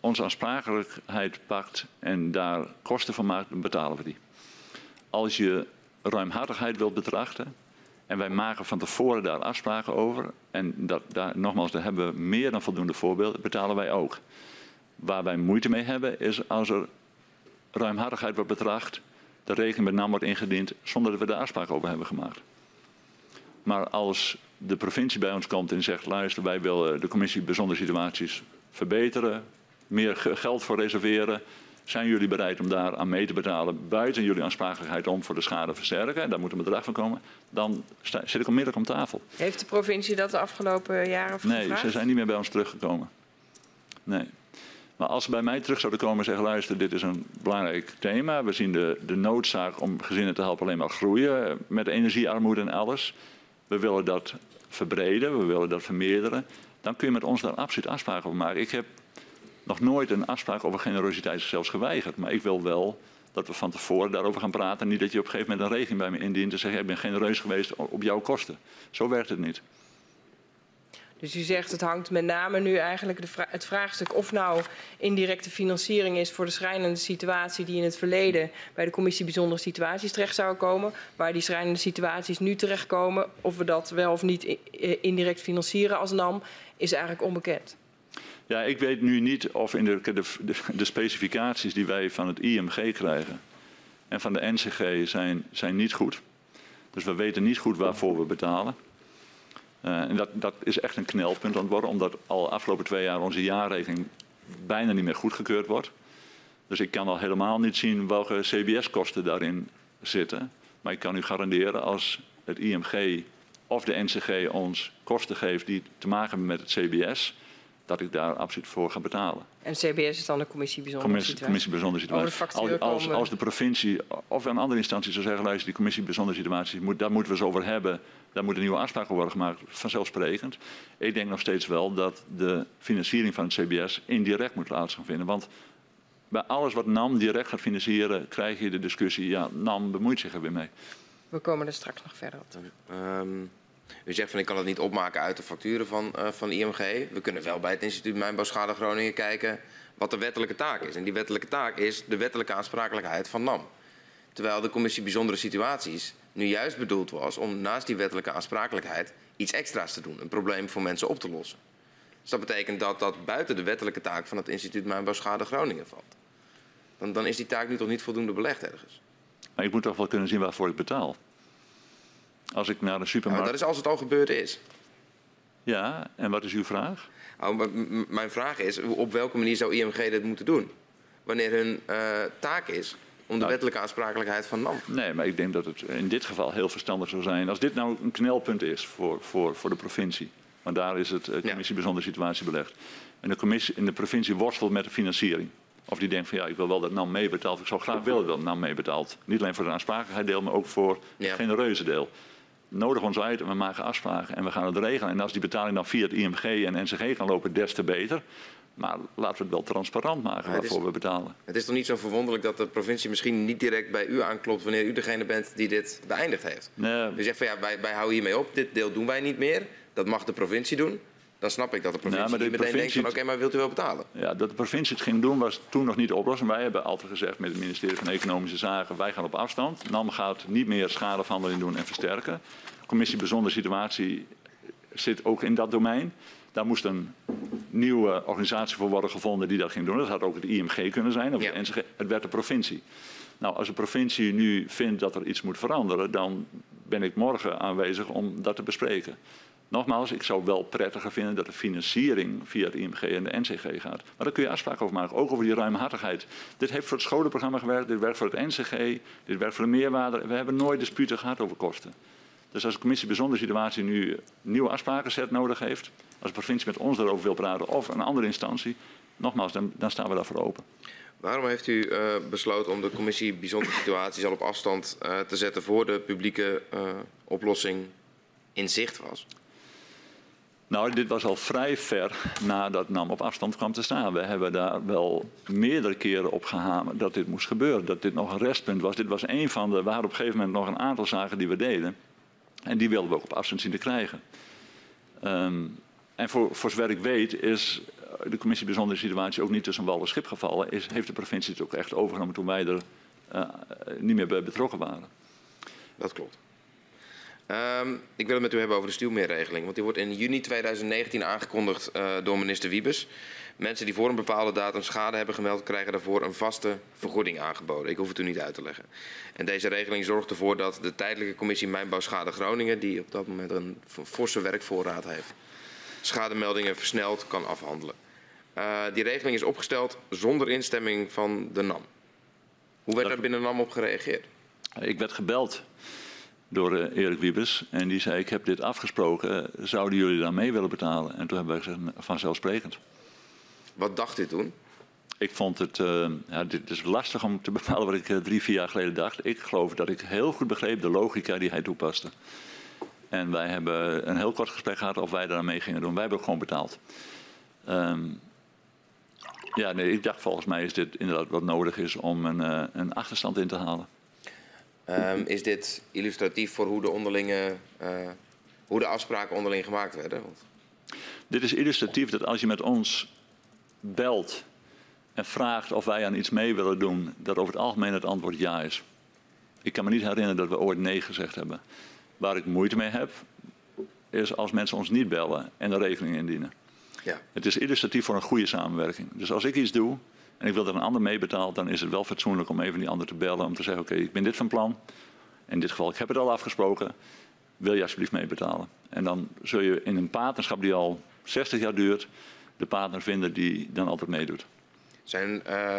onze aansprakelijkheid pakt en daar kosten van maakt, dan betalen we die als je ruimhartigheid wilt betrachten, en wij maken van tevoren daar afspraken over, en dat, daar, nogmaals, daar hebben we meer dan voldoende voorbeelden, betalen wij ook. Waar wij moeite mee hebben, is als er ruimhartigheid wordt betracht, de rekening met NAM wordt ingediend, zonder dat we daar afspraken over hebben gemaakt. Maar als de provincie bij ons komt en zegt, luister, wij willen de commissie bijzondere situaties verbeteren, meer geld voor reserveren, zijn jullie bereid om daar aan mee te betalen buiten jullie aansprakelijkheid om voor de schade versterken? En daar moet een bedrag van komen. Dan zit ik onmiddellijk om tafel. Heeft de provincie dat de afgelopen jaren Nee, gevraagd? ze zijn niet meer bij ons teruggekomen. Nee. Maar als ze bij mij terug zouden komen en zeggen: luister, dit is een belangrijk thema. We zien de, de noodzaak om gezinnen te helpen alleen maar groeien met energiearmoede en alles. We willen dat verbreden, we willen dat vermeerderen. Dan kun je met ons daar absoluut afspraken over maken. Ik heb nog nooit een afspraak over generositeit zelfs geweigerd. Maar ik wil wel dat we van tevoren daarover gaan praten. Niet dat je op een gegeven moment een regeling bij me indient en zegt: Ik ben genereus geweest op jouw kosten. Zo werkt het niet. Dus u zegt het hangt met name nu eigenlijk de het vraagstuk of nou indirecte financiering is voor de schrijnende situatie die in het verleden bij de commissie bijzondere situaties terecht zou komen. Waar die schrijnende situaties nu terechtkomen, of we dat wel of niet indirect financieren als NAM, is eigenlijk onbekend. Ja, ik weet nu niet of in de, de, de, specificaties die wij van het IMG krijgen en van de NCG zijn, zijn niet goed. Dus we weten niet goed waarvoor we betalen. Uh, en dat, dat is echt een knelpunt aan het worden, omdat al de afgelopen twee jaar onze jaarrekening bijna niet meer goedgekeurd wordt. Dus ik kan al helemaal niet zien welke CBS-kosten daarin zitten. Maar ik kan u garanderen als het IMG of de NCG ons kosten geeft die te maken hebben met het CBS, dat ik daar absoluut voor ga betalen. En CBS is dan de commissie bijzondere commissie, situatie? Commissie bijzondere situatie. Als, als, als, de provincie of een andere instantie zou zeggen, luister, die commissie bijzondere situatie, moet, daar moeten we eens over hebben. Daar moeten nieuwe afspraken worden gemaakt, vanzelfsprekend. Ik denk nog steeds wel dat de financiering van het CBS indirect moet plaats gaan vinden. Want bij alles wat NAM direct gaat financieren, krijg je de discussie, ja, NAM bemoeit zich er weer mee. We komen er straks nog verder op. Ehm, u zegt van ik kan het niet opmaken uit de facturen van, uh, van IMG. We kunnen wel bij het instituut Mijnbouwschade Groningen kijken wat de wettelijke taak is. En die wettelijke taak is de wettelijke aansprakelijkheid van NAM. Terwijl de commissie Bijzondere Situaties nu juist bedoeld was om naast die wettelijke aansprakelijkheid iets extra's te doen. Een probleem voor mensen op te lossen. Dus dat betekent dat dat buiten de wettelijke taak van het instituut Mijnbouwschade Groningen valt. Dan, dan is die taak nu toch niet voldoende belegd ergens. Maar ik moet toch wel kunnen zien waarvoor ik betaal. Als ik naar de supermarkt... Ja, dat is als het al gebeurd is. Ja, en wat is uw vraag? Oh, mijn vraag is, op welke manier zou IMG dit moeten doen? Wanneer hun uh, taak is om de nou, wettelijke aansprakelijkheid van NAM. Nee, maar ik denk dat het in dit geval heel verstandig zou zijn. Als dit nou een knelpunt is voor, voor, voor de provincie. Want daar is het uh, commissie ja. bijzondere situatie belegd. En de, commissie, in de provincie worstelt met de financiering. Of die denkt van ja, ik wil wel dat NAM meebetaalt. Ik zou graag willen dat NAM meebetaalt. Niet alleen voor de aansprakelijkheid deel, maar ook voor ja. het genereuze deel nodig ons uit en we maken afspraken en we gaan het regelen. En als die betaling dan via het IMG en NCG gaan lopen, des te beter. Maar laten we het wel transparant maken waarvoor we betalen. Het is toch niet zo verwonderlijk dat de provincie misschien niet direct bij u aanklopt wanneer u degene bent die dit beëindigd heeft? Nee. U zegt van ja, wij, wij houden hiermee op, dit deel doen wij niet meer. Dat mag de provincie doen dan snap ik dat de provincie ja, de meteen provincie denkt van oké, okay, maar wilt u wel betalen? Ja, dat de provincie het ging doen was toen nog niet de oplossing. Wij hebben altijd gezegd met het ministerie van Economische Zaken, wij gaan op afstand. NAM gaat niet meer schadeverhandeling doen en versterken. De commissie Bijzondere Situatie zit ook in dat domein. Daar moest een nieuwe organisatie voor worden gevonden die dat ging doen. Dat had ook het IMG kunnen zijn, of ja. het werd de provincie. Nou, als de provincie nu vindt dat er iets moet veranderen, dan ben ik morgen aanwezig om dat te bespreken. Nogmaals, ik zou wel prettiger vinden dat de financiering via het IMG en de NCG gaat. Maar daar kun je afspraken over maken, ook over die ruimhartigheid. Dit heeft voor het scholenprogramma gewerkt, dit werkt voor het NCG, dit werkt voor de meerwaarde. We hebben nooit disputen gehad over kosten. Dus als de commissie bijzondere situatie nu nieuwe afsprakenset nodig heeft, als de provincie met ons daarover wil praten of een andere instantie, nogmaals, dan, staan we daarvoor open. Waarom heeft u uh, besloten om de commissie bijzondere situaties al op afstand uh, te zetten voor de publieke uh, oplossing in zicht was? Nou, dit was al vrij ver nadat NAM op afstand kwam te staan. We hebben daar wel meerdere keren op gehamerd dat dit moest gebeuren. Dat dit nog een restpunt was. Dit was een van de, hadden op een gegeven moment nog een aantal zaken die we deden. En die wilden we ook op afstand zien te krijgen. Um, en voor, voor zover ik weet is de commissie bijzondere situatie ook niet tussen wal en schip gevallen. Is, heeft de provincie het ook echt overgenomen toen wij er uh, niet meer bij betrokken waren. Dat klopt. Um, ik wil het met u hebben over de stuwmeerregeling. Want die wordt in juni 2019 aangekondigd uh, door minister Wiebes. Mensen die voor een bepaalde datum schade hebben gemeld, krijgen daarvoor een vaste vergoeding aangeboden. Ik hoef het u niet uit te leggen. En deze regeling zorgt ervoor dat de tijdelijke commissie Mijnbouwschade Groningen, die op dat moment een forse werkvoorraad heeft, schademeldingen versneld kan afhandelen. Uh, die regeling is opgesteld zonder instemming van de NAM. Hoe werd er binnen NAM op gereageerd? Ik werd gebeld door uh, Erik Wiebes. En die zei, ik heb dit afgesproken, zouden jullie daar mee willen betalen? En toen hebben wij gezegd, vanzelfsprekend. Wat dacht u toen? Ik vond het, uh, ja, dit is lastig om te [laughs] bepalen wat ik uh, drie, vier jaar geleden dacht. Ik geloof dat ik heel goed begreep de logica die hij toepaste. En wij hebben een heel kort gesprek gehad of wij daar mee gingen doen. Wij hebben ook gewoon betaald. Um, ja, nee, ik dacht volgens mij is dit inderdaad wat nodig is om een, uh, een achterstand in te halen. Um, is dit illustratief voor hoe de, onderlinge, uh, hoe de afspraken onderling gemaakt werden? Dit is illustratief dat als je met ons belt en vraagt of wij aan iets mee willen doen, dat over het algemeen het antwoord ja is. Ik kan me niet herinneren dat we ooit nee gezegd hebben. Waar ik moeite mee heb, is als mensen ons niet bellen en de rekening indienen. Ja. Het is illustratief voor een goede samenwerking. Dus als ik iets doe en ik wil dat een ander meebetaalt, dan is het wel fatsoenlijk om even die ander te bellen om te zeggen: Oké, ik ben dit van plan. In dit geval, ik heb het al afgesproken. Wil je alsjeblieft meebetalen? En dan zul je in een partnerschap die al 60 jaar duurt, de partner vinden die dan altijd meedoet. Zijn, uh,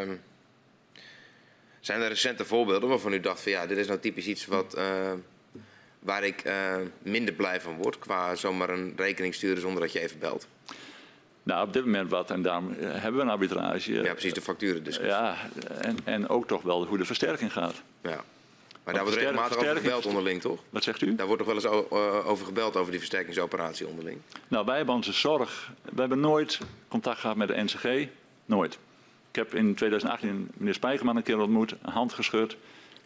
zijn er recente voorbeelden waarvan u dacht van ja, dit is nou typisch iets wat, uh, waar ik uh, minder blij van word qua zomaar een rekening sturen zonder dat je even belt? Nou, op dit moment wat. En daarom eh, hebben we een arbitrage. Ja, precies, de facturen dus. Ja, en, en ook toch wel hoe de versterking gaat. Ja. Maar daar wordt regelmatig over gebeld onderling, toch? Wat zegt u? Daar wordt toch wel eens over gebeld over die versterkingsoperatie onderling? Nou, wij hebben onze zorg. We hebben nooit contact gehad met de NCG. Nooit. Ik heb in 2018 meneer Spijkerman een keer ontmoet, een hand geschud.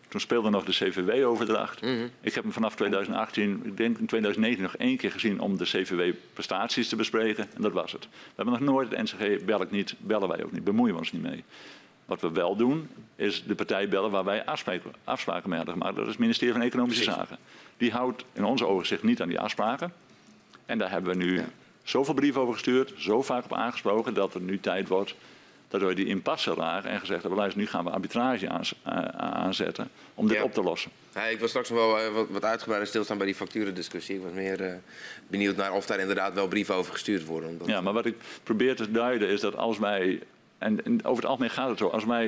Toen speelde nog de CVW-overdracht. Mhm. Ik heb hem vanaf 2018, ik denk in 2019 nog één keer gezien om de CVW-prestaties te bespreken. En dat was het. We hebben nog nooit het NCG, bel ik niet, bellen wij ook niet, bemoeien we ons niet mee. Wat we wel doen, is de partij bellen waar wij afspraken, afspraken mee hadden gemaakt. Dat is het ministerie van Economische Precies. Zaken. Die houdt in onze ogen zich niet aan die afspraken. En daar hebben we nu Ja. zoveel brieven over gestuurd, zo vaak op aangesproken, dat er nu tijd wordt dat we die impasse raken en gezegd hebben, luister, nu gaan we arbitrage aans- eh, aanzetten om dit Ja. op te lossen. Ja, ik wil straks nog wel eh, wat, wat uitgebreider stilstaan bij die facturendiscussie. Ik was meer eh, benieuwd naar of daar inderdaad wel brieven over gestuurd worden. Omdat... Ja, maar wat ik probeer te duiden is dat als wij, en, en over het algemeen gaat het zo, als wij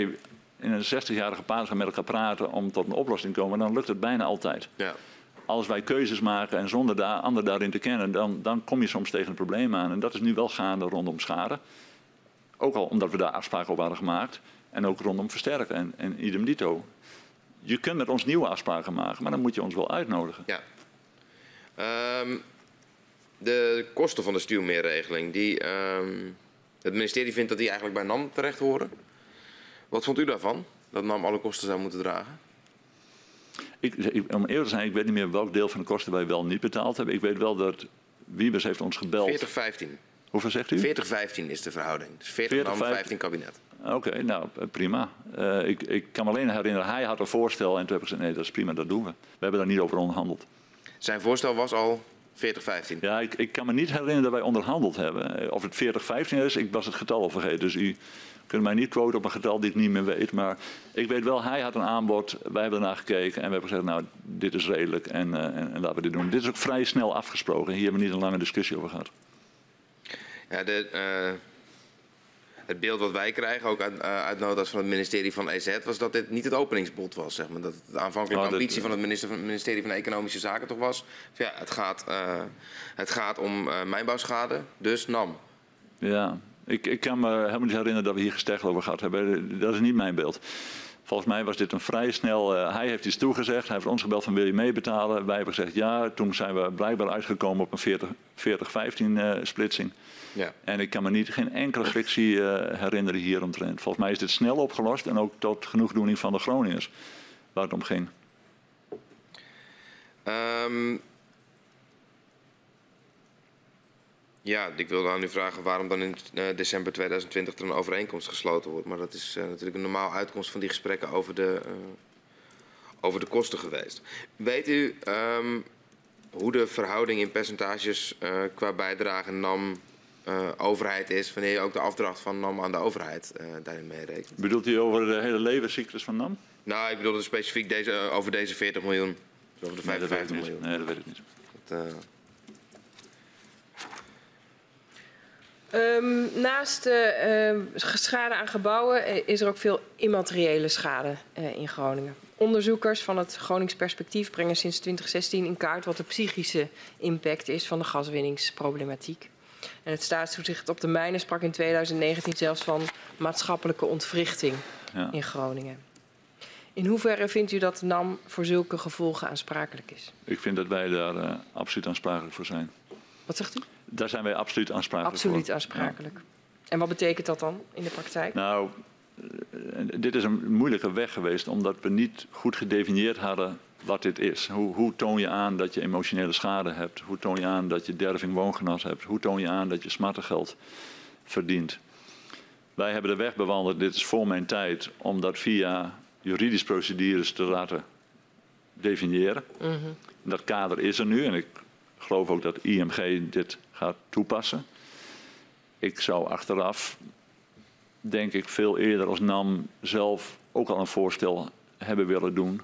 in een 60-jarige paard gaan met elkaar praten om tot een oplossing te komen, dan lukt het bijna altijd. Ja. Als wij keuzes maken en zonder daar, ander daarin te kennen, dan, dan kom je soms tegen een probleem aan. En dat is nu wel gaande rondom schade. Ook al omdat we daar afspraken op hadden gemaakt. En ook rondom versterken en, en idem dito. Je kunt met ons nieuwe afspraken maken, maar dan moet je ons wel uitnodigen. Ja. Ehm, de kosten van de stuurmeerregeling, die, ehm, het ministerie vindt dat die eigenlijk bij NAM terecht horen. Wat vond u daarvan? Dat NAM alle kosten zou moeten dragen? Ik, ik, om eerlijk te zijn, ik weet niet meer welk deel van de kosten wij wel niet betaald hebben. Ik weet wel dat Wiebes heeft ons gebeld. 40-15. Hoeveel zegt u? 40-15 is de verhouding. Dus 40 NAM, 40-15. 15 kabinet. Oké, nou eh, prima. Eh, ik, ik kan me alleen herinneren, hij had een voorstel en toen heb ik gezegd, nee dat is prima, dat doen we. We hebben daar niet over onderhandeld. Zijn voorstel was al 40-15. Ja, ik, ik kan me niet herinneren dat wij onderhandeld hebben. Eh, Of het 40-15 is, ik was het getal al vergeten. Dus u kunt mij niet quoten op een getal die ik niet meer weet. Maar ik weet wel, hij had een aanbod, wij hebben ernaar gekeken en we hebben gezegd, nou, dit is redelijk en, en, en laten we dit doen. Dit is ook vrij snel afgesproken. Hier hebben we niet een lange discussie over gehad. Ja, de, eh, het beeld wat wij krijgen, ook uit, eh, uit notas van het ministerie van EZ, was dat dit niet het openingsbod was. Zeg maar. Dat het de aanvankelijke Oh, dat- ambitie van het minister, van het ministerie van Economische Zaken toch was. Ja, het gaat, eh, het gaat om mijnbouwschade, dus NAM. Ja, ik, ik kan me helemaal niet herinneren dat we hier gesteggel over gehad hebben. Dat is niet mijn beeld. Volgens mij was dit een vrij snel. hij heeft iets toegezegd. Hij heeft ons gebeld van wil je meebetalen. Wij hebben gezegd ja. Toen zijn we blijkbaar uitgekomen op een 40-15 eh, splitsing. Ja. En ik kan me niet, geen enkele frictie eh, herinneren hieromtrent. Volgens mij is dit snel opgelost en ook tot genoegdoening van de Groningers waar het om ging. Ehm, ja, ik wilde aan u vragen waarom dan in eh, december 2020 er een overeenkomst gesloten wordt. Maar dat is eh, natuurlijk een normaal uitkomst van die gesprekken over de, over de kosten geweest. Weet u ehm, hoe de verhouding in percentages qua bijdrage NAM eh, overheid is, wanneer je ook de afdracht van NAM aan de overheid eh, daarin meerekent? Bedoelt u over de hele levenscyclus van NAM? Nou, ik bedoelde specifiek deze, eh, over deze 40 miljoen. Dus over de Nee, dat weet ik 55 niet. miljoen. Nee, dat weet ik niet. Dat, eh, Ehm, naast de schade aan gebouwen is er ook veel immateriële schade eh, in Groningen. Onderzoekers van het Gronings Perspectief brengen sinds 2016 in kaart wat de psychische impact is van de gaswinningsproblematiek. En het staatstoezicht op de mijnen sprak in 2019 zelfs van maatschappelijke ontwrichting Ja. in Groningen. In hoeverre vindt u dat NAM voor zulke gevolgen aansprakelijk is? Ik vind dat wij daar eh, absoluut aansprakelijk voor zijn. Wat zegt u? Daar zijn wij absoluut aansprakelijk voor. Absoluut aansprakelijk. En wat betekent dat dan in de praktijk? Nou, eh, dit is een moeilijke weg geweest omdat we niet goed gedefinieerd hadden wat dit is. Hoe, hoe toon je aan dat je emotionele schade hebt? Hoe toon je aan dat je derving woongenot hebt? Hoe toon je aan dat je smartengeld verdient? Wij hebben de weg bewandeld, dit is voor mijn tijd, om dat via juridische procedures te laten definiëren. Dat kader is er nu en ik geloof ook dat IMG dit gaat toepassen. Ik zou achteraf denk ik veel eerder als NAM zelf ook al een voorstel hebben willen doen.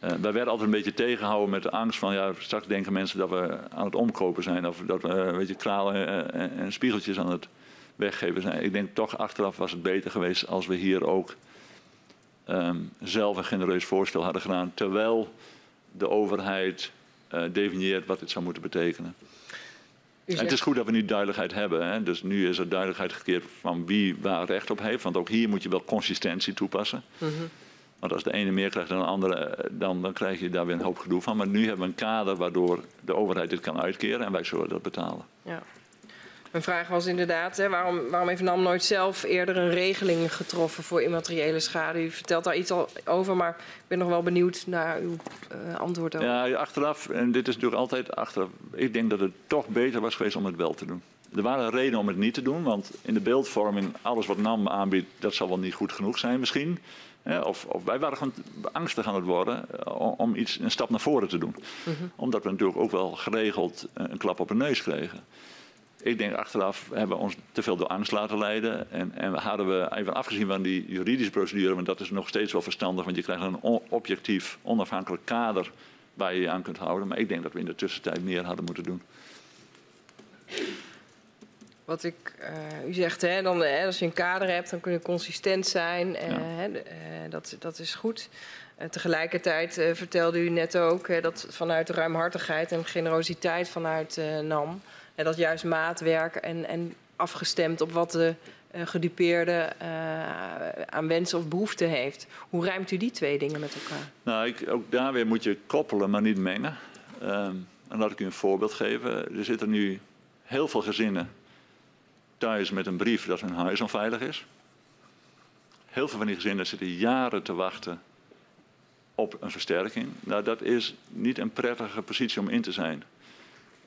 Eh, wij werden altijd een beetje tegengehouden met de angst van ja, straks denken mensen dat we aan het omkopen zijn of dat we eh, weet je, kralen eh, en, en spiegeltjes aan het weggeven zijn. Ik denk toch achteraf was het beter geweest als we hier ook ehm, zelf een genereus voorstel hadden gedaan, terwijl de overheid definieert wat dit zou moeten betekenen. En het is goed dat we nu duidelijkheid hebben. Hè? Dus nu is er duidelijkheid gekeerd van wie waar recht op heeft. Want ook hier moet je wel consistentie toepassen. Mhm. Want als de ene meer krijgt dan de andere, eh, dan, dan krijg je daar weer een hoop gedoe van. Maar nu hebben we een kader waardoor de overheid dit kan uitkeren en wij zullen dat betalen. Ja. Mijn vraag was inderdaad, hè, waarom, waarom heeft NAM nooit zelf eerder een regeling getroffen voor immateriële schade? U vertelt daar iets al over, maar ik ben nog wel benieuwd naar uw uh, antwoord over. Ja, achteraf, en dit is natuurlijk altijd achteraf, ik denk dat het toch beter was geweest om het wel te doen. Er waren redenen om het niet te doen, want in de beeldvorming, alles wat NAM aanbiedt, dat zal wel niet goed genoeg zijn misschien. Of, of, wij waren gewoon angstig aan het worden eh, om iets, een stap naar voren te doen. Mm -hmm. Omdat we natuurlijk ook wel geregeld een klap op de neus kregen. Ik denk achteraf hebben we ons te veel door angst laten leiden. En, en hadden we even afgezien van die juridische procedure, want dat is nog steeds wel verstandig, want je krijgt een objectief, onafhankelijk kader waar je je aan kunt houden. Maar ik denk dat we in de tussentijd meer hadden moeten doen. Wat ik, uh, u zegt, hè, dan, hè, als je een kader hebt, dan kun je consistent zijn. Ja. hè, uh, dat, dat is goed. tegelijkertijd vertelde u net ook dat vanuit ruimhartigheid en generositeit vanuit NAM en dat juist maatwerk en, en afgestemd op wat de gedupeerde aan wensen of behoeften heeft. Hoe ruimt u die twee dingen met elkaar? Nou, ik, ook daar weer moet je koppelen, maar niet mengen. Um, en laat ik u een voorbeeld geven. Er zitten nu heel veel gezinnen thuis met een brief dat hun huis onveilig is. Heel veel van die gezinnen zitten jaren te wachten op een versterking. Nou, dat is niet een prettige positie om in te zijn.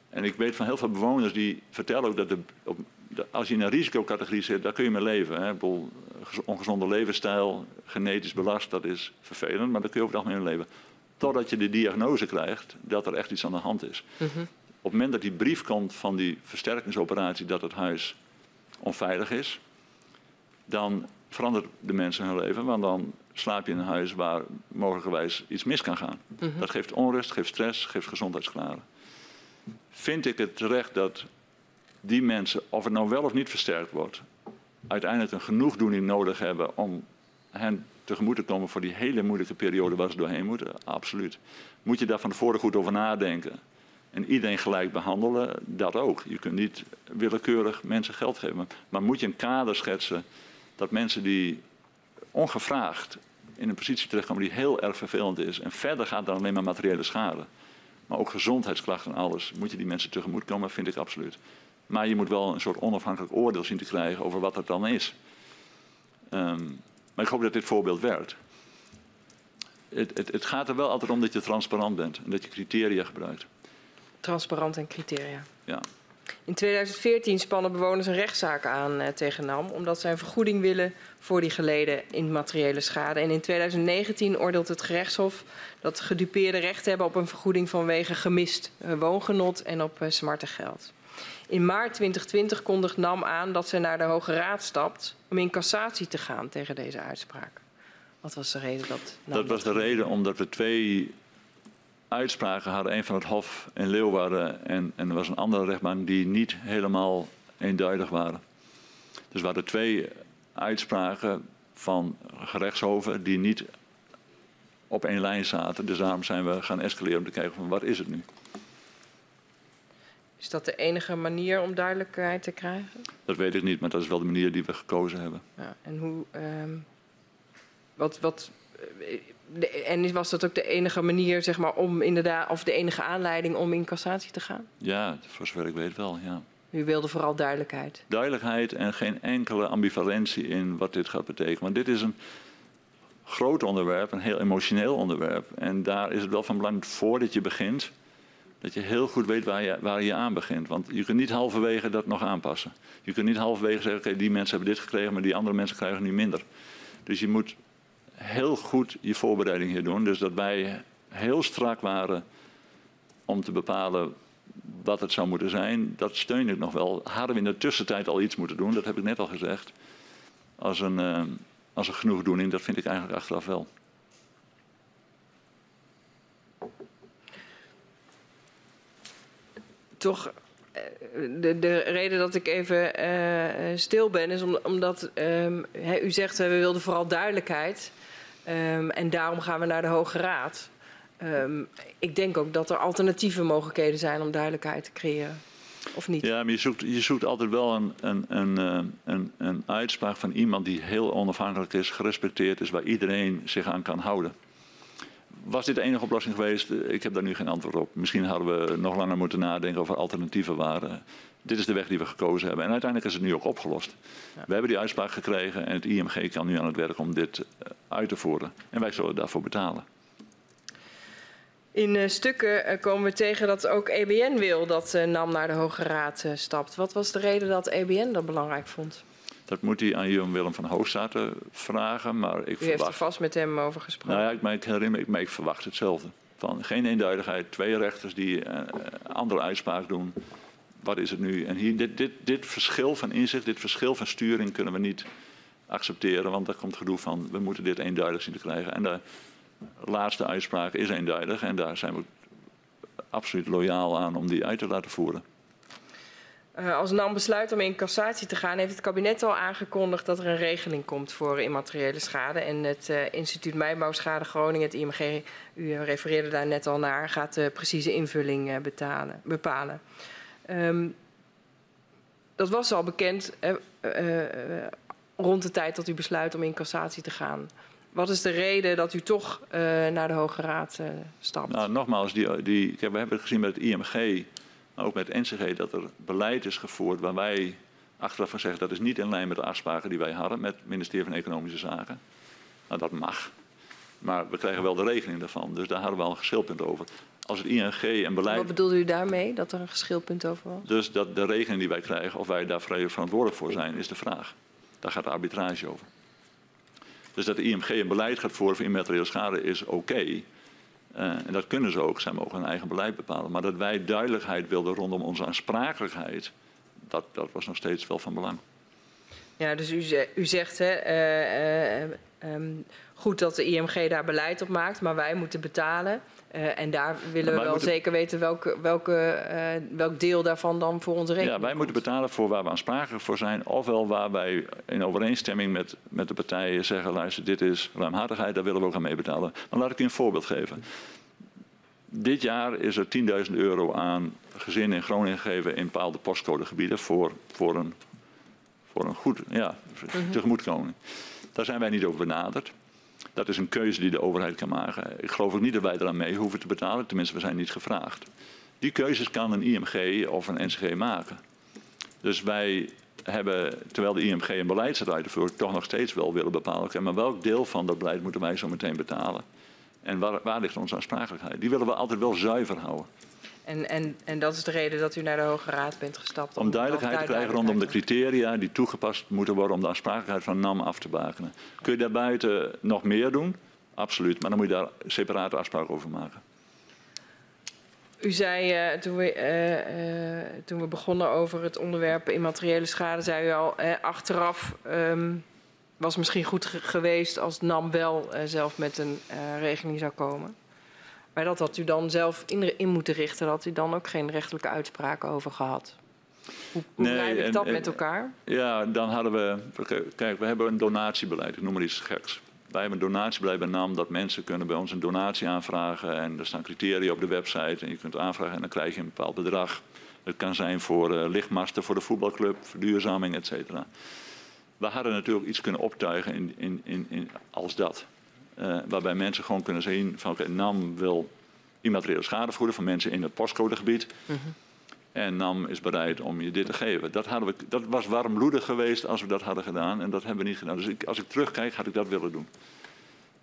En ik weet van heel veel bewoners die vertellen ook dat de, op, de, als je in een risicocategorie zit, daar kun je mee leven. Hè. Bedoel, ongezonde levensstijl, genetisch belast, dat is vervelend, maar daar kun je over het algemeen leven. Totdat je de diagnose krijgt dat er echt iets aan de hand is. Mm -hmm. Op het moment dat die brief komt van die versterkingsoperatie dat het huis onveilig is, dan verandert de mensen hun leven, want dan slaap je in een huis waar mogelijkerwijs iets mis kan gaan. Mm -hmm. Dat geeft onrust, geeft stress, geeft gezondheidsklaren vind ik het terecht dat die mensen, of het nou wel of niet versterkt wordt, uiteindelijk een genoegdoening nodig hebben om hen tegemoet te komen voor die hele moeilijke periode waar ze doorheen moeten? Absoluut. Moet je daar van tevoren goed over nadenken en iedereen gelijk behandelen? Dat ook. Je kunt niet willekeurig mensen geld geven. Maar moet je een kader schetsen dat mensen die ongevraagd in een positie terechtkomen die heel erg vervelend is en verder gaat dan alleen maar materiële schade maar ook gezondheidsklachten en alles, moet je die mensen tegemoet komen, vind ik absoluut. Maar je moet wel een soort onafhankelijk oordeel zien te krijgen over wat dat dan is. Um, maar ik hoop dat dit voorbeeld werkt. Het, het, het, gaat er wel altijd om dat je transparant bent en dat je criteria gebruikt. Transparant en criteria. Ja. In 2014 spannen bewoners een rechtszaak aan uh, tegen NAM omdat zij een vergoeding willen voor die geleden immateriële schade. En in 2019 oordeelt het gerechtshof dat gedupeerden recht hebben op een vergoeding vanwege gemist uh, woongenot en op uh, smarte geld. In maart 2020 kondigt NAM aan dat zij naar de Hoge Raad stapt om in cassatie te gaan tegen deze uitspraak. Wat was de reden dat? NAM dat was de reden omdat we twee uitspraken hadden. Een van het Hof in Leeuwarden en, en er was een andere rechtbank die niet helemaal eenduidig waren. Dus we hadden twee uitspraken van gerechtshoven die niet op één lijn zaten. Dus daarom zijn we gaan escaleren om te kijken van wat is het nu. Is dat de enige manier om duidelijkheid te krijgen? Dat weet ik niet, maar dat is wel de manier die we gekozen hebben. Ja, en hoe, um, wat, wat, de, en was dat ook de enige manier, zeg maar, om inderdaad, of de enige aanleiding om in cassatie te gaan? Ja, voor zover ik weet wel, ja. U wilde vooral duidelijkheid. Duidelijkheid en geen enkele ambivalentie in wat dit gaat betekenen. Want dit is een groot onderwerp, een heel emotioneel onderwerp. En daar is het wel van belang voordat je begint, dat je heel goed weet waar je, waar je aan begint. Want je kunt niet halverwege dat nog aanpassen. Je kunt niet halverwege zeggen, oké, okay, die mensen hebben dit gekregen, maar die andere mensen krijgen nu minder. Dus je moet heel goed je voorbereiding hier doen. Dus dat wij heel strak waren om te bepalen wat het zou moeten zijn, dat steun ik nog wel. Hadden we in de tussentijd al iets moeten doen, dat heb ik net al gezegd. Als een, uh, als een genoegdoening, dat vind ik eigenlijk achteraf wel. Toch, eh, de, de reden dat ik even uh, stil ben, is om, omdat he, u zegt we wilden vooral duidelijkheid. Um, en daarom gaan we naar de Hoge Raad. Um, ik denk ook dat er alternatieve mogelijkheden zijn om duidelijkheid te creëren. Of niet? Ja, maar je zoekt, je zoekt altijd wel een, een, een, eh, een, een uitspraak van iemand die heel onafhankelijk is, gerespecteerd is, waar iedereen zich aan kan houden. was dit de enige oplossing geweest? Ik heb daar nu geen antwoord op. Misschien hadden we nog langer moeten nadenken of er alternatieven waren. Dit is de weg die we gekozen hebben. En uiteindelijk is het nu ook opgelost. We hebben die uitspraak gekregen en het IMG kan nu aan het werk om dit eh, uit te voeren. En wij zullen daarvoor betalen. In uh, stukken uh, komen we tegen dat ook EBN wil dat uh, NAM naar de Hoge Raad stapt. Wat was de reden dat EBN dat belangrijk vond? Dat moet hij aan Jan Willem van Hoogstaten vragen. Maar ik U verwacht... heeft er vast met hem over gesproken. Nou ja, ik, maar ik herinner me, maar ik verwacht hetzelfde. Van geen eenduidigheid, twee rechters die andere uitspraak doen. Wat is het nu? En hier, dit, dit, dit verschil van inzicht, dit verschil van sturing kunnen we niet accepteren. Want daar komt gedoe van, we moeten dit eenduidig zien te krijgen. En de laatste uitspraak is eenduidig. En daar zijn we absoluut loyaal aan om die uit te laten voeren. Uh, als NAM besluit om in cassatie te gaan, heeft het kabinet al aangekondigd dat er een regeling komt voor immateriële schade. En het uh, Instituut Mijnbouwschade Groningen, het IMG, u refereerde daar net al naar, gaat de precieze invulling uh, betalen, bepalen. Um, dat was al bekend rond de tijd dat u besluit om in cassatie te gaan. Wat is de reden dat u toch naar de Hoge Raad stapt? Nou, nogmaals, die, die, we hebben het gezien met het IMG maar ook met NCG, dat er beleid is gevoerd waar wij achteraf van zeggen dat is niet in lijn met de afspraken die wij hadden met het ministerie van Economische Zaken. Nou, dat mag. Maar we krijgen wel de regeling daarvan. Dus daar hadden we al een geschilpunt over. Als het ING en beleid. Wat bedoelde u daarmee, dat er een geschilpunt over was? Dus dat de regeling die wij krijgen, of wij daar verantwoordelijk voor zijn, is de vraag. Daar gaat de arbitrage over. Dus dat de IMG een beleid gaat voeren voor immateriële schade is oké. Okay. Uh, en dat kunnen ze ook, zij mogen hun eigen beleid bepalen. Maar dat wij duidelijkheid wilden rondom onze aansprakelijkheid, dat, dat was nog steeds wel van belang. Ja, dus u, u zegt hè, uh, uh, um, goed dat de IMG daar beleid op maakt, maar wij moeten betalen. Uh, en daar willen we wel moeten... zeker weten welke, welke, uh, welk deel daarvan dan voor onze rekening Ja, wij moeten betalen voor waar we aansprakelijk voor zijn. Ofwel waar wij in overeenstemming met, met de partijen zeggen... luister, dit is ruimhartigheid, daar willen we ook aan mee betalen. Maar laat ik u een voorbeeld geven. Dit jaar is er 10.000 euro aan gezinnen in Groningen gegeven... in bepaalde postcodegebieden voor, voor, een, voor een goed ja, mm -hmm. tegemoetkoming. Daar zijn wij niet over benaderd. Dat is een keuze die de overheid kan maken. Ik geloof ook niet dat wij eraan mee hoeven te betalen. Tenminste, we zijn niet gevraagd. Die keuzes kan een IMG of een NCG maken. Dus wij hebben, terwijl de IMG een beleid zet uit te voeren, toch nog steeds wel willen bepalen. Maar welk deel van dat beleid moeten wij zo meteen betalen? En waar, waar ligt onze aansprakelijkheid? Die willen we altijd wel zuiver houden. En, en, en dat is de reden dat u naar de Hoge Raad bent gestapt? Om, om duidelijkheid te krijgen rondom de criteria die toegepast moeten worden om de aansprakelijkheid van NAM af te bakenen. Kun je daarbuiten nog meer doen? Absoluut, maar dan moet je daar separate afspraken over maken. U zei uh, toen, we, uh, uh, toen we begonnen over het onderwerp immateriële schade, zei u al achteraf um, was misschien goed geweest als NAM wel zelf met een regeling zou komen. Maar dat had u dan zelf in, in moeten richten. Daar had u dan ook geen rechtelijke uitspraken over gehad. Hoe, hoe nee, ik dat en, met elkaar? Ja, dan hadden we... Kijk, we hebben een donatiebeleid. Ik noem maar iets geks. Wij hebben een donatiebeleid bij NAM dat mensen kunnen bij ons een donatie aanvragen. En er staan criteria op de website. En je kunt aanvragen en dan krijg je een bepaald bedrag. Het kan zijn voor uh, lichtmasten voor de voetbalclub, verduurzaming, et cetera. We hadden natuurlijk iets kunnen optuigen in, in, in als dat. Uh, waarbij mensen gewoon kunnen zien van oké, okay, NAM wil immateriële schade vergoeden van mensen in het postcodegebied. -huh. En NAM is bereid om je dit te geven. Dat, hadden we, dat was warmbloedig geweest als we dat hadden gedaan. En dat hebben we niet gedaan. Dus ik, als ik terugkijk, had ik dat willen doen.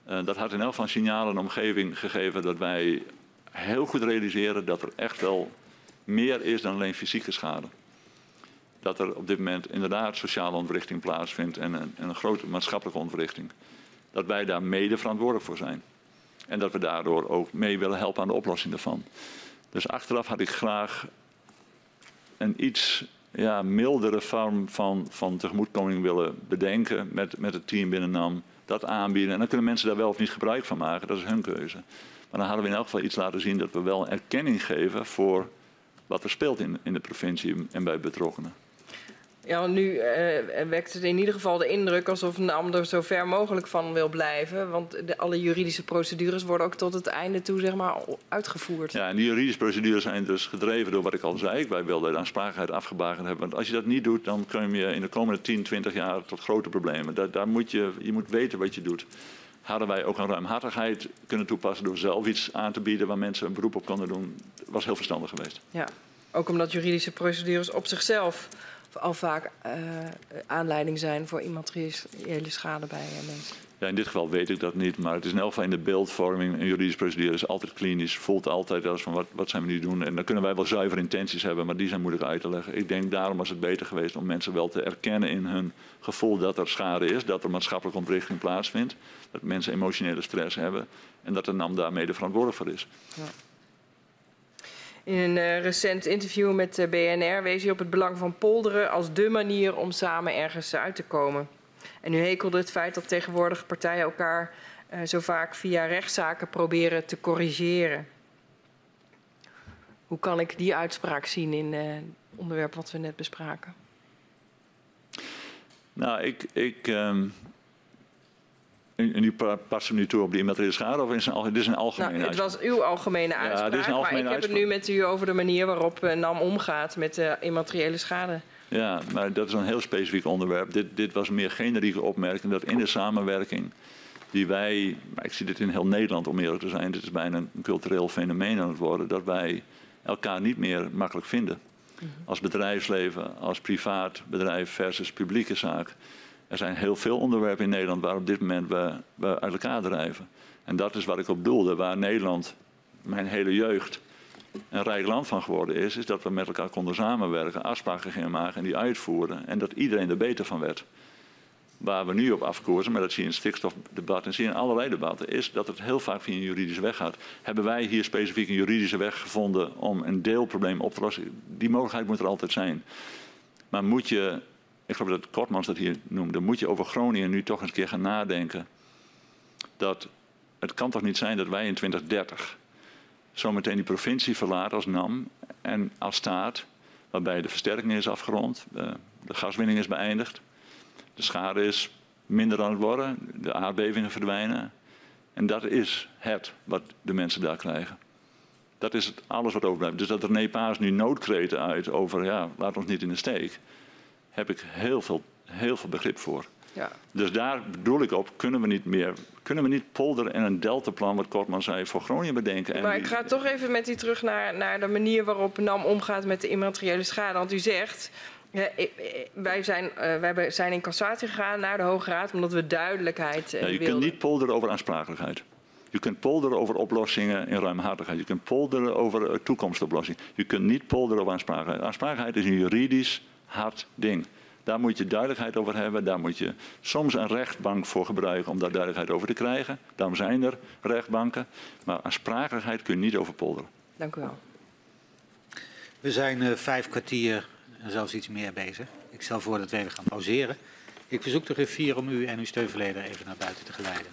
Uh, dat had in elk geval een signaal aan de omgeving gegeven dat wij heel goed realiseren dat er echt wel meer is dan alleen fysieke schade. Dat er op dit moment inderdaad sociale ontwrichting plaatsvindt en een, en een grote maatschappelijke ontwrichting dat wij daar mede verantwoordelijk voor zijn. En dat we daardoor ook mee willen helpen aan de oplossing daarvan. Dus achteraf had ik graag een iets ja, mildere vorm van, van tegemoetkoming willen bedenken met, met het team binnen NAM. Dat aanbieden. En dan kunnen mensen daar wel of niet gebruik van maken. Dat is hun keuze. Maar dan hadden we in elk geval iets laten zien dat we wel erkenning geven voor wat er speelt in, in de provincie en bij betrokkenen. Ja, nu uh, wekt het in ieder geval de indruk alsof NAM er zo ver mogelijk van wil blijven. Want de, alle juridische procedures worden ook tot het einde toe zeg maar, uitgevoerd. Ja, en die juridische procedures zijn dus gedreven door wat ik al zei. Wij wilden de aansprakelijkheid afgebakend hebben. Want als je dat niet doet, dan kun je in de komende 10, 20 jaar tot grote problemen. Daar, daar moet je, je moet weten wat je doet. hadden wij ook een ruimhartigheid kunnen toepassen door zelf iets aan te bieden waar mensen een beroep op konden doen. Was heel verstandig geweest. Ja, ook omdat juridische procedures op zichzelf al vaak uh, aanleiding zijn voor immateriële schade bij uh, mensen. Ja, in dit geval weet ik dat niet, maar het is in elk geval in de beeldvorming. Een juridische procedure is altijd klinisch, voelt altijd als van wat, wat zijn we nu doen. En dan kunnen wij wel zuivere intenties hebben, maar die zijn moeilijk uit te leggen. Ik denk daarom was het beter geweest om mensen wel te erkennen in hun gevoel dat er schade is, dat er maatschappelijke ontwrichting plaatsvindt, dat mensen emotionele stress hebben en dat de NAM daarmee de verantwoordelijk voor is. Ja. In een uh, recent interview met de BNR wees hij op het belang van polderen als dé manier om samen ergens uit te komen. En u hekelde het feit dat tegenwoordig partijen elkaar uh, zo vaak via rechtszaken proberen te corrigeren. Hoe kan ik die uitspraak zien in het onderwerp wat we net bespraken? Nou, ik, ik, um, en u past nu toe op die immateriële schade of is een, dit is een algemene nou, Het was uw algemene uitspraak, ja, dit is een algemene maar ik heb het nu met u over de manier waarop uh, NAM omgaat met uh, immateriële schade. Ja, maar dat is een heel specifiek onderwerp. Dit, dit was meer generieke opmerking dat in de samenwerking die wij, maar ik zie dit in heel Nederland om eerlijk te zijn, dit is bijna een cultureel fenomeen aan het worden, dat wij elkaar niet meer makkelijk vinden. Mhm. Als bedrijfsleven, als privaat bedrijf versus publieke zaak. Er zijn heel veel onderwerpen in Nederland waar op dit moment we, we uit elkaar drijven. En dat is wat ik op doelde, waar Nederland, mijn hele jeugd, een rijk land van geworden is, is dat we met elkaar konden samenwerken, afspraken gingen maken en die uitvoeren. En dat iedereen er beter van werd. Waar we nu op afkoersen, maar dat zie je in het stikstofdebat en zie je in allerlei debatten, is dat het heel vaak via een juridische weg gaat. Hebben wij hier specifiek een juridische weg gevonden om een deelprobleem op te lossen? Die mogelijkheid moet er altijd zijn. Maar moet je ik geloof dat Kortmans dat hier noemde, moet je over Groningen nu toch eens een keer gaan nadenken. Dat het kan toch niet zijn dat wij in 2030 zometeen die provincie verlaten als NAM en als staat, waarbij de versterking is afgerond, de, de gaswinning is beëindigd, de schade is minder aan het worden, de aardbevingen verdwijnen. En dat is het wat de mensen daar krijgen. Dat is alles wat overblijft. Dus dat René Paas nu noodkreten uit over, ja, laat ons niet in de steek heb ik heel veel, heel veel begrip voor. Ja. Dus daar bedoel ik op, kunnen we niet meer, kunnen we niet polderen en een deltaplan, wat Kortman zei, voor Groningen bedenken. En maar ik ga toch even met u terug naar, naar de manier waarop NAM omgaat met de immateriële schade. Want u zegt, ja, wij, zijn, wij zijn in cassatie gegaan naar de Hoge Raad omdat we duidelijkheid ja, Je kunt niet polderen over aansprakelijkheid. Je kunt polderen over oplossingen in ruimhartigheid. Je kunt polderen over toekomstoplossingen. Je kunt niet polderen over aansprakelijkheid. Aansprakelijkheid is een juridisch hard ding. Daar moet je duidelijkheid over hebben. Daar moet je soms een rechtbank voor gebruiken om daar duidelijkheid over te krijgen. Daarom zijn er rechtbanken. Maar aansprakelijkheid kun je niet overpolderen. Dank u wel. We zijn uh, vijf kwartier en zelfs iets meer bezig. Ik stel voor dat we even gaan pauzeren. Ik verzoek de griffier om u en uw steunverleder even naar buiten te geleiden.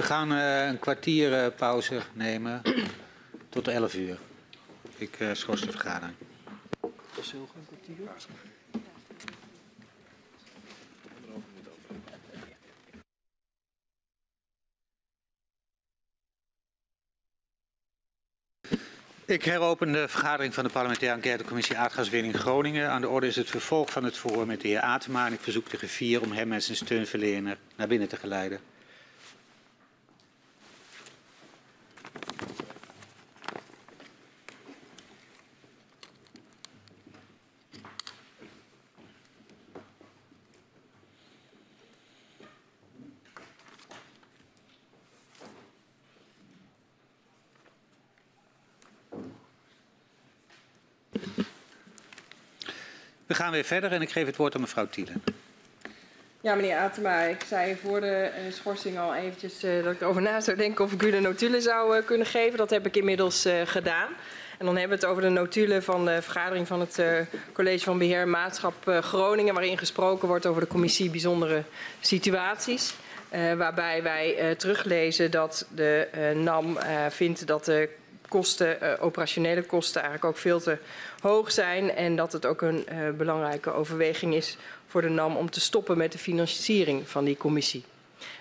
We gaan uh, een kwartier uh, pauze nemen [clears throat] tot 11 uur. Ik uh, schors de vergadering. Is een kwartier? Ik heropen de vergadering van de parlementaire enquêtecommissie aardgaswinning Groningen. Aan de orde is het vervolg van het verhoor met de heer Atema. En ik verzoek de griffier om hem en zijn steunverlener naar binnen te geleiden. Gaan weer verder en ik geef het woord aan mevrouw Thielen. Ja, meneer Atema, ik zei voor de uh, schorsing al eventjes uh, dat ik erover na zou denken of ik u de notulen zou uh, kunnen geven. Dat heb ik inmiddels gedaan. En dan hebben we het over de notulen van de vergadering van het College van Beheer en Maatschap Groningen, waarin gesproken wordt over de commissie bijzondere situaties. waarbij wij teruglezen dat de NAM vindt dat de kosten, operationele kosten eigenlijk ook veel te hoog zijn. En dat het ook een uh, belangrijke overweging is voor de NAM om te stoppen met de financiering van die commissie.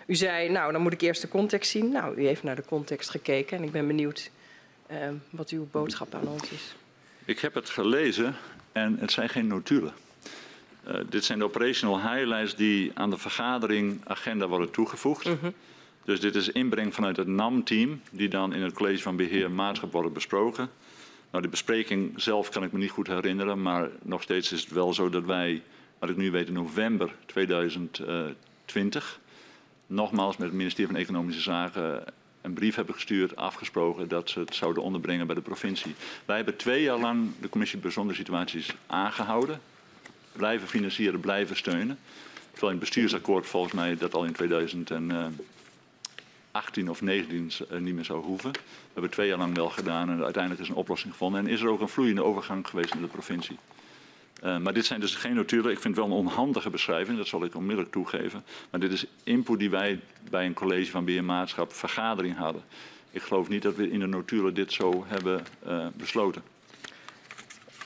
U zei, nou, dan moet ik eerst de context zien. Nou, u heeft naar de context gekeken en ik ben benieuwd uh, wat uw boodschap aan ons is. Ik heb het gelezen en het zijn geen notulen. Uh, dit zijn de operational highlights die aan de vergadering agenda worden toegevoegd. Mm -hmm. Dus dit is inbreng vanuit het NAM-team, die dan in het college van beheer maatschap worden besproken. Nou, de bespreking zelf kan ik me niet goed herinneren, maar nog steeds is het wel zo dat wij, wat ik nu weet, in november 2020 nogmaals met het ministerie van Economische Zaken een brief hebben gestuurd, afgesproken dat ze het zouden onderbrengen bij de provincie. Wij hebben twee jaar lang de commissie bijzondere situaties aangehouden, blijven financieren, blijven steunen. Terwijl in het bestuursakkoord volgens mij dat al in 2018 of 19 niet meer zou hoeven. We hebben twee jaar lang wel gedaan en uiteindelijk is een oplossing gevonden. En is er ook een vloeiende overgang geweest in de provincie. Uh, maar dit zijn dus geen notulen. Ik vind het wel een onhandige beschrijving, dat zal ik onmiddellijk toegeven. Maar dit is input die wij bij een college van beheermaatschap vergadering hadden. Ik geloof niet dat we in de notulen dit zo hebben uh, besloten.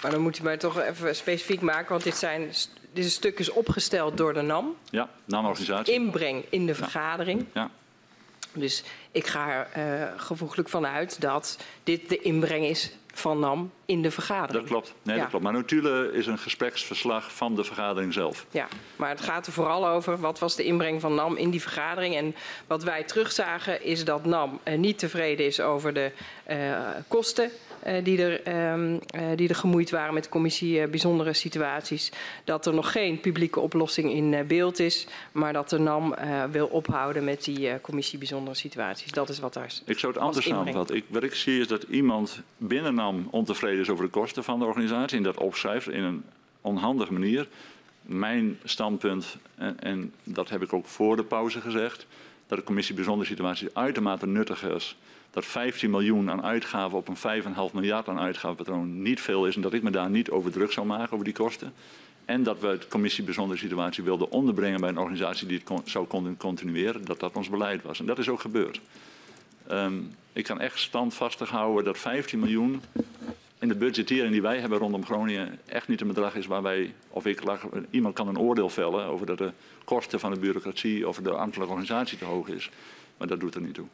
Maar dan moet u mij toch even specifiek maken, want dit, zijn, dit stuk is opgesteld door de NAM. Ja, NAM-organisatie. Inbreng in de vergadering. Ja. ja. Dus ik ga er uh, gevoeglijk vanuit dat dit de inbreng is van NAM in de vergadering. Dat klopt. Nee, ja. dat klopt. Maar notulen is een gespreksverslag van de vergadering zelf. Ja, maar het gaat er vooral over wat was de inbreng van NAM in die vergadering. En wat wij terugzagen is dat NAM uh, niet tevreden is over de uh, kosten die, er, um, die er gemoeid waren met de commissie bijzondere situaties. Dat er nog geen publieke oplossing in beeld is, maar dat de NAM wil ophouden met die commissie bijzondere situaties. Dat is wat daar is. Ik zou het anders samenvatten. Ik, wat ik zie is dat iemand binnen NAM ontevreden is over de kosten van de organisatie en dat opschrijft in een onhandige manier. Mijn standpunt, en, en dat heb ik ook voor de pauze gezegd, dat de commissie bijzondere situaties uitermate nuttig is dat 15 miljoen aan uitgaven op een 5,5 miljard aan uitgavenpatroon niet veel is en dat ik me daar niet over druk zou maken over die kosten. En dat we de commissie bijzondere situatie wilden onderbrengen bij een organisatie die het kon, zou continueren, dat dat ons beleid was. En dat is ook gebeurd. Um, ik kan echt standvastig houden dat 15 miljoen in de budgettering die wij hebben rondom Groningen echt niet een bedrag is waar wij, of ik, iemand kan een oordeel vellen over dat de kosten van de bureaucratie of de ambtelijke organisatie te hoog is. Maar dat doet er niet toe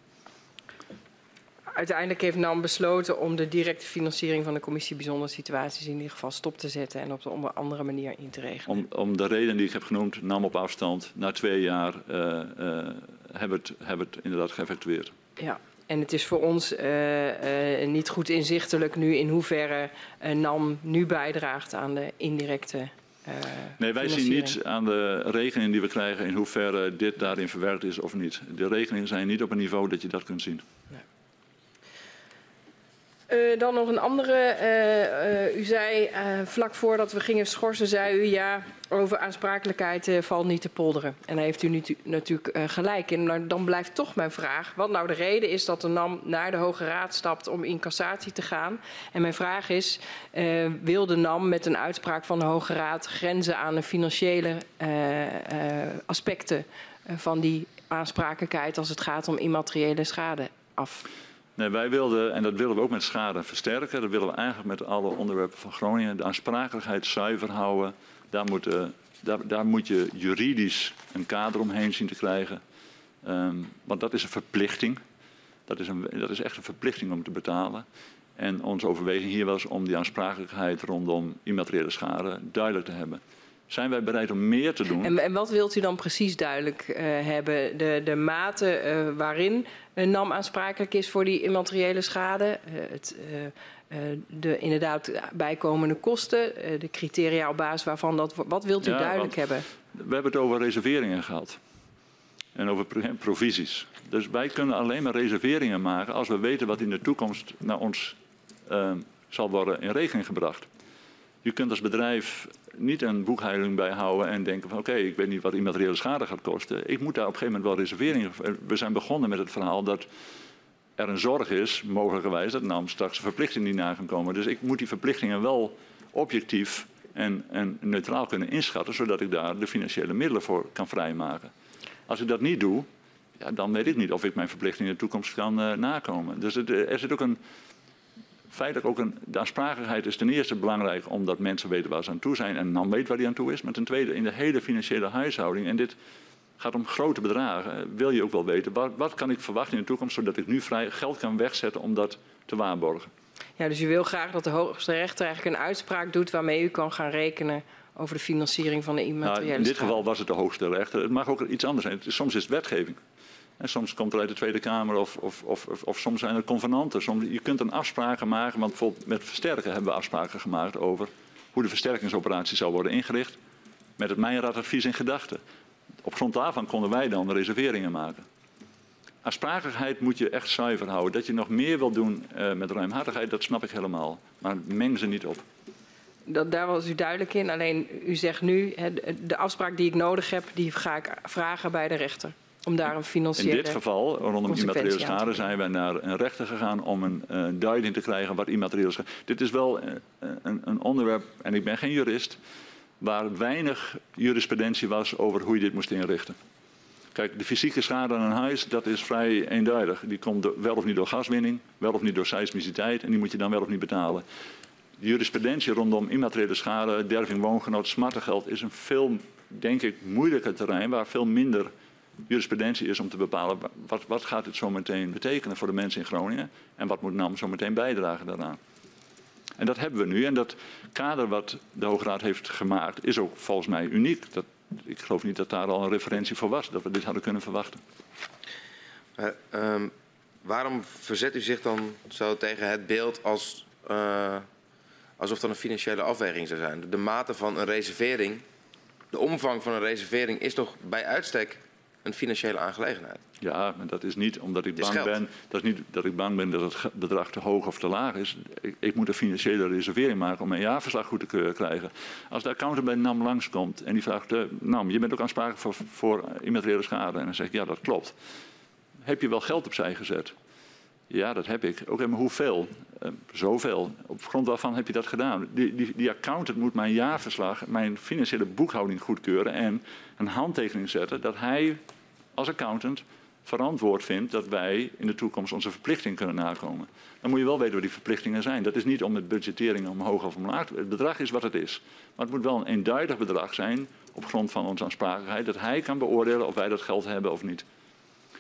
uiteindelijk heeft NAM besloten om de directe financiering van de commissie bijzondere situaties in ieder geval stop te zetten en op een andere manier in te regelen. Om, om de reden die ik heb genoemd, NAM op afstand, na twee jaar uh, uh, hebben het, hebben het inderdaad geëffectueerd. Ja. En het is voor ons uh, niet goed inzichtelijk nu in hoeverre NAM nu bijdraagt aan de indirecte nee, wij zien niet aan de rekeningen die we krijgen in hoeverre dit daarin verwerkt is of niet. De rekeningen zijn niet op een niveau dat je dat kunt zien. Nee. Uh, dan nog een andere. Uh, uh, u zei vlak voordat we gingen schorsen, zei u ja, over aansprakelijkheid valt niet te polderen. En daar heeft u nu, natuurlijk gelijk. Maar dan blijft toch mijn vraag, wat nou de reden is dat de NAM naar de Hoge Raad stapt om in cassatie te gaan. En mijn vraag is, wil de NAM met een uitspraak van de Hoge Raad grenzen aan de financiële aspecten van die aansprakelijkheid als het gaat om immateriële schade af? Wij wilden, en dat willen we ook met schade versterken, dat willen we eigenlijk met alle onderwerpen van Groningen, de aansprakelijkheid zuiver houden. Daar moet, uh, daar, daar moet je juridisch een kader omheen zien te krijgen. Um, want dat is een verplichting. Dat is, een, dat is echt een verplichting om te betalen. En onze overweging hier was om die aansprakelijkheid rondom immateriële schade duidelijk te hebben. Zijn wij bereid om meer te doen? En, en wat wilt u dan precies duidelijk uh, hebben? De, de mate uh, waarin een NAM aansprakelijk is voor die immateriële schade? Uh, het, de inderdaad bijkomende kosten, de criteria op basis waarvan dat. Wat wilt u ja, duidelijk hebben? We hebben het over reserveringen gehad. En over provisies. Dus wij kunnen alleen maar reserveringen maken als we weten wat in de toekomst naar ons zal worden in rekening gebracht. Je kunt als bedrijf niet een boekhouding bijhouden en denken van oké, ik weet niet wat immateriële schade gaat kosten. Ik moet daar op een gegeven moment wel reserveringen. We zijn begonnen met het verhaal dat er een zorg is, mogelijkerwijs, dat NAM straks een verplichting niet na komen. Dus ik moet die verplichtingen wel objectief en, en neutraal kunnen inschatten, zodat ik daar de financiële middelen voor kan vrijmaken. Als ik dat niet doe, ja, dan weet ik niet of ik mijn verplichtingen in de toekomst kan uh, nakomen. Dus het, er zit ook een feitelijk ook een, de aansprakelijkheid is ten eerste belangrijk omdat mensen weten waar ze aan toe zijn en dan weet waar die aan toe is. Maar ten tweede in de hele financiële huishouding. En dit gaat om grote bedragen. Wil je ook wel weten, wat, wat kan ik verwachten in de toekomst, zodat ik nu vrij geld kan wegzetten om dat te waarborgen. Ja, dus u wil graag dat de hoogste rechter eigenlijk een uitspraak doet waarmee u kan gaan rekenen over de financiering van de immateriële nou, In dit geval was het de hoogste rechter. Het mag ook iets anders zijn. Soms is het wetgeving. En soms komt er uit de Tweede Kamer of, of, of, of, soms zijn er convenanten. Soms, je kunt een afspraken maken, want bijvoorbeeld met versterken hebben we afspraken gemaakt over hoe de versterkingsoperatie zou worden ingericht. Met het Meijeradadvies in gedachten. Op grond daarvan konden wij dan reserveringen maken. Aansprakelijkheid moet je echt zuiver houden. Dat je nog meer wil doen eh, met ruimhartigheid, dat snap ik helemaal. Maar meng ze niet op. Dat, daar was u duidelijk in. Alleen u zegt nu, de afspraak die ik nodig heb, die ga ik vragen bij de rechter. Om daar een In financiële... dit geval, rondom immateriële schade, zijn wij naar een rechter gegaan om een eh, duiding te krijgen wat immateriële schade Dit is wel eh, een, een onderwerp, en ik ben geen jurist, waar weinig jurisprudentie was over hoe je dit moest inrichten. Kijk, de fysieke schade aan een huis, dat is vrij eenduidig. Die komt door- wel of niet door gaswinning, wel of niet door seismiciteit en die moet je dan wel of niet betalen. De jurisprudentie rondom immateriële schade, derving woongenoot, smartengeld is een veel, denk ik, moeilijker terrein waar veel minder jurisprudentie is om te bepalen wa- wat, wat gaat het zo meteen betekenen voor de mensen in Groningen en wat moet NAM zo meteen bijdragen daaraan. En dat hebben we nu en dat kader wat de Hoge Raad heeft gemaakt is ook volgens mij uniek. Dat, ik geloof niet dat daar al een referentie voor was, dat we dit hadden kunnen verwachten. Ehm, waarom verzet u zich dan zo tegen het beeld als, eh, alsof dat een financiële afweging zou zijn? De mate van een reservering, de omvang van een reservering is toch bij uitstek een financiële aangelegenheid? Ja, maar dat is niet omdat ik bang ben, dat is niet dat ik bang ben dat het bedrag te hoog of te laag is. Ik, ik moet een financiële reservering maken om mijn jaarverslag goed te krijgen. Als de accountant bij NAM langskomt en die vraagt, eh, NAM, je bent ook aansprakelijk voor, voor immateriële schade. En dan zeg ik, ja, dat klopt. Heb je wel geld opzij gezet? Ja, dat heb ik. Oké, maar hoeveel? Eh, zoveel. Op grond waarvan heb je dat gedaan? Die, die, die accountant moet mijn jaarverslag, mijn financiële boekhouding goedkeuren en een handtekening zetten dat hij als accountant verantwoord vindt dat wij in de toekomst onze verplichting kunnen nakomen. Dan moet je wel weten wat die verplichtingen zijn. Dat is niet om met budgettering omhoog of omlaag. Het bedrag is wat het is. Maar het moet wel een eenduidig bedrag zijn op grond van onze aansprakelijkheid. Dat hij kan beoordelen of wij dat geld hebben of niet.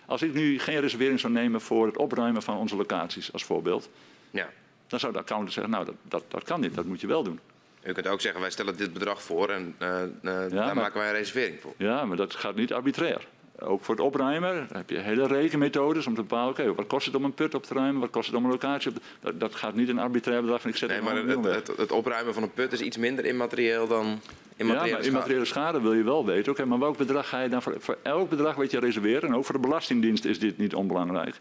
Als ik nu geen reservering zou nemen voor het opruimen van onze locaties als voorbeeld. Ja. Dan zou de accountant zeggen, nou dat, dat, dat kan niet, dat moet je wel doen. U kunt ook zeggen, wij stellen dit bedrag voor en eh, daar maar- maken wij een reservering voor. Ja, maar dat gaat niet arbitrair. Ook voor het opruimen heb je hele rekenmethodes om te bepalen, oké, wat kost het om een put op te ruimen, wat kost het om een locatie op te... Dat, dat gaat niet een arbitrair bedrag van ik zet Nee, het maar het, het, het opruimen van een put is iets minder immaterieel dan Ja, immateriële maar schade. immateriële schade wil je wel weten. Oké, maar welk bedrag ga je dan voor, voor elk bedrag wat je reserveert, en ook voor de Belastingdienst is dit niet onbelangrijk.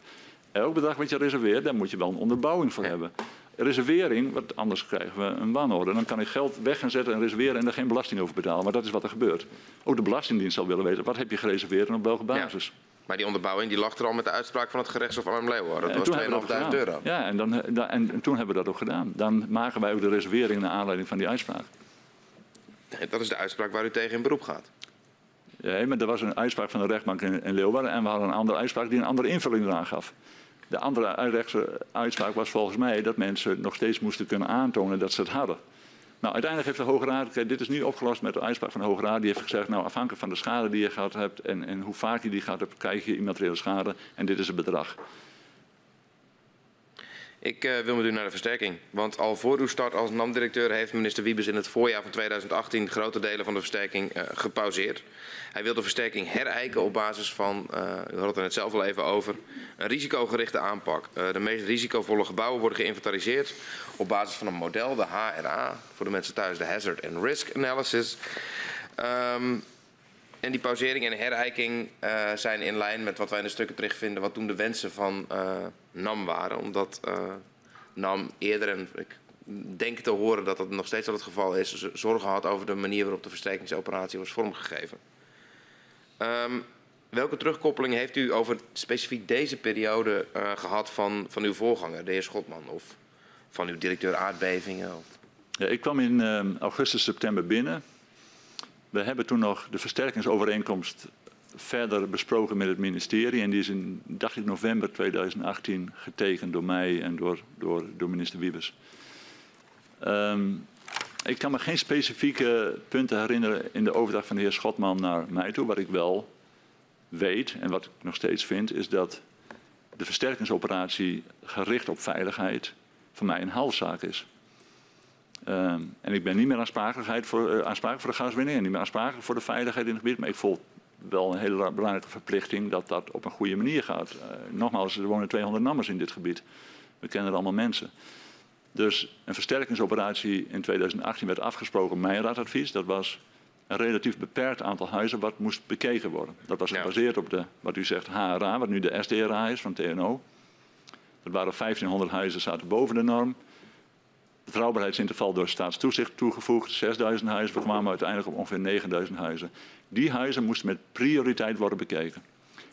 Elk bedrag wat je reserveert, daar moet je wel een onderbouwing voor hebben. Reservering, want anders krijgen we een wanorde. Dan kan ik geld weg gaan zetten en reserveren en er geen belasting over betalen. Maar dat is wat er gebeurt. Ook de Belastingdienst zal willen weten, wat heb je gereserveerd en op welke basis. Maar die onderbouwing die lag er al met de uitspraak van het gerechtshof Arnhem Leeuwarden. En Dat toen was 2.500 hebben we dat gedaan. euro. Ja, en, dan, eh, en, en toen hebben we dat ook gedaan. Dan maken wij ook de reservering naar aanleiding van die uitspraak. Nee, Dat is de uitspraak waar u tegen in beroep gaat. Ja, maar er was een uitspraak van de rechtbank in, in Leeuwarden en we hadden een andere uitspraak die een andere invulling eraan gaf. De andere rechtse uitspraak was volgens mij dat mensen nog steeds moesten kunnen aantonen dat ze het hadden. Nou, uiteindelijk heeft de Hoge Raad, dit is nu opgelost met de uitspraak van de Hoge Raad, die heeft gezegd, nou afhankelijk van de schade die je gehad hebt en, en hoe vaak je die gehad hebt, krijg je immateriële schade en dit is het bedrag. Ik eh, wil met u naar de versterking. Want al voor uw start als NAM-directeur heeft minister Wiebes in het voorjaar van 2018 grote delen van de versterking eh, gepauzeerd. Hij wil de versterking herijken op basis van, eh, u had het net zelf al even over, een risicogerichte aanpak. De meest risicovolle gebouwen worden geïnventariseerd op basis van een model, de HRA, voor de mensen thuis de Hazard and Risk Analysis. Ehm, en die pauzering en herijking zijn in lijn met wat wij in de stukken terugvinden, wat toen de wensen van NAM waren. Omdat eh, NAM eerder, en ik denk te horen dat dat nog steeds wel het geval is, zorgen had over de manier waarop de versterkingsoperatie was vormgegeven. Ehm, welke terugkoppeling heeft u over specifiek deze periode eh, gehad van, van uw voorganger, de heer Schotman, of van uw directeur aardbevingen? Of... Ja, ik kwam in eh, augustus, september binnen. We hebben toen nog de versterkingsovereenkomst verder besproken met het ministerie. En die is in, dacht ik, november 2018 getekend door mij en door, door, minister Wiebes. Ehm, ik kan me geen specifieke punten herinneren in de overdracht van de heer Schotman naar mij toe. Wat ik wel weet en wat ik nog steeds vind, is dat de versterkingsoperatie gericht op veiligheid voor mij een halfzaak is. Ehm, en ik ben niet meer aansprakelijk voor, voor de gaswinning en niet meer aansprakelijk voor de veiligheid in het gebied. Maar ik voel wel een hele belangrijke verplichting dat dat op een goede manier gaat. Uh, nogmaals, er wonen 200 nammers in dit gebied. We kennen allemaal mensen. Dus een versterkingsoperatie in 2018 werd afgesproken mijn raadadvies. Dat was een relatief beperkt aantal huizen wat moest bekeken worden. Dat was gebaseerd op de, wat u zegt, HRA, wat nu de SDRA is van TNO. Dat waren 1500 huizen, zaten boven de norm. Betrouwbaarheidsinterval door staatstoezicht toegevoegd, 6000 huizen. We kwamen uiteindelijk op ongeveer 9000 huizen. Die huizen moesten met prioriteit worden bekeken.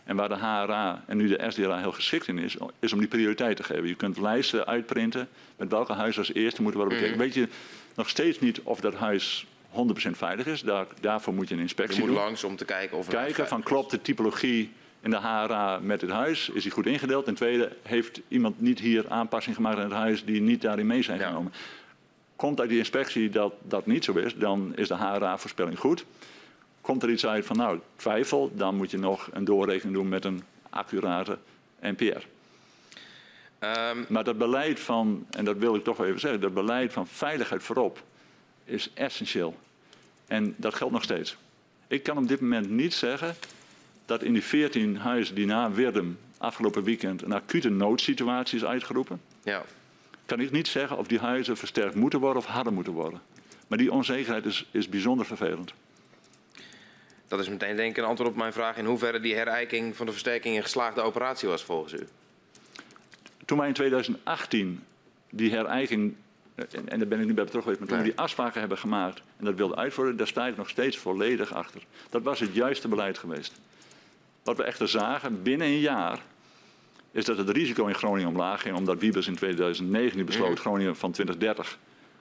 En waar de HRA en nu de SDRA heel geschikt in is, is om die prioriteit te geven. Je kunt lijsten uitprinten met welke huizen als eerste moeten worden bekeken. Mhm. Weet je nog steeds niet of dat huis 100% veilig is. Daar, daarvoor moet je een inspectie je moet langs om te kijken of Kijken van klopt de typologie in de HRA met het huis, is die goed ingedeeld? En tweede, heeft iemand niet hier aanpassing gemaakt in het huis die niet daarin mee zijn genomen? Komt uit die inspectie dat dat niet zo is, dan is de HRA-voorspelling goed. Komt er iets uit van nou, twijfel, dan moet je nog een doorrekening doen met een accurate NPR. Ehm, maar dat beleid van, en dat wil ik toch even zeggen, dat beleid van veiligheid voorop is essentieel. En dat geldt nog steeds. Ik kan op dit moment niet zeggen dat in die 14 huizen die na Wirdum afgelopen weekend een acute noodsituatie is uitgeroepen. Ja. Kan ik niet zeggen of die huizen versterkt moeten worden of harder moeten worden. Maar die onzekerheid is, is bijzonder vervelend. Dat is meteen denk ik een antwoord op mijn vraag in hoeverre die herijking van de versterking een geslaagde operatie was volgens u. Toen wij in 2018 die herijking en, en daar ben ik nu bij betrokken geweest, maar toen we die afspraken hebben gemaakt en dat wilden uitvoeren, daar sta ik nog steeds volledig achter. Dat was het juiste beleid geweest. Wat we echter zagen binnen een jaar, is dat het risico in Groningen omlaag ging, omdat Wiebes in 2019 besloot. Groningen van 2030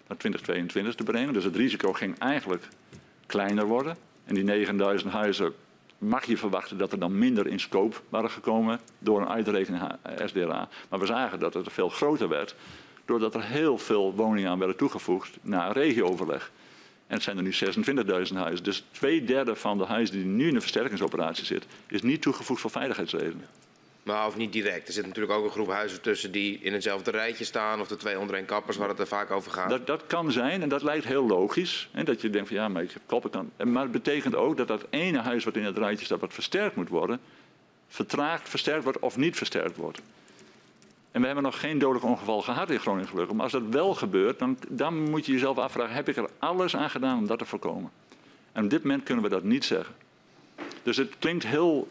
naar 2022 te brengen. Dus het risico ging eigenlijk kleiner worden. En die 9000 huizen mag je verwachten dat er dan minder in scope waren gekomen door een uitrekening SDRA. Maar we zagen dat het veel groter werd doordat er heel veel woningen aan werden toegevoegd na regiooverleg. En het zijn er nu 26.000 huizen. Dus twee derde van de huizen die nu in de versterkingsoperatie zit, is niet toegevoegd voor veiligheidsredenen. Maar of niet direct. Er zit natuurlijk ook een groep huizen tussen die in hetzelfde rijtje staan. Of de twee onder een kappers waar het er vaak over gaat. Dat, dat kan zijn en dat lijkt heel logisch. Hè, dat je denkt van ja, maar ik heb koppen kan. Maar het betekent ook dat dat ene huis wat in het rijtje staat, wat versterkt moet worden, vertraagd versterkt wordt of niet versterkt wordt. En we hebben nog geen dodelijk ongeval gehad in Groningen gelukkig. Maar als dat wel gebeurt, dan, dan moet je jezelf afvragen... heb ik er alles aan gedaan om dat te voorkomen? En op dit moment kunnen we dat niet zeggen. Dus het klinkt heel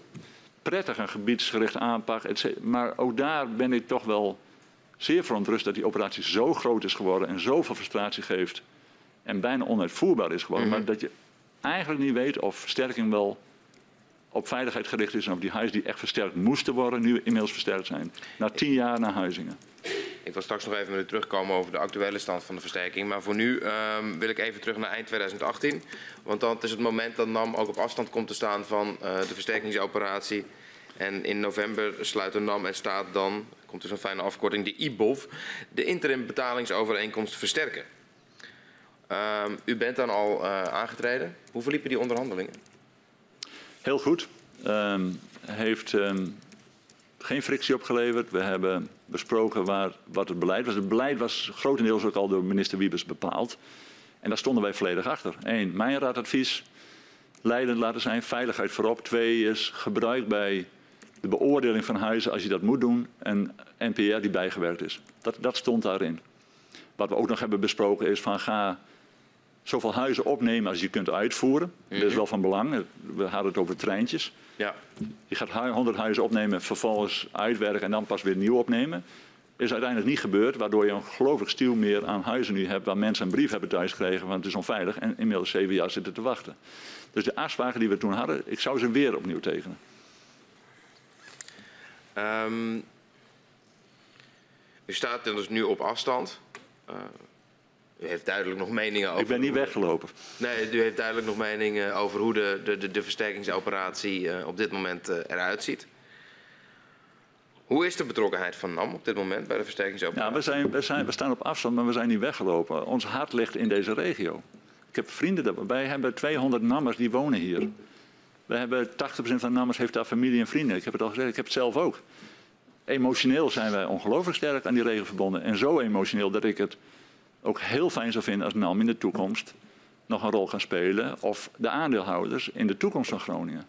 prettig, een gebiedsgericht aanpak. Maar ook daar ben ik toch wel zeer verontrust... dat die operatie zo groot is geworden en zoveel frustratie geeft... en bijna onuitvoerbaar is geworden. Mhm. Maar dat je eigenlijk niet weet of versterking wel op veiligheid gericht is en of die huizen die echt versterkt moesten worden, nu inmiddels versterkt zijn. Na tien jaar naar Huizingen. Ik wil straks nog even terugkomen over de actuele stand van de versterking. Maar voor nu um, wil ik even terug naar eind 2018. Want dan is het moment dat NAM ook op afstand komt te staan van uh, de versterkingsoperatie. En in november sluiten NAM en staat dan, komt dus een fijne afkorting, de IBOV, de interim betalingsovereenkomst versterken. Um, u bent dan al uh, aangetreden. Hoe verliepen die onderhandelingen? Heel goed. Um, heeft um, geen frictie opgeleverd. We hebben besproken waar, wat het beleid was. Het beleid was grotendeels ook al door minister Wiebes bepaald. En daar stonden wij volledig achter. Eén, mijn raadadvies. Leidend laten zijn, veiligheid voorop. Twee is gebruik bij de beoordeling van huizen als je dat moet doen. En NPR die bijgewerkt is. Dat, dat stond daarin. Wat we ook nog hebben besproken is van ga zoveel huizen opnemen als je kunt uitvoeren. Dat is mhm. wel van belang. We hadden het over treintjes. Ja. Je gaat 100 huizen opnemen, vervolgens uitwerken en dan pas weer nieuw opnemen. Is uiteindelijk niet gebeurd, waardoor je een gelooflijk stiel meer aan huizen nu hebt waar mensen een brief hebben thuisgekregen want het is onveilig en inmiddels zeven jaar zitten te wachten. Dus de afspraken die we toen hadden, ik zou ze weer opnieuw tekenen. Um, u staat dus nu op afstand. Uh, u heeft duidelijk nog meningen over... Ik ben niet weggelopen. Nee, u heeft duidelijk nog meningen over hoe de, de, de versterkingsoperatie uh, op dit moment uh, eruit ziet. Hoe is de betrokkenheid van NAM op dit moment bij de versterkingsoperatie? Ja, we, zijn, we, zijn, we staan op afstand, maar we zijn niet weggelopen. Ons hart ligt in deze regio. Ik heb vrienden daarbij. Wij hebben 200 NAMers die wonen hier. We hebben 80% van de namens heeft daar familie en vrienden. Ik heb het al gezegd, ik heb het zelf ook. Emotioneel zijn wij ongelooflijk sterk aan die regio verbonden. En zo emotioneel dat ik het ook heel fijn zou vinden als NAM in de toekomst nog een rol gaan spelen. Of de aandeelhouders in de toekomst van Groningen.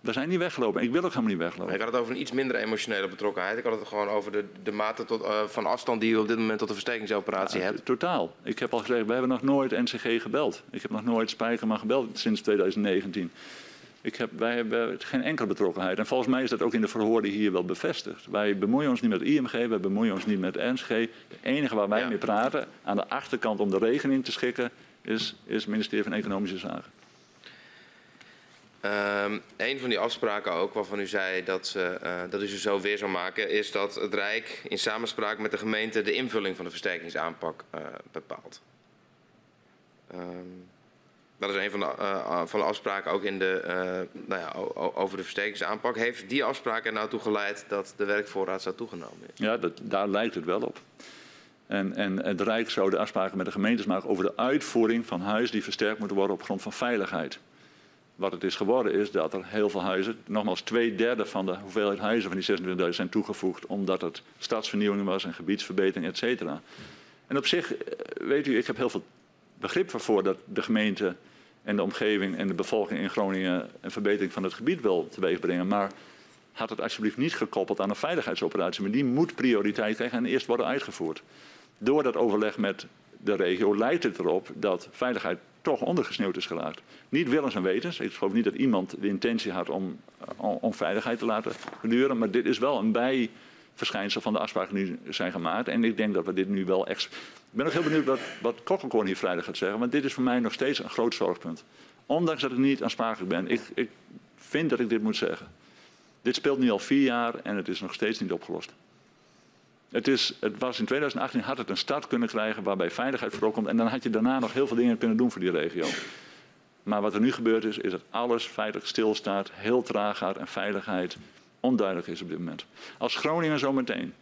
We zijn niet weggelopen. Ik wil ook helemaal niet weglopen. Ik had het over een iets minder emotionele betrokkenheid. Ik had het gewoon over de, de mate tot, uh, van afstand die u op dit moment tot de versterkingsoperatie ja, hebt. Totaal. Ik heb al gezegd, we hebben nog nooit NCG gebeld. Ik heb nog nooit Spijkerman gebeld sinds 2019. Ik heb, wij hebben geen enkele betrokkenheid. En volgens mij is dat ook in de verhoren hier wel bevestigd. Wij bemoeien ons niet met IMG, wij bemoeien ons niet met NSG. Het enige waar wij ja. mee praten, aan de achterkant om de regeling te schikken, is, is het ministerie van Economische Zaken. Um, een van die afspraken ook, waarvan u zei dat, ze, uh, dat u ze zo weer zou maken, is dat het Rijk in samenspraak met de gemeente de invulling van de versterkingsaanpak uh, bepaalt. Um, dat is een van de, uh, van de afspraken ook in de, nou ja, over de versterkingsaanpak. Heeft die afspraak er nou toe geleid dat de werkvoorraad zou toegenomen is? Ja, dat, daar lijkt het wel op. En, en het Rijk zou de afspraken met de gemeentes maken over de uitvoering van huizen die versterkt moeten worden op grond van veiligheid. Wat het is geworden is dat er heel veel huizen, nogmaals twee derde van de hoeveelheid huizen van die 26.000 zijn toegevoegd omdat het stadsvernieuwing was en gebiedsverbetering, et cetera. En op zich, weet u, ik heb heel veel begrip voor dat de gemeente en de omgeving en de bevolking in Groningen een verbetering van het gebied wil teweegbrengen. Maar had het alsjeblieft niet gekoppeld aan een veiligheidsoperatie. Maar die moet prioriteit krijgen en eerst worden uitgevoerd. Door dat overleg met de regio lijkt het erop dat veiligheid toch ondergesneeuwd is geraakt. Niet willens en wetens. Ik geloof niet dat iemand de intentie had om, om veiligheid te laten geduren. Maar dit is wel een bijverschijnsel van de afspraken die zijn gemaakt. En ik denk dat we dit nu wel echt. Ik ben ook heel benieuwd wat, wat hier vrijdag gaat zeggen. Want dit is voor mij nog steeds een groot zorgpunt. Ondanks dat ik niet aansprakelijk ben. Ik, ik vind dat ik dit moet zeggen. Dit speelt nu al vier jaar en het is nog steeds niet opgelost. Het, is, het was in 2018 had het een start kunnen krijgen waarbij veiligheid voorkomt. En dan had je daarna nog heel veel dingen kunnen doen voor die regio. Maar wat er nu gebeurd is, is dat alles feitelijk stilstaat, heel traag gaat en veiligheid onduidelijk is op dit moment. Als Groningen zometeen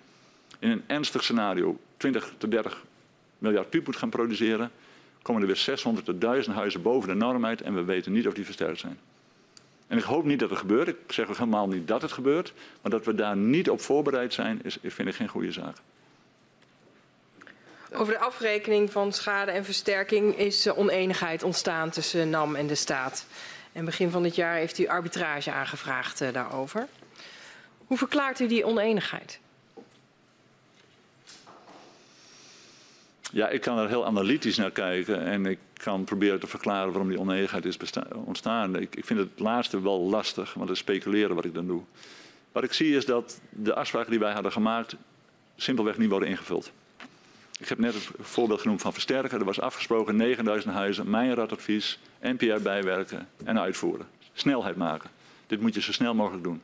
in een ernstig scenario 20 tot 30 miljard pub moet gaan produceren, komen er weer 600 tot 1000 huizen boven de norm uit en we weten niet of die versterkt zijn. En ik hoop niet dat het gebeurt. Ik zeg ook helemaal niet dat het gebeurt. Maar dat we daar niet op voorbereid zijn, is, vind ik geen goede zaak. Over de afrekening van schade en versterking is oneenigheid ontstaan tussen NAM en de staat. En begin van dit jaar heeft u arbitrage aangevraagd uh, daarover. Hoe verklaart u die oneenigheid? Ja, ik kan er heel analytisch naar kijken en ik kan proberen te verklaren waarom die oneenigheid is ontstaan. Ik, ik, vind het laatste wel lastig, want het is speculeren wat ik dan doe. Wat ik zie is dat de afspraken die wij hadden gemaakt simpelweg niet worden ingevuld. Ik heb net het voorbeeld genoemd van versterken. Er was afgesproken 9000 huizen, mijn radadvies, NPR bijwerken en uitvoeren. Snelheid maken. Dit moet je zo snel mogelijk doen.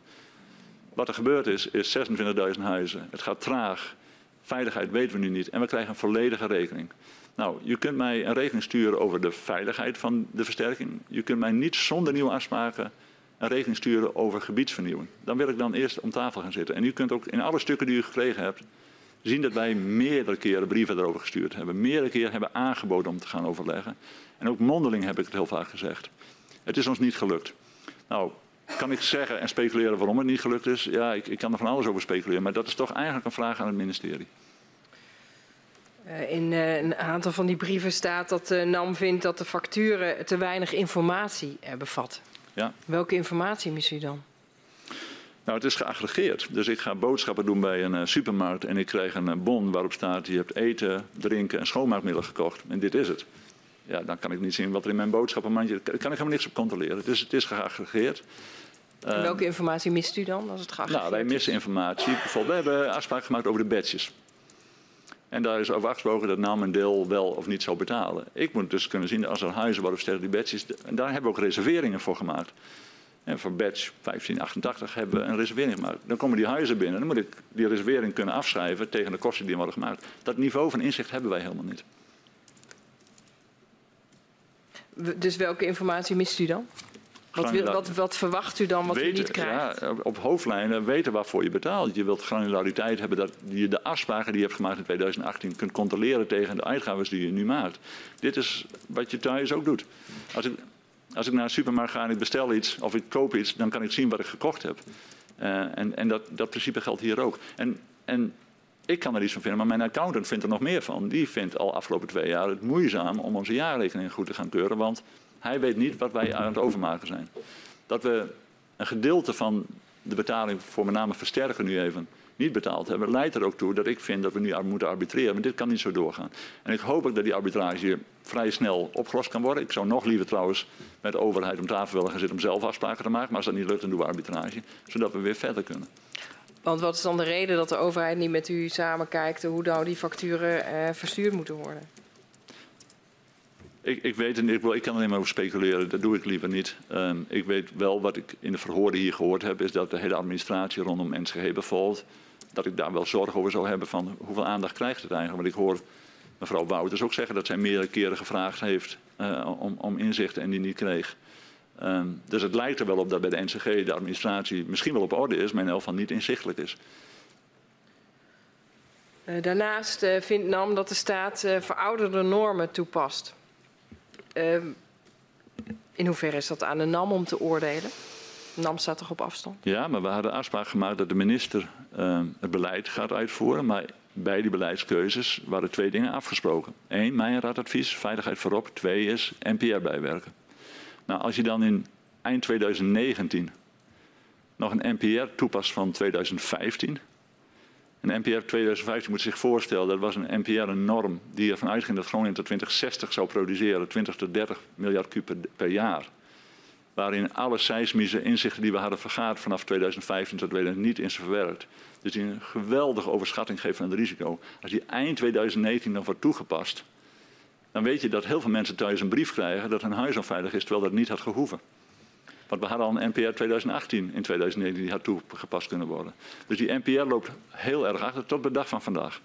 Wat er gebeurd is, is 26.000 huizen. Het gaat traag. Veiligheid weten we nu niet. En we krijgen een volledige rekening. Nou, je kunt mij een rekening sturen over de veiligheid van de versterking. Je kunt mij niet zonder nieuwe afspraken een rekening sturen over gebiedsvernieuwing. Dan wil ik dan eerst om tafel gaan zitten. En u kunt ook in alle stukken die u gekregen hebt zien dat wij meerdere keren brieven erover gestuurd hebben. Meerdere keren hebben aangeboden om te gaan overleggen. En ook mondeling heb ik het heel vaak gezegd. Het is ons niet gelukt. Nou, kan ik zeggen en speculeren waarom het niet gelukt is? Ja, ik, ik kan er van alles over speculeren. Maar dat is toch eigenlijk een vraag aan het ministerie. Uh, in uh, een aantal van die brieven staat dat uh, NAM vindt dat de facturen te weinig informatie bevatten. Ja. Welke informatie mist u dan? Nou, het is geaggregeerd. Dus ik ga boodschappen doen bij een supermarkt en ik krijg een bon waarop staat: je hebt eten, drinken en schoonmaakmiddelen gekocht. En dit is het. Ja, dan kan ik niet zien wat er in mijn boodschappenmandje. Daar kan ik helemaal niks op controleren. Dus het is geaggregeerd. En welke informatie mist u dan als het geaggregeerd Nou, wij missen informatie. Bijvoorbeeld, we hebben afspraak gemaakt over de badges. En daar is over afgesproken dat NAM een deel wel of niet zou betalen. Ik moet dus kunnen zien als er huizen waarop sterren die badges... En daar hebben we ook reserveringen voor gemaakt. En voor badge 1588 hebben we een reservering gemaakt. Dan komen die huizen binnen. Dan moet ik die reservering kunnen afschrijven tegen de kosten die worden gemaakt. Dat niveau van inzicht hebben wij helemaal niet. Dus welke informatie mist u dan? Wat, wil, wat, wat, verwacht u dan wat weten, u niet krijgt? Ja, op hoofdlijnen weten waarvoor je betaalt. Je wilt granulariteit hebben dat je de afspraken die je hebt gemaakt in 2018 kunt controleren tegen de uitgaven die je nu maakt. Dit is wat je thuis ook doet. Als ik... Als ik naar een supermarkt ga en ik bestel iets of ik koop iets, dan kan ik zien wat ik gekocht heb. Uh, en en dat, dat principe geldt hier ook. En, en ik kan er iets van vinden, maar mijn accountant vindt er nog meer van. Die vindt al afgelopen twee jaar het moeizaam om onze jaarrekening goed te gaan keuren, want hij weet niet wat wij aan het overmaken zijn. Dat we een gedeelte van de betaling voor met name versterken nu even niet betaald hebben, leidt er ook toe dat ik vind dat we nu moeten arbitreren. Maar dit kan niet zo doorgaan. En ik hoop ook dat die arbitrage vrij snel opgelost kan worden. Ik zou nog liever trouwens met de overheid om tafel willen gaan zitten om zelf afspraken te maken. Maar als dat niet lukt, dan doen we arbitrage. Zodat we weer verder kunnen. Want wat is dan de reden dat de overheid niet met u samen kijkt hoe nou die facturen eh, verstuurd moeten worden? Ik, ik, weet het niet, ik, kan alleen maar over speculeren, dat doe ik liever niet. Um, ik weet wel wat ik in de verhoren hier gehoord heb, is dat de hele administratie rondom NSGH bijvoorbeeld, dat ik daar wel zorg over zou hebben van hoeveel aandacht krijgt het eigenlijk. Want ik hoor mevrouw Wouters ook zeggen dat zij meerdere keren gevraagd heeft uh, om, om inzichten en die niet kreeg. Um, dus het lijkt er wel op dat bij de NCG de administratie misschien wel op orde is, maar in elk geval niet inzichtelijk is. Uh, daarnaast uh, vindt NAM dat de staat verouderde normen toepast. Ehm, in hoeverre is dat aan de NAM om te oordelen? NAM staat toch op afstand? Ja, maar we hadden afspraak gemaakt dat de minister uh, het beleid gaat uitvoeren. Maar bij die beleidskeuzes waren twee dingen afgesproken. Eén, mijn raadadvies, veiligheid voorop. Twee is NPR bijwerken. Nou, als je dan in eind 2019 nog een NPR toepast van 2015, een NPR 2015 moet zich voorstellen, dat was een NPR een norm die ervan uitging dat Groningen tot 2060 zou produceren, 20 tot 30 miljard kub per, jaar. Waarin alle seismische inzichten die we hadden vergaard vanaf 2015 tot 2020 niet in zijn verwerkt. Dus die een geweldige overschatting geeft van het risico. Als die eind 2019 nog wordt toegepast, dan weet je dat heel veel mensen thuis een brief krijgen dat hun huis onveilig is, terwijl dat niet had gehoeven. Want we hadden al een NPR 2018 in 2019 die had toegepast kunnen worden. Dus die NPR loopt heel erg achter tot de dag van vandaag.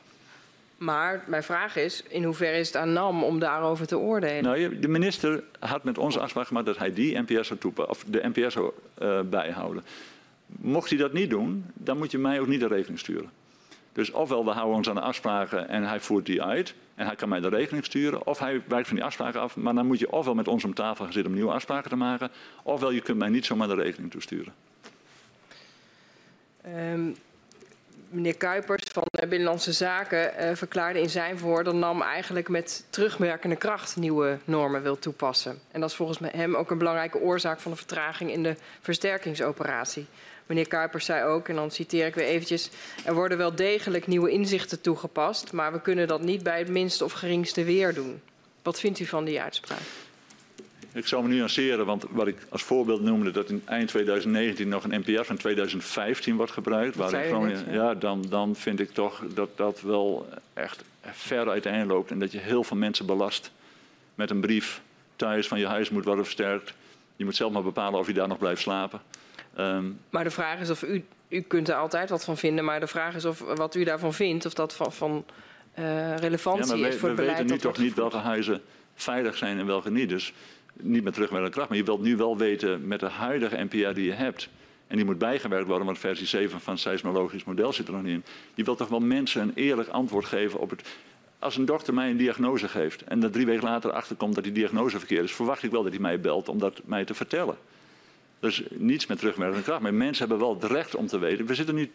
Maar mijn vraag is, in hoeverre is het aan NAM om daarover te oordelen? Nou, de minister had met ons afspraak gemaakt dat hij die NPR zou toepassen, of de NPR zou uh, bijhouden. Mocht hij dat niet doen, dan moet je mij ook niet de rekening sturen. Dus ofwel we houden ons aan de afspraken en hij voert die uit en hij kan mij de rekening sturen, of hij wijkt van die afspraken af. Maar dan moet je ofwel met ons om tafel gaan zitten om nieuwe afspraken te maken, ofwel je kunt mij niet zomaar de rekening toesturen. Um, meneer Kuipers van Binnenlandse Zaken uh, verklaarde in zijn woorden dat NAM eigenlijk met terugwerkende kracht nieuwe normen wil toepassen. En dat is volgens hem ook een belangrijke oorzaak van de vertraging in de versterkingsoperatie. Meneer Kuipers zei ook, en dan citeer ik weer eventjes... er worden wel degelijk nieuwe inzichten toegepast... maar we kunnen dat niet bij het minste of geringste weer doen. Wat vindt u van die uitspraak? Ik zou me nuanceren, want wat ik als voorbeeld noemde... dat in eind 2019 nog een NPR van 2015 wordt gebruikt... waarin Groningen, ja, dan, dan vind ik toch dat dat wel echt ver uiteenloopt... en dat je heel veel mensen belast met een brief thuis van je huis moet worden versterkt. Je moet zelf maar bepalen of je daar nog blijft slapen. Um, maar de vraag is of u, u kunt er altijd wat van vinden, maar de vraag is of wat u daarvan vindt, of dat van, van uh, relevantie ja, is voor het beleid. We weten nu toch niet welke huizen veilig zijn en welke niet. Dus niet met terugwerkende kracht, maar je wilt nu wel weten met de huidige NPR die je hebt. En die moet bijgewerkt worden, want versie 7 van het seismologisch model zit er nog niet in. Je wilt toch wel mensen een eerlijk antwoord geven op het. Als een dokter mij een diagnose geeft en er drie weken later achterkomt dat die diagnose verkeerd is, verwacht ik wel dat hij mij belt om dat mij te vertellen. Dus niets met terugwerkende kracht. Maar mensen hebben wel het recht om te weten. We zitten nu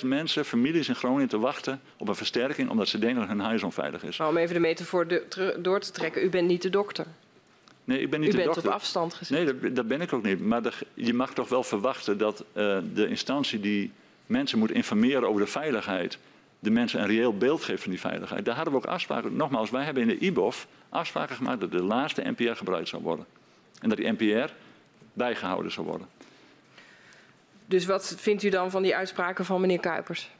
10.000 mensen, families in Groningen te wachten op een versterking omdat ze denken dat hun huis onveilig is. Maar om even de metafoor door te trekken, u bent niet de dokter. Nee, ik ben niet u de bent dokter. op afstand gezet. Nee, dat, dat, ben ik ook niet. Maar de, je mag toch wel verwachten dat uh, de instantie die mensen moet informeren over de veiligheid, de mensen een reëel beeld geeft van die veiligheid. Daar hadden we ook afspraken. Nogmaals, wij hebben in de IBOF afspraken gemaakt dat de laatste NPR gebruikt zou worden. En dat die NPR bijgehouden zou worden. Dus wat vindt u dan van die uitspraken van meneer Kuipers,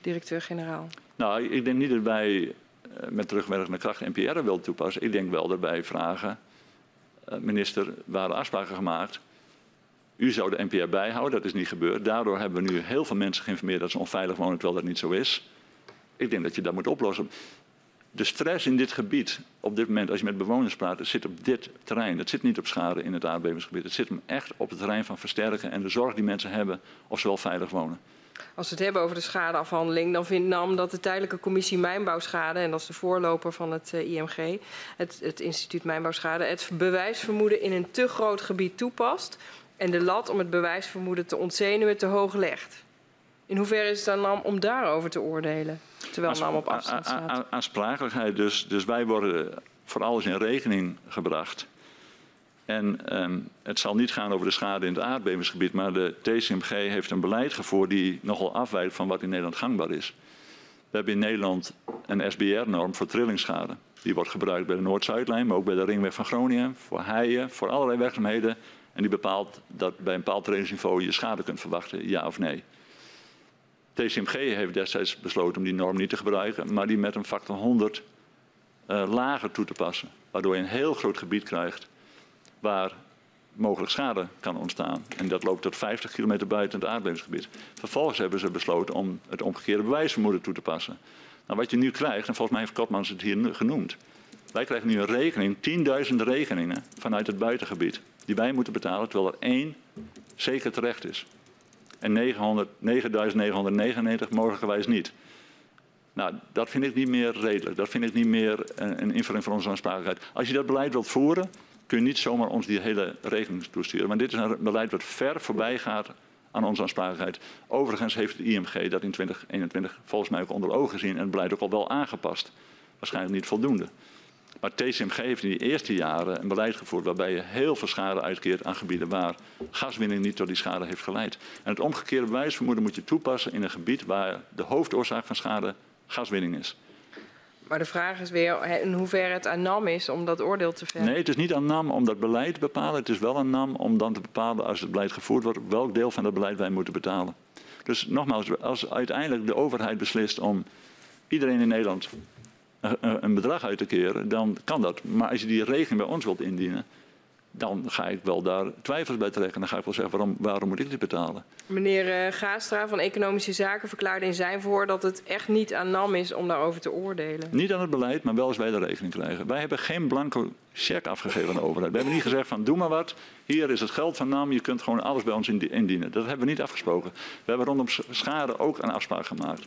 directeur-generaal? Nou, ik denk niet dat wij eh, met terugwerkende kracht NPR willen toepassen. Ik denk wel dat wij vragen, uh, minister, waren afspraken gemaakt. U zou de NPR bijhouden, dat is niet gebeurd. Daardoor hebben we nu heel veel mensen geïnformeerd dat ze onveilig wonen, terwijl dat niet zo is. Ik denk dat je dat moet oplossen de stress in dit gebied, op dit moment, als je met bewoners praat, het zit op dit terrein. Het zit niet op schade in het aardbevingsgebied. Het zit hem echt op het terrein van versterken en de zorg die mensen hebben of ze wel veilig wonen. Als we het hebben over de schadeafhandeling, dan vindt NAM dat de tijdelijke commissie mijnbouwschade, en dat is de voorloper van het uh, IMG, het, het instituut mijnbouwschade, het bewijsvermoeden in een te groot gebied toepast en de lat om het bewijsvermoeden te ontzenuwen te hoog legt. In hoeverre is het dan NAM om daarover te oordelen, terwijl NAM op afstand staat? Aansprakelijkheid, dus, dus wij worden voor alles in rekening gebracht. En um, het zal niet gaan over de schade in het aardbevingsgebied, maar de TCMG heeft een beleid gevoerd die nogal afwijkt van wat in Nederland gangbaar is. We hebben in Nederland een SBR-norm voor trillingsschade. Die wordt gebruikt bij de Noord-Zuidlijn, maar ook bij de ringweg van Groningen, voor heien, voor allerlei werkzaamheden. En die bepaalt dat bij een bepaald trainingsniveau je schade kunt verwachten, ja of nee. TCMG heeft destijds besloten om die norm niet te gebruiken, maar die met een factor 100 uh, lager toe te passen. Waardoor je een heel groot gebied krijgt waar mogelijk schade kan ontstaan. En dat loopt tot 50 kilometer buiten het aardbevingsgebied. Vervolgens hebben ze besloten om het omgekeerde bewijsvermoeden toe te passen. Nou, wat je nu krijgt, en volgens mij heeft Kotmans het hier genoemd. Wij krijgen nu een rekening, 10.000 rekeningen vanuit het buitengebied. Die wij moeten betalen, terwijl er één zeker terecht is. En 9.999 mogelijkerwijs niet. Nou, dat vind ik niet meer redelijk. Dat vind ik niet meer een, een invulling van onze aansprakelijkheid. Als je dat beleid wilt voeren, kun je niet zomaar ons die hele rekening toesturen. Maar dit is een beleid wat ver voorbij gaat aan onze aansprakelijkheid. Overigens heeft het IMG dat in 2021 volgens mij ook onder ogen gezien en het beleid ook al wel aangepast. Waarschijnlijk niet voldoende. Maar TCMG heeft in die eerste jaren een beleid gevoerd waarbij je heel veel schade uitkeert aan gebieden waar gaswinning niet tot die schade heeft geleid. En het omgekeerde bewijsvermoeden moet je toepassen in een gebied waar de hoofdoorzaak van schade gaswinning is. Maar de vraag is weer in hoeverre het aan NAM is om dat oordeel te vellen. Nee, het is niet aan NAM om dat beleid te bepalen. Het is wel aan NAM om dan te bepalen, als het beleid gevoerd wordt, welk deel van dat beleid wij moeten betalen. Dus nogmaals, als uiteindelijk de overheid beslist om iedereen in Nederland een bedrag uit te keren, dan kan dat. Maar als je die regeling bij ons wilt indienen, dan ga ik wel daar twijfels bij trekken. Dan ga ik wel zeggen, waarom, waarom moet ik dit betalen? Meneer uh, Gaastra van Economische Zaken verklaarde in zijn voor dat het echt niet aan NAM is om daarover te oordelen. Niet aan het beleid, maar wel als wij de rekening krijgen. Wij hebben geen blanco cheque afgegeven aan de overheid. We hebben niet gezegd van doe maar wat, hier is het geld van NAM, je kunt gewoon alles bij ons indienen. Dat hebben we niet afgesproken. We hebben rondom schade ook een afspraak gemaakt.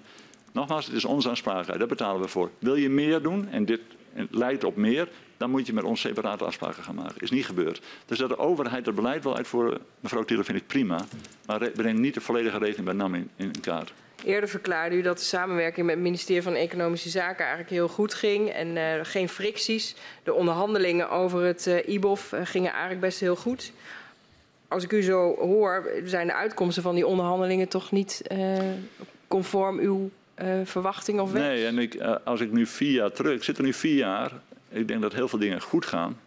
Nogmaals, het is onze aansprakelijkheid, daar betalen we voor. Wil je meer doen, en dit lijkt op meer, dan moet je met ons separate afspraken gaan maken. Is niet gebeurd. Dus dat de overheid het beleid wil uitvoeren, mevrouw Thiele, vind ik prima. Maar breng niet de volledige rekening bij NAM in, in kaart. Eerder verklaarde u dat de samenwerking met het ministerie van Economische Zaken eigenlijk heel goed ging en uh, geen fricties. De onderhandelingen over het uh, IBOF uh, gingen eigenlijk best heel goed. Als ik u zo hoor, zijn de uitkomsten van die onderhandelingen toch niet conform uw verwachting of wens? Nee, en ik, als ik nu vier jaar terug, ik zit er nu vier jaar, ik denk dat heel veel dingen goed gaan.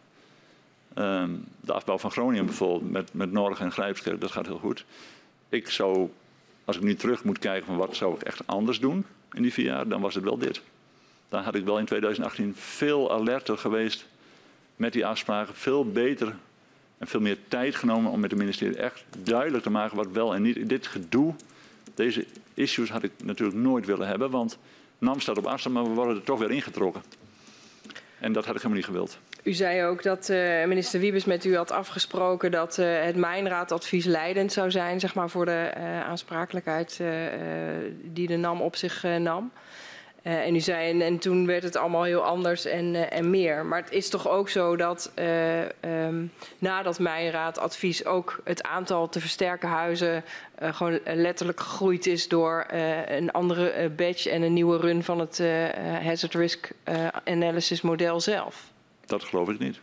Um, de afbouw van Groningen bijvoorbeeld met, met Norg en Grijpskerk, dat gaat heel goed. Ik zou, als ik nu terug moet kijken van wat zou ik echt anders doen in die vier jaar, dan was het wel dit. Dan had ik wel in 2018 veel alerter geweest met die afspraken, veel beter en veel meer tijd genomen om met het ministerie echt duidelijk te maken wat wel en niet. Dit gedoe, deze issues had ik natuurlijk nooit willen hebben, want NAM staat op afstand, maar we worden er toch weer ingetrokken. En dat had ik helemaal niet gewild. U zei ook dat uh, minister Wiebes met u had afgesproken dat uh, het mijnraadadvies leidend zou zijn zeg maar, voor de uh, aansprakelijkheid die de NAM op zich nam. Uh, en u zei, en, en, toen werd het allemaal heel anders en, uh, en meer. Maar het is toch ook zo dat uh, um, na dat mijnraadadvies ook het aantal te versterken huizen gewoon letterlijk gegroeid is door een andere badge en een nieuwe run van het Hazard Risk Analysis model zelf? Dat geloof ik niet.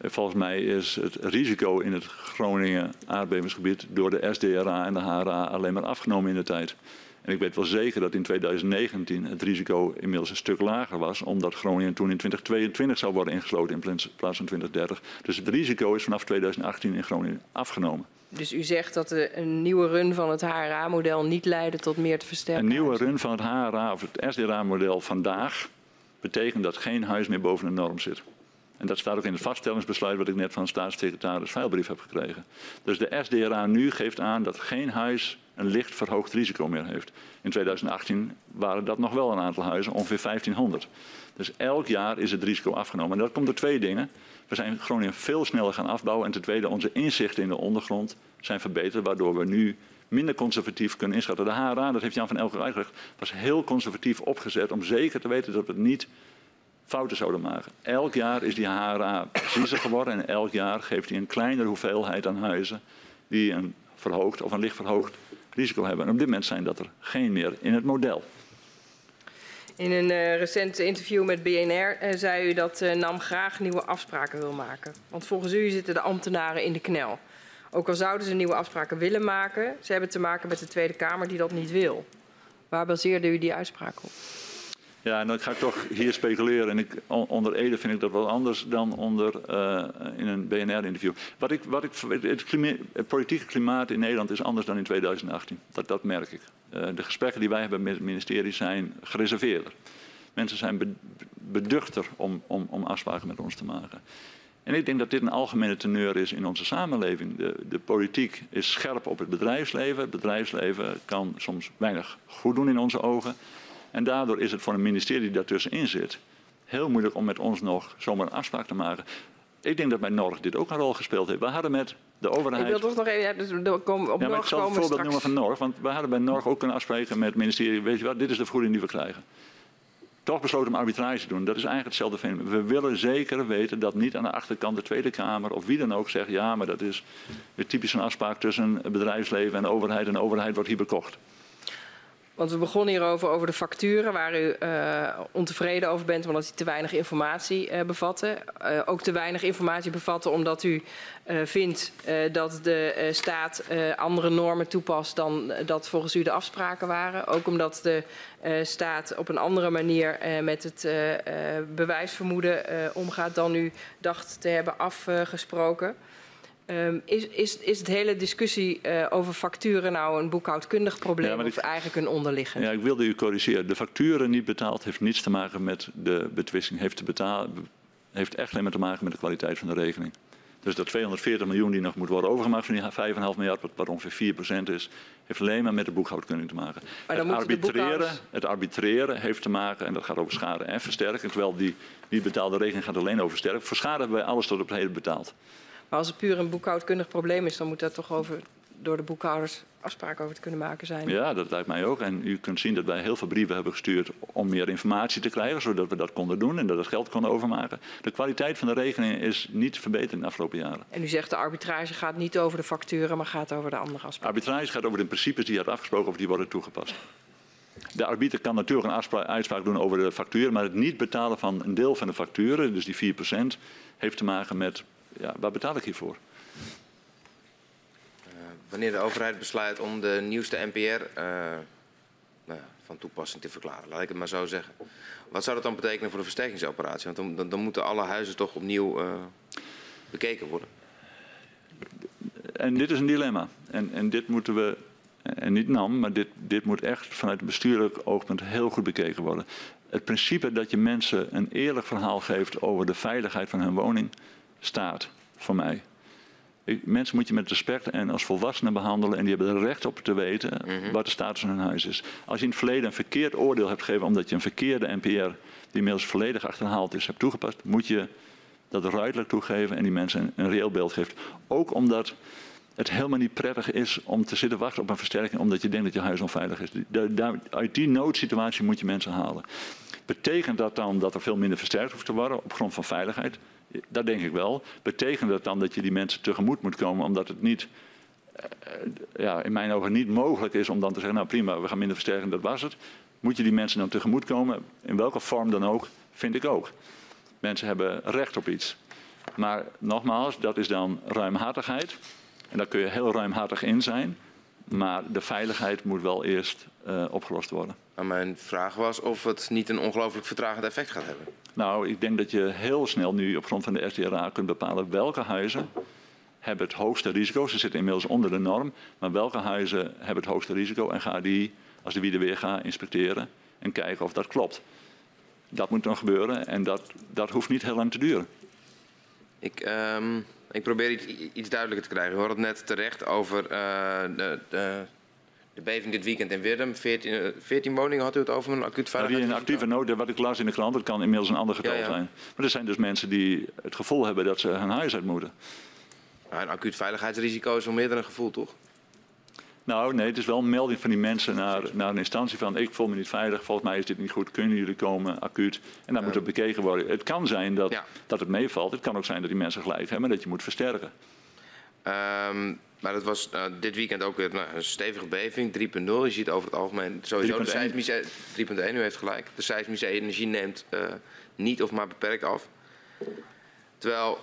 Volgens mij is het risico in het Groningen aardbevingsgebied door de SDRA en de HRA alleen maar afgenomen in de tijd. En ik weet wel zeker dat in 2019 het risico inmiddels een stuk lager was, omdat Groningen toen in 2022 zou worden ingesloten in plaats van 2030. Dus het risico is vanaf 2018 in Groningen afgenomen. Dus u zegt dat een nieuwe run van het HRA-model niet leidde tot meer te versterken? Een nieuwe run van het HRA of het SDRA-model vandaag betekent dat geen huis meer boven de norm zit. En dat staat ook in het vaststellingsbesluit wat ik net van staatssecretaris Veilbrief heb gekregen. Dus de SDRA nu geeft aan dat geen huis een licht verhoogd risico meer heeft. In 2018 waren dat nog wel een aantal huizen, ongeveer 1500. Dus elk jaar is het risico afgenomen. En dat komt door twee dingen. We zijn Groningen veel sneller gaan afbouwen. En ten tweede, onze inzichten in de ondergrond zijn verbeterd, waardoor we nu minder conservatief kunnen inschatten. De HRA, dat heeft Jan van Elke uitgelegd, was heel conservatief opgezet om zeker te weten dat we het niet fouten zouden maken. Elk jaar is die HRA preciezer geworden en elk jaar geeft hij een kleinere hoeveelheid aan huizen die een verhoogd of een licht verhoogd risico hebben. En op dit moment zijn dat er geen meer in het model. In een uh, recent interview met BNR uh, zei u dat uh, NAM graag nieuwe afspraken wil maken. Want volgens u zitten de ambtenaren in de knel. Ook al zouden ze nieuwe afspraken willen maken, ze hebben te maken met de Tweede Kamer die dat niet wil. Waar baseerde u die uitspraak op? Ja, en dan ga ik toch hier speculeren. En ik, onder Ede vind ik dat wel anders dan onder, uh, in een BNR-interview. Wat ik, wat ik, het, politieke klimaat in Nederland is anders dan in 2018. Dat, dat merk ik. Uh, de gesprekken die wij hebben met het ministerie zijn gereserveerder. Mensen zijn beduchter om, om, om afspraken met ons te maken. En ik denk dat dit een algemene teneur is in onze samenleving. De, de, politiek is scherp op het bedrijfsleven. Het bedrijfsleven kan soms weinig goed doen in onze ogen. En daardoor is het voor een ministerie die daartussenin zit heel moeilijk om met ons nog zomaar een afspraak te maken. Ik denk dat bij Norg dit ook een rol gespeeld heeft. We hadden met de overheid. Ik wil toch nog even. Ja, dus op ja, maar ik zal het voorbeeld straks. noemen van Norg. Want we hadden bij Norg ook kunnen afspreken met het ministerie. Weet je wat, dit is de vergoeding die we krijgen. Toch besloten om arbitrage te doen. Dat is eigenlijk hetzelfde fenomeen. We willen zeker weten dat niet aan de achterkant de Tweede Kamer of wie dan ook zegt: ja, maar dat is weer typisch een afspraak tussen het bedrijfsleven en de overheid. En de overheid wordt hier bekocht. Want we begonnen hierover over de facturen, waar u uh, ontevreden over bent omdat die te weinig informatie uh, bevatten. Uh, ook te weinig informatie bevatten omdat u vindt dat de staat andere normen toepast dan dat volgens u de afspraken waren. Ook omdat de staat op een andere manier met het bewijsvermoeden omgaat dan u dacht te hebben afgesproken. Um, is, is, is het hele discussie uh, over facturen nou een boekhoudkundig probleem ja, of eigenlijk een onderliggend? Ja, ik wilde u corrigeren. De facturen niet betaald heeft niets te maken met de betwisting. Heeft, te betalen, heeft echt alleen maar te maken met de kwaliteit van de rekening. Dus dat 240 miljoen die nog moet worden overgemaakt van die 5,5 miljard, wat, ongeveer 4% is, heeft alleen maar met de boekhoudkunde te maken. Het arbitreren, het arbitreren heeft te maken, en dat gaat over schade en versterking, terwijl die niet betaalde rekening gaat alleen over sterk. Voor schade hebben wij alles tot op heden betaald. Maar als het puur een boekhoudkundig probleem is, dan moet daar toch over door de boekhouders afspraken over te kunnen maken zijn. Ja, dat lijkt mij ook. En u kunt zien dat wij heel veel brieven hebben gestuurd om meer informatie te krijgen, zodat we dat konden doen en dat het geld konden overmaken. De kwaliteit van de rekening is niet verbeterd in de afgelopen jaren. En u zegt de arbitrage gaat niet over de facturen, maar gaat over de andere aspecten. Arbitrage gaat over de principes die je had afgesproken of die worden toegepast. De arbiter kan natuurlijk een uitspraak doen over de factuur, maar het niet betalen van een deel van de facturen, dus die 4%, heeft te maken met ja, waar betaal ik hiervoor? Uh, wanneer de overheid besluit om de nieuwste NPR eh, nou, van toepassing te verklaren, laat ik het maar zo zeggen. Wat zou dat dan betekenen voor de versterkingsoperatie? Want dan, dan, dan moeten alle huizen toch opnieuw uh, bekeken worden. En dit is een dilemma. En, en dit moeten we, en niet nam, maar dit, dit moet echt vanuit een bestuurlijk oogpunt heel goed bekeken worden. Het principe dat je mensen een eerlijk verhaal geeft over de veiligheid van hun woning, staat voor mij. Ik, mensen moet je met respect en als volwassenen behandelen en die hebben er recht op te weten mhm. wat de status van hun huis is. Als je in het verleden een verkeerd oordeel hebt gegeven omdat je een verkeerde NPR, die inmiddels volledig achterhaald is, hebt toegepast, moet je dat ruidelijk toegeven en die mensen een, een reëel beeld geeft. Ook omdat het helemaal niet prettig is om te zitten wachten op een versterking omdat je denkt dat je huis onveilig is. uit die noodsituatie moet je mensen halen. Betekent dat dan dat er veel minder versterkt hoeft te worden op grond van veiligheid? Dat denk ik wel. Betekent dat dan dat je die mensen tegemoet moet komen omdat het niet, uh, ja, in mijn ogen niet mogelijk is om dan te zeggen, nou prima, we gaan minder versterken, dat was het. Moet je die mensen dan tegemoet komen, in welke vorm dan ook, vind ik ook. Mensen hebben recht op iets. Maar nogmaals, dat is dan ruimhartigheid. En daar kun je heel ruimhartig in zijn. Maar de veiligheid moet wel eerst uh, opgelost worden. Maar mijn vraag was of het niet een ongelooflijk vertragend effect gaat hebben. Nou, ik denk dat je heel snel nu op grond van de SDRA kunt bepalen welke huizen hebben het hoogste risico. Ze zitten inmiddels onder de norm, maar welke huizen hebben het hoogste risico en ga die, als de wie weer gaat, inspecteren en kijken of dat klopt. Dat moet dan gebeuren en dat, dat hoeft niet heel lang te duren. Ik, um, ik probeer iets, duidelijker te krijgen. We hadden het net terecht over uh, de, de de beving dit weekend in Wirdum. 14, 14 eh, woningen had u het over een acuut veiligheid. Nou, een actieve nood, wat ik las in de krant, dat kan inmiddels een ander getal ja, ja. zijn. Maar er zijn dus mensen die het gevoel hebben dat ze hun huis uit moeten. Een acuut veiligheidsrisico is wel meer dan een gevoel, toch? Nou, nee, het is wel een melding van die mensen naar, naar een instantie van ik voel me niet veilig, volgens mij is dit niet goed, kunnen jullie komen, acuut. En dan moet het bekeken worden. Het kan zijn dat, Ja. dat het meevalt, het kan ook zijn dat die mensen gelijk hebben, dat je moet versterken. Ehm, maar dat was eh, dit weekend ook weer nou, een stevige beving, 3.0. Je ziet over het algemeen sowieso de 3.1. seismische... 3.1, u heeft gelijk. De seismische energie neemt eh, niet of maar beperkt af. Terwijl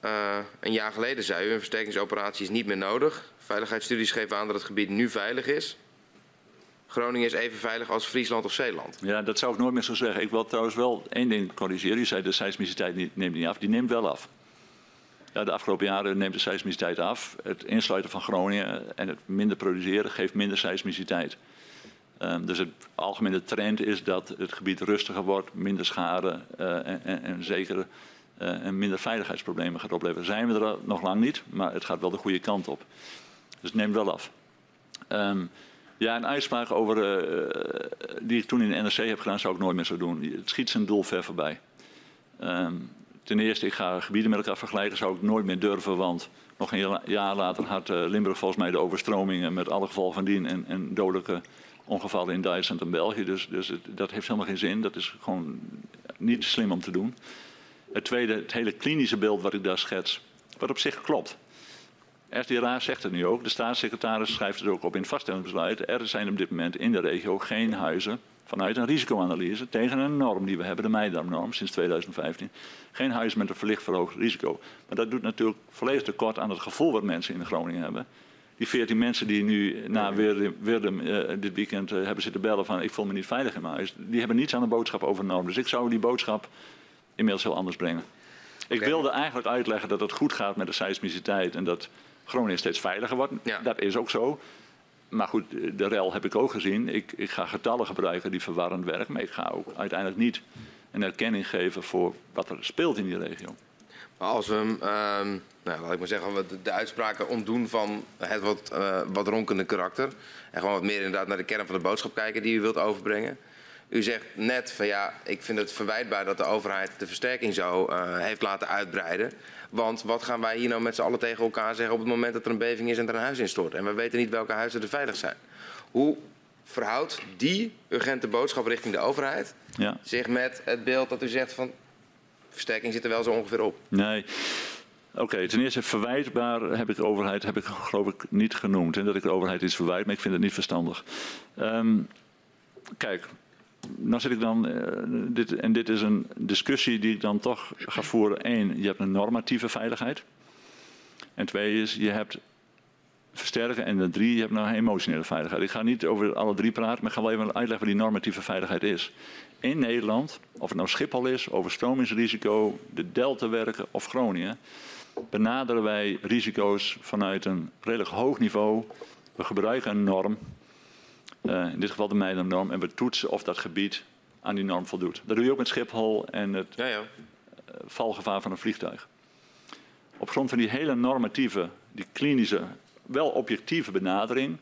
eh, een jaar geleden zei u, een versterkingsoperatie is niet meer nodig. Veiligheidsstudies geven aan dat het gebied nu veilig is. Groningen is even veilig als Friesland of Zeeland. Ja, dat zou ik nooit meer zo zeggen. Ik wil trouwens wel één ding corrigeren. Je zei de seismiciteit neemt niet af. Die neemt wel af. Ja, de afgelopen jaren neemt de seismiciteit af. Het insluiten van Groningen en het minder produceren geeft minder seismiciteit. Ehm, dus het algemene trend is dat het gebied rustiger wordt, minder schade eh, en, en, en zeker eh, en minder veiligheidsproblemen gaat opleveren. Zijn we er nog lang niet, maar het gaat wel de goede kant op. Dus het neemt wel af. Ehm, ja, een uitspraak over, eh, die ik toen in de NRC heb gedaan, zou ik nooit meer zo doen. Het schiet zijn doel ver voorbij. Ehm, ten eerste, ik ga gebieden met elkaar vergelijken, zou ik nooit meer durven, want nog een ja- jaar later had eh, Limburg volgens mij de overstromingen met alle gevolgen van dien en, en dodelijke ongevallen in Duitsland en België. Dus, dus dat heeft helemaal geen zin. Dat is gewoon niet slim om te doen. Het tweede, het hele klinische beeld wat ik daar schets, wat op zich klopt. SDRA zegt het nu ook, de staatssecretaris schrijft het ook op in het vaststellingsbeleid. Er zijn op dit moment in de regio geen huizen vanuit een risicoanalyse tegen een norm die we hebben, de Meidarmnorm sinds 2015. Geen huizen met een verlicht verhoogd risico. Maar dat doet natuurlijk volledig tekort aan het gevoel wat mensen in Groningen hebben. Die 14 mensen die nu na Weerdum, eh, dit weekend eh, hebben zitten bellen van ik voel me niet veilig in mijn huis, die hebben niets aan de boodschap over norm. Dus ik zou die boodschap inmiddels heel anders brengen. Ik wilde eigenlijk uitleggen dat het goed gaat met de seismiciteit en dat Groningen steeds veiliger wordt. Ja. Dat is ook zo. Maar goed, de rel heb ik ook gezien. Ik, ik ga getallen gebruiken die verwarrend werken, maar ik ga ook uiteindelijk niet een erkenning geven voor wat er speelt in die regio. Maar als we hem, ehm, nou, laat ik maar zeggen, de, de uitspraken ontdoen van het wat, eh, wat ronkende karakter. En gewoon wat meer inderdaad naar de kern van de boodschap kijken die u wilt overbrengen. U zegt net van ja, ik vind het verwijtbaar dat de overheid de versterking zo eh, heeft laten uitbreiden. Want wat gaan wij hier nou met z'n allen tegen elkaar zeggen op het moment dat er een beving is en er een huis instort? En we weten niet welke huizen er veilig zijn. Hoe verhoudt die urgente boodschap richting de overheid Ja. zich met het beeld dat u zegt van versterking zit er wel zo ongeveer op? Nee. Oké, ten eerste verwijtbaar heb ik de overheid heb ik geloof ik niet genoemd. En dat ik de overheid iets verwijt, maar ik vind het niet verstandig. Ehm, kijk, nou zit ik dan, eh, dit, en dit is een discussie die ik dan toch ga voeren. Eén, je hebt een normatieve veiligheid. En twee is, je hebt versterken. En de drie, je hebt nou emotionele veiligheid. Ik ga niet over alle drie praten, maar ik ga wel even uitleggen wat die normatieve veiligheid is. In Nederland, of het nou Schiphol is, overstromingsrisico, de Deltawerken of Groningen, benaderen wij risico's vanuit een redelijk hoog niveau. We gebruiken een norm, eh, in dit geval de Meijernorm, en we toetsen of dat gebied aan die norm voldoet. Dat doe je ook met Schiphol en het Ja, ja. valgevaar van een vliegtuig. Op grond van die hele normatieve, die klinische, wel objectieve benadering,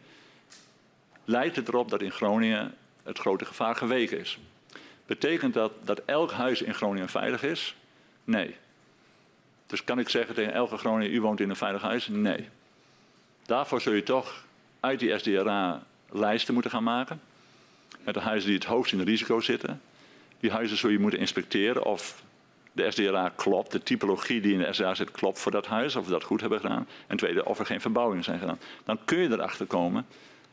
lijkt het erop dat in Groningen het grote gevaar geweken is. Betekent dat dat elk huis in Groningen veilig is? Nee. Dus kan ik zeggen tegen elke Groninger, u woont in een veilig huis? Nee. Daarvoor zul je toch uit die SDRA lijsten moeten gaan maken. Met de huizen die het hoogst in risico zitten. Die huizen zul je moeten inspecteren of de SDRA klopt, de typologie die in de SDRA zit klopt voor dat huis, of we dat goed hebben gedaan. En tweede, of er geen verbouwingen zijn gedaan. Dan kun je erachter komen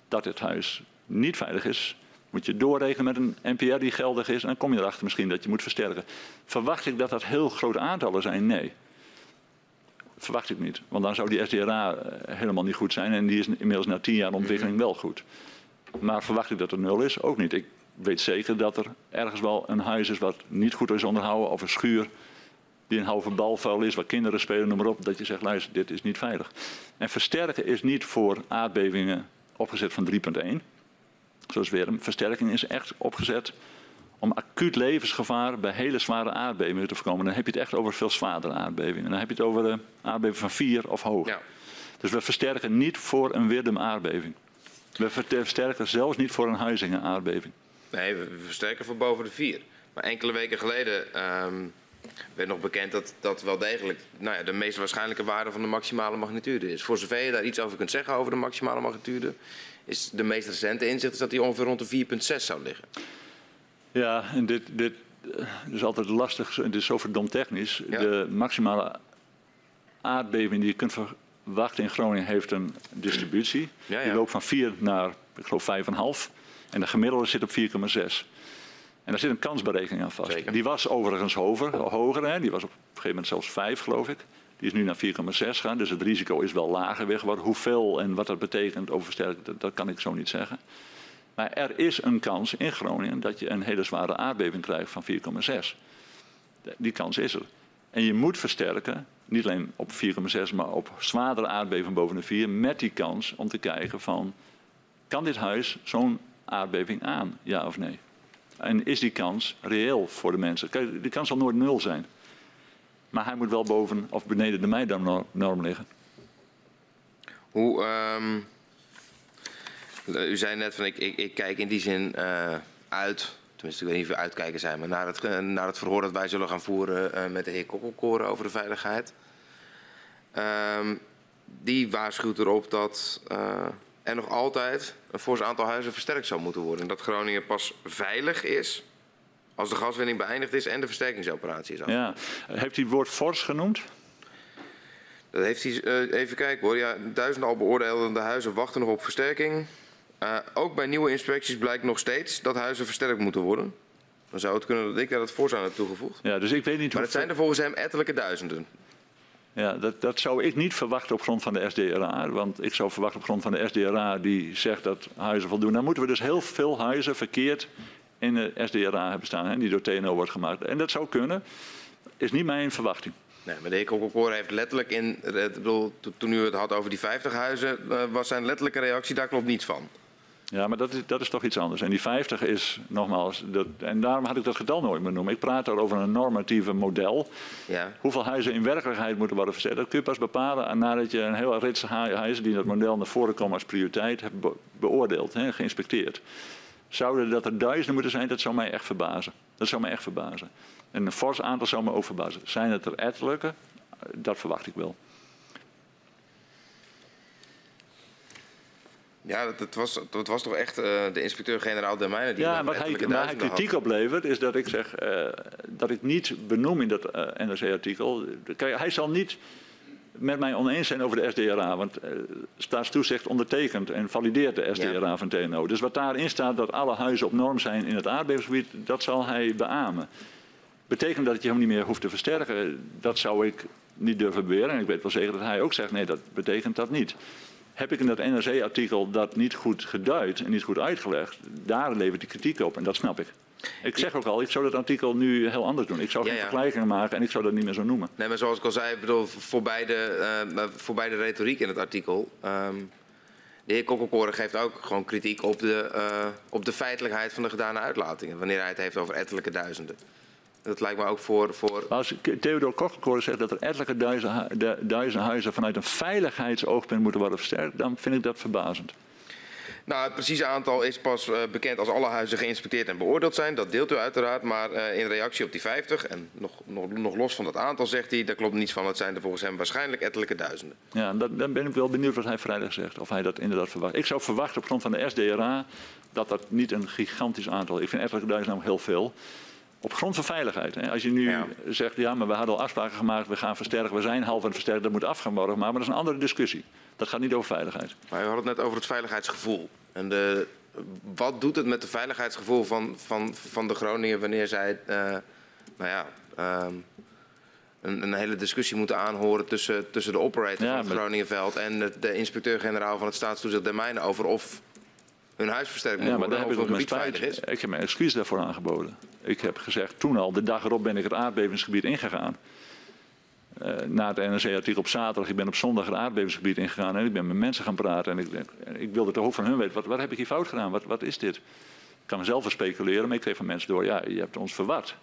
dat het huis niet veilig is. Moet je doorrekenen met een NPR die geldig is en dan kom je erachter misschien dat je moet versterken. Verwacht ik dat dat heel grote aantallen zijn? Nee. Verwacht ik niet, want dan zou die SDRA eh, helemaal niet goed zijn en die is inmiddels na tien jaar ontwikkeling wel goed. Maar verwacht ik dat er nul is? Ook niet. Ik weet zeker dat er ergens wel een huis is wat niet goed is onderhouden. Of een schuur die een halve balvuil is, waar kinderen spelen, noem maar op. Dat je zegt, luister, dit is niet veilig. En versterken is niet voor aardbevingen opgezet van 3.1. Zoals weer een versterking is echt opgezet om acuut levensgevaar bij hele zware aardbevingen te voorkomen. Dan heb je het echt over veel zwaardere aardbevingen. Dan heb je het over de aardbeving van 4 of hoger. Ja. Dus we versterken niet voor een Wirdum aardbeving. We versterken zelfs niet voor een Huizingen aardbeving. Nee, we versterken voor boven de vier. Maar enkele weken geleden ehm, werd nog bekend dat dat wel degelijk nou ja, de meest waarschijnlijke waarde van de maximale magnitude is. Voor zover je daar iets over kunt zeggen over de maximale magnitude, is de meest recente inzicht is dat die ongeveer rond de 4,6 zou liggen. Ja, en dit, dit eh, is altijd lastig, het is zo verdomd technisch. Ja. De maximale aardbeving die je kunt verwachten in Groningen heeft een distributie. Ja, ja. Die loopt van 4 naar, ik geloof, 5,5. En de gemiddelde zit op 4,6. En daar zit een kansberekening aan vast. Zeker. Die was overigens hoger, hoger hè? die was op een gegeven moment zelfs 5 geloof ik. Die is nu naar 4,6 gegaan, dus het risico is wel lager geworden. Hoeveel en wat dat betekent over dat, kan ik zo niet zeggen. Maar er is een kans in Groningen dat je een hele zware aardbeving krijgt van 4,6. Die kans is er. En je moet versterken, niet alleen op 4,6, maar op zwaardere aardbeving boven de 4, met die kans om te kijken van, kan dit huis zo'n aardbeving aan, ja of nee? En is die kans reëel voor de mensen? Kijk, die kans zal nooit nul zijn. Maar hij moet wel boven of beneden de meidamnorm liggen. Hoe, um, u zei net van ik, ik, ik kijk in die zin uh, uit, tenminste ik weet niet of uitkijken zijn, maar naar het, naar het verhoor dat wij zullen gaan voeren uh, met de heer Kokkelkoren over de veiligheid. Um, die waarschuwt erop dat uh, er nog altijd een fors aantal huizen versterkt zou moeten worden. En dat Groningen pas veilig is als de gaswinning beëindigd is en de versterkingsoperatie is af. Ja. Heeft hij het woord fors genoemd? Dat heeft hij, uh, even kijken hoor. Ja, duizenden al beoordeelde huizen wachten nog op versterking. Uh, ook bij nieuwe inspecties blijkt nog steeds dat huizen versterkt moeten worden. Dan zou het kunnen dat ik daar het voor zou hebben toegevoegd. Ja, dus ik weet niet maar het zijn er volgens hem ettelijke duizenden. Ja, dat, dat zou ik niet verwachten op grond van de SDRA. Want ik zou verwachten op grond van de SDRA die zegt dat huizen voldoen. Dan moeten we dus heel veel huizen verkeerd in de SDRA hebben staan. Hè, die door TNO wordt gemaakt. En dat zou kunnen. Is niet mijn verwachting. Nee, maar de heer Kokkelkoor heeft letterlijk in... Ik bedoel, toen u het had over die 50 huizen... Uh, was zijn letterlijke reactie, daar klopt niets van. Ja, maar dat is, dat is toch iets anders. En die 50 is nogmaals, dat, en daarom had ik dat getal nooit meer noemen. Ik praat daar over een normatieve model. Ja. Hoeveel huizen in werkelijkheid moeten worden verzet, dat kun je pas bepalen nadat je een heel rits huizen die in dat model naar voren komen als prioriteit hebt beoordeeld, hè, geïnspecteerd. Zouden dat er duizenden moeten zijn, dat zou mij echt verbazen. Dat zou mij echt verbazen. En een fors aantal zou me ook verbazen. Zijn het er ettelijke? Dat verwacht ik wel. Ja, dat, was, dat was toch echt uh, de inspecteur-generaal der mijnen die Ja, wat hij, waar hij kritiek op levert is dat ik zeg uh, dat ik niet benoem in dat uh, eh, NRC-artikel. Hij zal niet met mij oneens zijn over de SDRA, want staatstoezicht ondertekent en valideert de SDRA ja. van TNO. Dus wat daarin staat dat alle huizen op norm zijn in het aardbevingsgebied, dat zal hij beamen. Betekent dat je hem niet meer hoeft te versterken? Dat zou ik niet durven beweren. En ik weet wel zeker dat hij ook zegt, nee, dat betekent dat niet heb ik in dat NRC-artikel dat niet goed geduid en niet goed uitgelegd. Daar levert die kritiek op en dat snap ik. Ik zeg ook al, ik zou dat artikel nu heel anders doen. Ik zou geen ja, ja. vergelijkingen maken en ik zou dat niet meer zo noemen. Nee, maar zoals ik al zei, bedoel, voor, beide, uh, voor beide retoriek in het artikel. Um, de heer Kokkelkoren geeft ook gewoon kritiek op de, uh, op de feitelijkheid van de gedane uitlatingen. Wanneer hij het heeft over ettelijke duizenden. Dat lijkt me ook voor... voor... Als Theodor Kokkelkoren zegt dat er duizenden, duizend huizen vanuit een veiligheidsoogpunt moeten worden versterkt, dan vind ik dat verbazend. Nou, het precieze aantal is pas uh, bekend als alle huizen geïnspecteerd en beoordeeld zijn. Dat deelt u uiteraard. Maar uh, in reactie op die 50, en nog, nog, nog, los van dat aantal, zegt hij... daar klopt niets van, het zijn er volgens hem waarschijnlijk ettelijke duizenden. Ja, dan, dan ben ik wel benieuwd wat hij vrijdag zegt. Of hij dat inderdaad verwacht. Ik zou verwachten op grond van de SDRA dat dat niet een gigantisch aantal is. Ik vind ettelijke duizend namelijk heel veel. Op grond van veiligheid. Als je nu zegt, ja, maar we hadden al afspraken gemaakt, we gaan versterken, we zijn half aan het versterken, dat moet af gaan worden. Maar dat is een andere discussie. Dat gaat niet over veiligheid. Maar we hadden het net over het veiligheidsgevoel. En de, wat doet het met het veiligheidsgevoel van, van, van de Groningen wanneer zij uh, nou ja, uh, een, een, hele discussie moeten aanhoren tussen, tussen de operator ja, van het Groningenveld en de, de inspecteur-generaal van het staatstoezicht der mijnen over of hun huisversterking ja, maar daar heb ik ook mijn spijt. Is. Ik heb mijn excuus daarvoor aangeboden. Ik heb gezegd, toen al, de dag erop ben ik het aardbevingsgebied ingegaan. Uh, na het NRC-artikel op zaterdag, ik ben op zondag het aardbevingsgebied ingegaan en ik ben met mensen gaan praten. En ik, ik wilde toch ook van hun weten, wat, wat heb ik hier fout gedaan? Wat, wat is dit? Ik kan mezelf wel speculeren, maar ik kreeg van mensen door, ja, je hebt ons verward.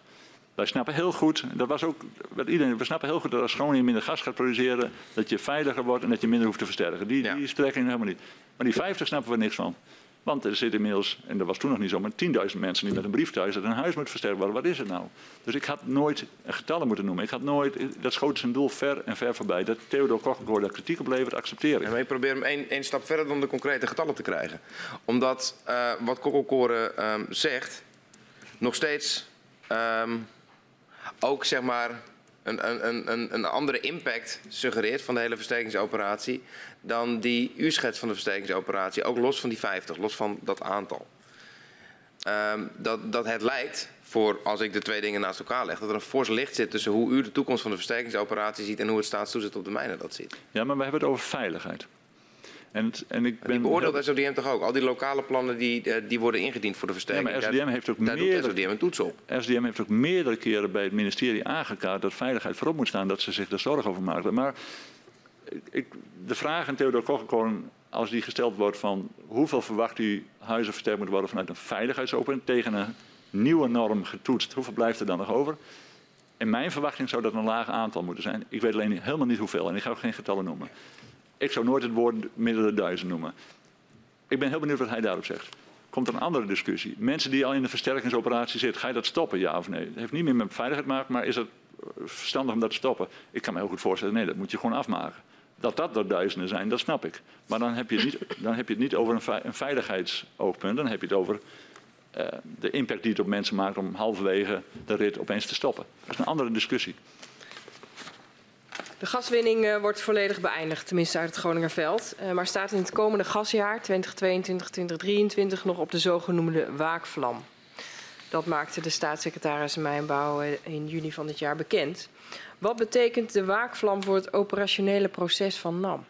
Wij snappen heel goed, dat was ook wat iedereen, we snappen heel goed dat als Groningen minder gas gaat produceren, dat je veiliger wordt en dat je minder hoeft te versterken. Die, ja. die strekking helemaal niet. Maar die 50 snappen we niks van. Want er zitten inmiddels, en dat was toen nog niet zo, maar 10.000 mensen die met een brief thuis dat hun huis moet versterken worden. Wat is het nou? Dus ik had nooit getallen moeten noemen. Ik had nooit, dat schoot zijn doel ver en ver voorbij. Dat Theodor Koggenkoor daar kritiek op levert, accepteer ik. Ja, ik probeer hem één, stap verder dan de concrete getallen te krijgen. Omdat uh, wat Kokkelkoren um, zegt, nog steeds um, ook zeg maar een, een, andere impact suggereert van de hele versterkingsoperatie dan die u schetst van de versterkingsoperatie, ook los van die 50, los van dat aantal. Um, dat, dat het lijkt, voor als ik de twee dingen naast elkaar leg, dat er een fors licht zit tussen hoe u de toekomst van de versterkingsoperatie ziet en hoe het staatstoezicht op de mijnen dat ziet. Ja, maar we hebben het over veiligheid. En, en ik ben die beoordeelt SODM toch ook? Al die lokale plannen die, eh, die worden ingediend voor de versterking. Ja, maar SODM heeft ook daar meerdere, SODM een toets op. SODM heeft ook meerdere keren bij het ministerie aangekaart dat veiligheid voorop moet staan, dat ze zich er zorgen over maken. Maar ik, de vraag aan Theodor Koggenkorn, als die gesteld wordt van hoeveel verwacht u huizen versterkt moeten worden vanuit een veiligheidsopen tegen een nieuwe norm getoetst, hoeveel blijft er dan nog over? In mijn verwachting zou dat een laag aantal moeten zijn. Ik weet alleen helemaal niet hoeveel en ik ga ook geen getallen noemen. Ik zou nooit het woord midden de duizend noemen. Ik ben heel benieuwd wat hij daarop zegt. Komt er een andere discussie. Mensen die al in de versterkingsoperatie zitten, ga je dat stoppen, ja of nee? Het heeft niet meer met veiligheid te maken, maar is het verstandig om dat te stoppen? Ik kan me heel goed voorstellen, nee, dat moet je gewoon afmaken. Dat dat er duizenden zijn, dat snap ik. Maar dan heb je het niet, [laughs] dan heb je het niet over een, veiligheidsoogpunt, dan heb je het over uh, de impact die het op mensen maakt om halverwege de rit opeens te stoppen. Dat is een andere discussie. De gaswinning uh, wordt volledig beëindigd, tenminste uit het Groningerveld. Uh, maar staat in het komende gasjaar 2022-2023 nog op de zogenoemde waakvlam. Dat maakte de staatssecretaris Mijnbouw uh, in juni van dit jaar bekend. Wat betekent de waakvlam voor het operationele proces van NAM?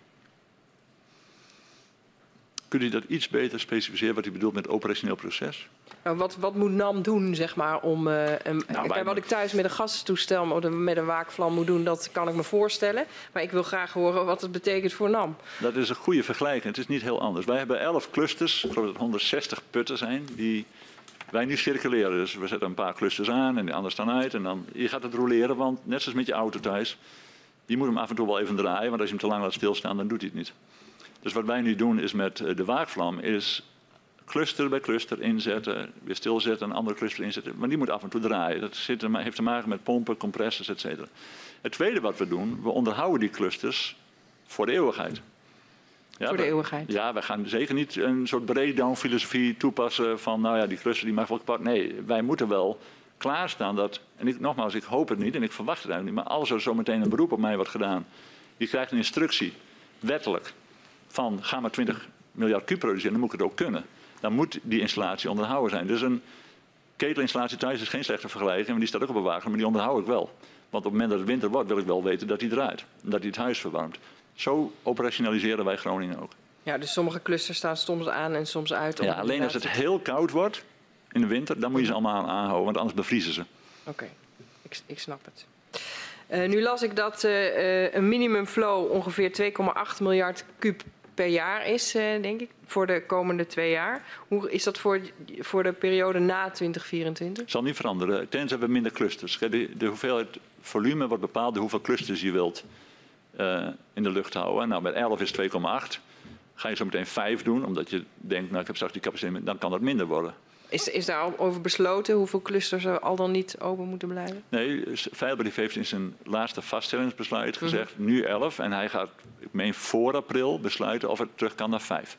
Kunt u dat iets beter specificeren wat u bedoelt met operationeel proces? Nou, wat, wat, moet NAM doen, zeg maar, om... Uh, een, nou, kijk, wat ik thuis met een gastoestel met een waakvlam moet doen, dat kan ik me voorstellen. Maar ik wil graag horen wat het betekent voor NAM. Dat is een goede vergelijking. Het is niet heel anders. Wij hebben 11 clusters, ik geloof dat het 160 putten zijn, die wij nu circuleren. Dus we zetten een paar clusters aan en de anderen staan uit. En dan je gaat het roleren, want net zoals met je auto thuis, je moet hem af en toe wel even draaien. Want als je hem te lang laat stilstaan, dan doet hij het niet. Dus wat wij nu doen is met de waakvlam, is cluster bij cluster inzetten, weer stilzetten, een andere cluster inzetten. Maar die moet af en toe draaien. Dat zit, heeft te maken met pompen, compressors, etc. Het tweede wat we doen, we onderhouden die clusters voor de eeuwigheid. Ja, voor de eeuwigheid? Ja, we gaan zeker niet een soort breakdown filosofie toepassen van, nou ja, die cluster die mag wel kapot. Nee, wij moeten wel klaarstaan dat, en ik, nogmaals, ik hoop het niet en ik verwacht het eigenlijk niet, maar als er zometeen een beroep op mij wordt gedaan, je krijgt een instructie, wettelijk, van ga maar 20 miljard kuub produceren, dan moet ik het ook kunnen dan moet die installatie onderhouden zijn. Dus een ketelinstallatie thuis is geen slechte vergelijking, maar die staat ook op een wagen, maar die onderhoud ik wel. Want op het moment dat het winter wordt, wil ik wel weten dat hij draait. En dat hij het huis verwarmt. Zo operationaliseren wij Groningen ook. Ja, dus sommige clusters staan soms aan en soms uit. Ja, alleen als het heel koud wordt in de winter, dan moet je ze allemaal aanhouden, want anders bevriezen ze. Oké, okay. ik, ik, snap het. Uh, nu las ik dat uh, een minimum flow ongeveer 2,8 miljard kuub per jaar is, uh, denk ik, voor de komende twee jaar. Hoe is dat voor, voor de periode na 2024? Het zal niet veranderen, tenzij we minder clusters. De, de hoeveelheid volume wordt bepaald door hoeveel clusters je wilt uh, in de lucht houden. Nou, met 11 is 2,8. Ga je zo meteen 5 doen, omdat je denkt, nou ik heb straks die capaciteit, dan kan dat minder worden. Is, is daar al over besloten hoeveel clusters er al dan niet open moeten blijven? Nee, Veilbrief heeft in zijn laatste vaststellingsbesluit mhm. gezegd nu 11 en hij gaat, ik meen voor april, besluiten of het terug kan naar 5.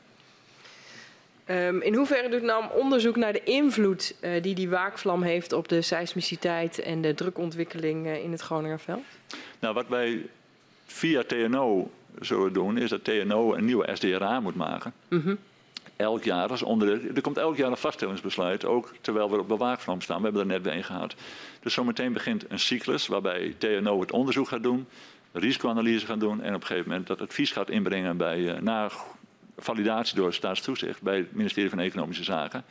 Um, ehm, in hoeverre doet NAM onderzoek naar de invloed uh, die die waakvlam heeft op de seismiciteit en de drukontwikkeling uh, in het Groningerveld? Nou, wat wij via TNO zullen doen, is dat TNO een nieuwe SDRA moet maken. Mm -hmm elk jaar als onderdeel. Er komt elk jaar een vaststellingsbesluit, ook terwijl we op de waakvlam staan. We hebben er net bij een gehad. Dus zometeen begint een cyclus waarbij TNO het onderzoek gaat doen, risicoanalyse gaat doen en op een gegeven moment dat advies gaat inbrengen bij, uh, na validatie door staatstoezicht bij het ministerie van Economische Zaken.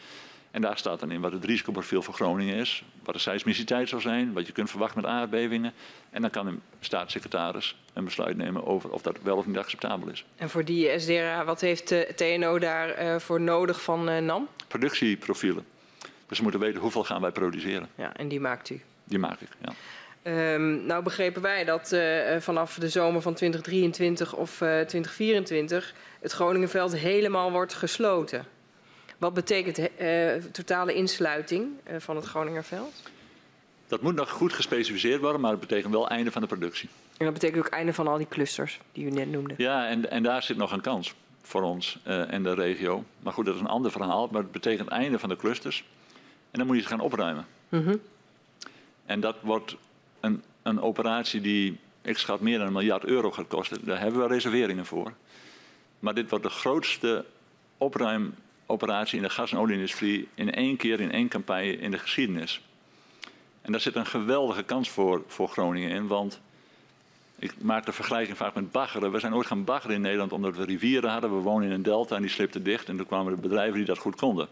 En daar staat dan in wat het risicoprofiel voor Groningen is, wat de seismiciteit zal zijn, wat je kunt verwachten met aardbevingen. En dan kan een staatssecretaris een besluit nemen over of dat wel of niet acceptabel is. En voor die SDRA, wat heeft de TNO daarvoor uh, nodig van uh, NAM? Productieprofielen. Dus we moeten weten hoeveel gaan wij produceren. Ja, en die maakt u? Die maak ik, ja. Um, nou begrepen wij dat uh, vanaf de zomer van 2023 of uh, 2024 het Groningenveld helemaal wordt gesloten. Wat betekent uh, totale insluiting uh, van het Groningerveld? Dat moet nog goed gespecificeerd worden, maar het betekent wel einde van de productie. En dat betekent ook einde van al die clusters die u net noemde. Ja, en, en daar zit nog een kans voor ons uh, en de regio. Maar goed, dat is een ander verhaal. Maar het betekent einde van de clusters. En dan moet je ze gaan opruimen. Mm -hmm. En dat wordt een, een operatie die, ik schat, meer dan een miljard euro gaat kosten. Daar hebben we reserveringen voor. Maar dit wordt de grootste opruimoperatie in de gas- en olieindustrie in één keer, in één campagne in de geschiedenis. En daar zit een geweldige kans voor, voor Groningen in, want ik maak de vergelijking vaak met baggeren. We zijn ooit gaan baggeren in Nederland omdat we rivieren hadden. We wonen in een delta en die slipte dicht en toen kwamen de bedrijven die dat goed konden.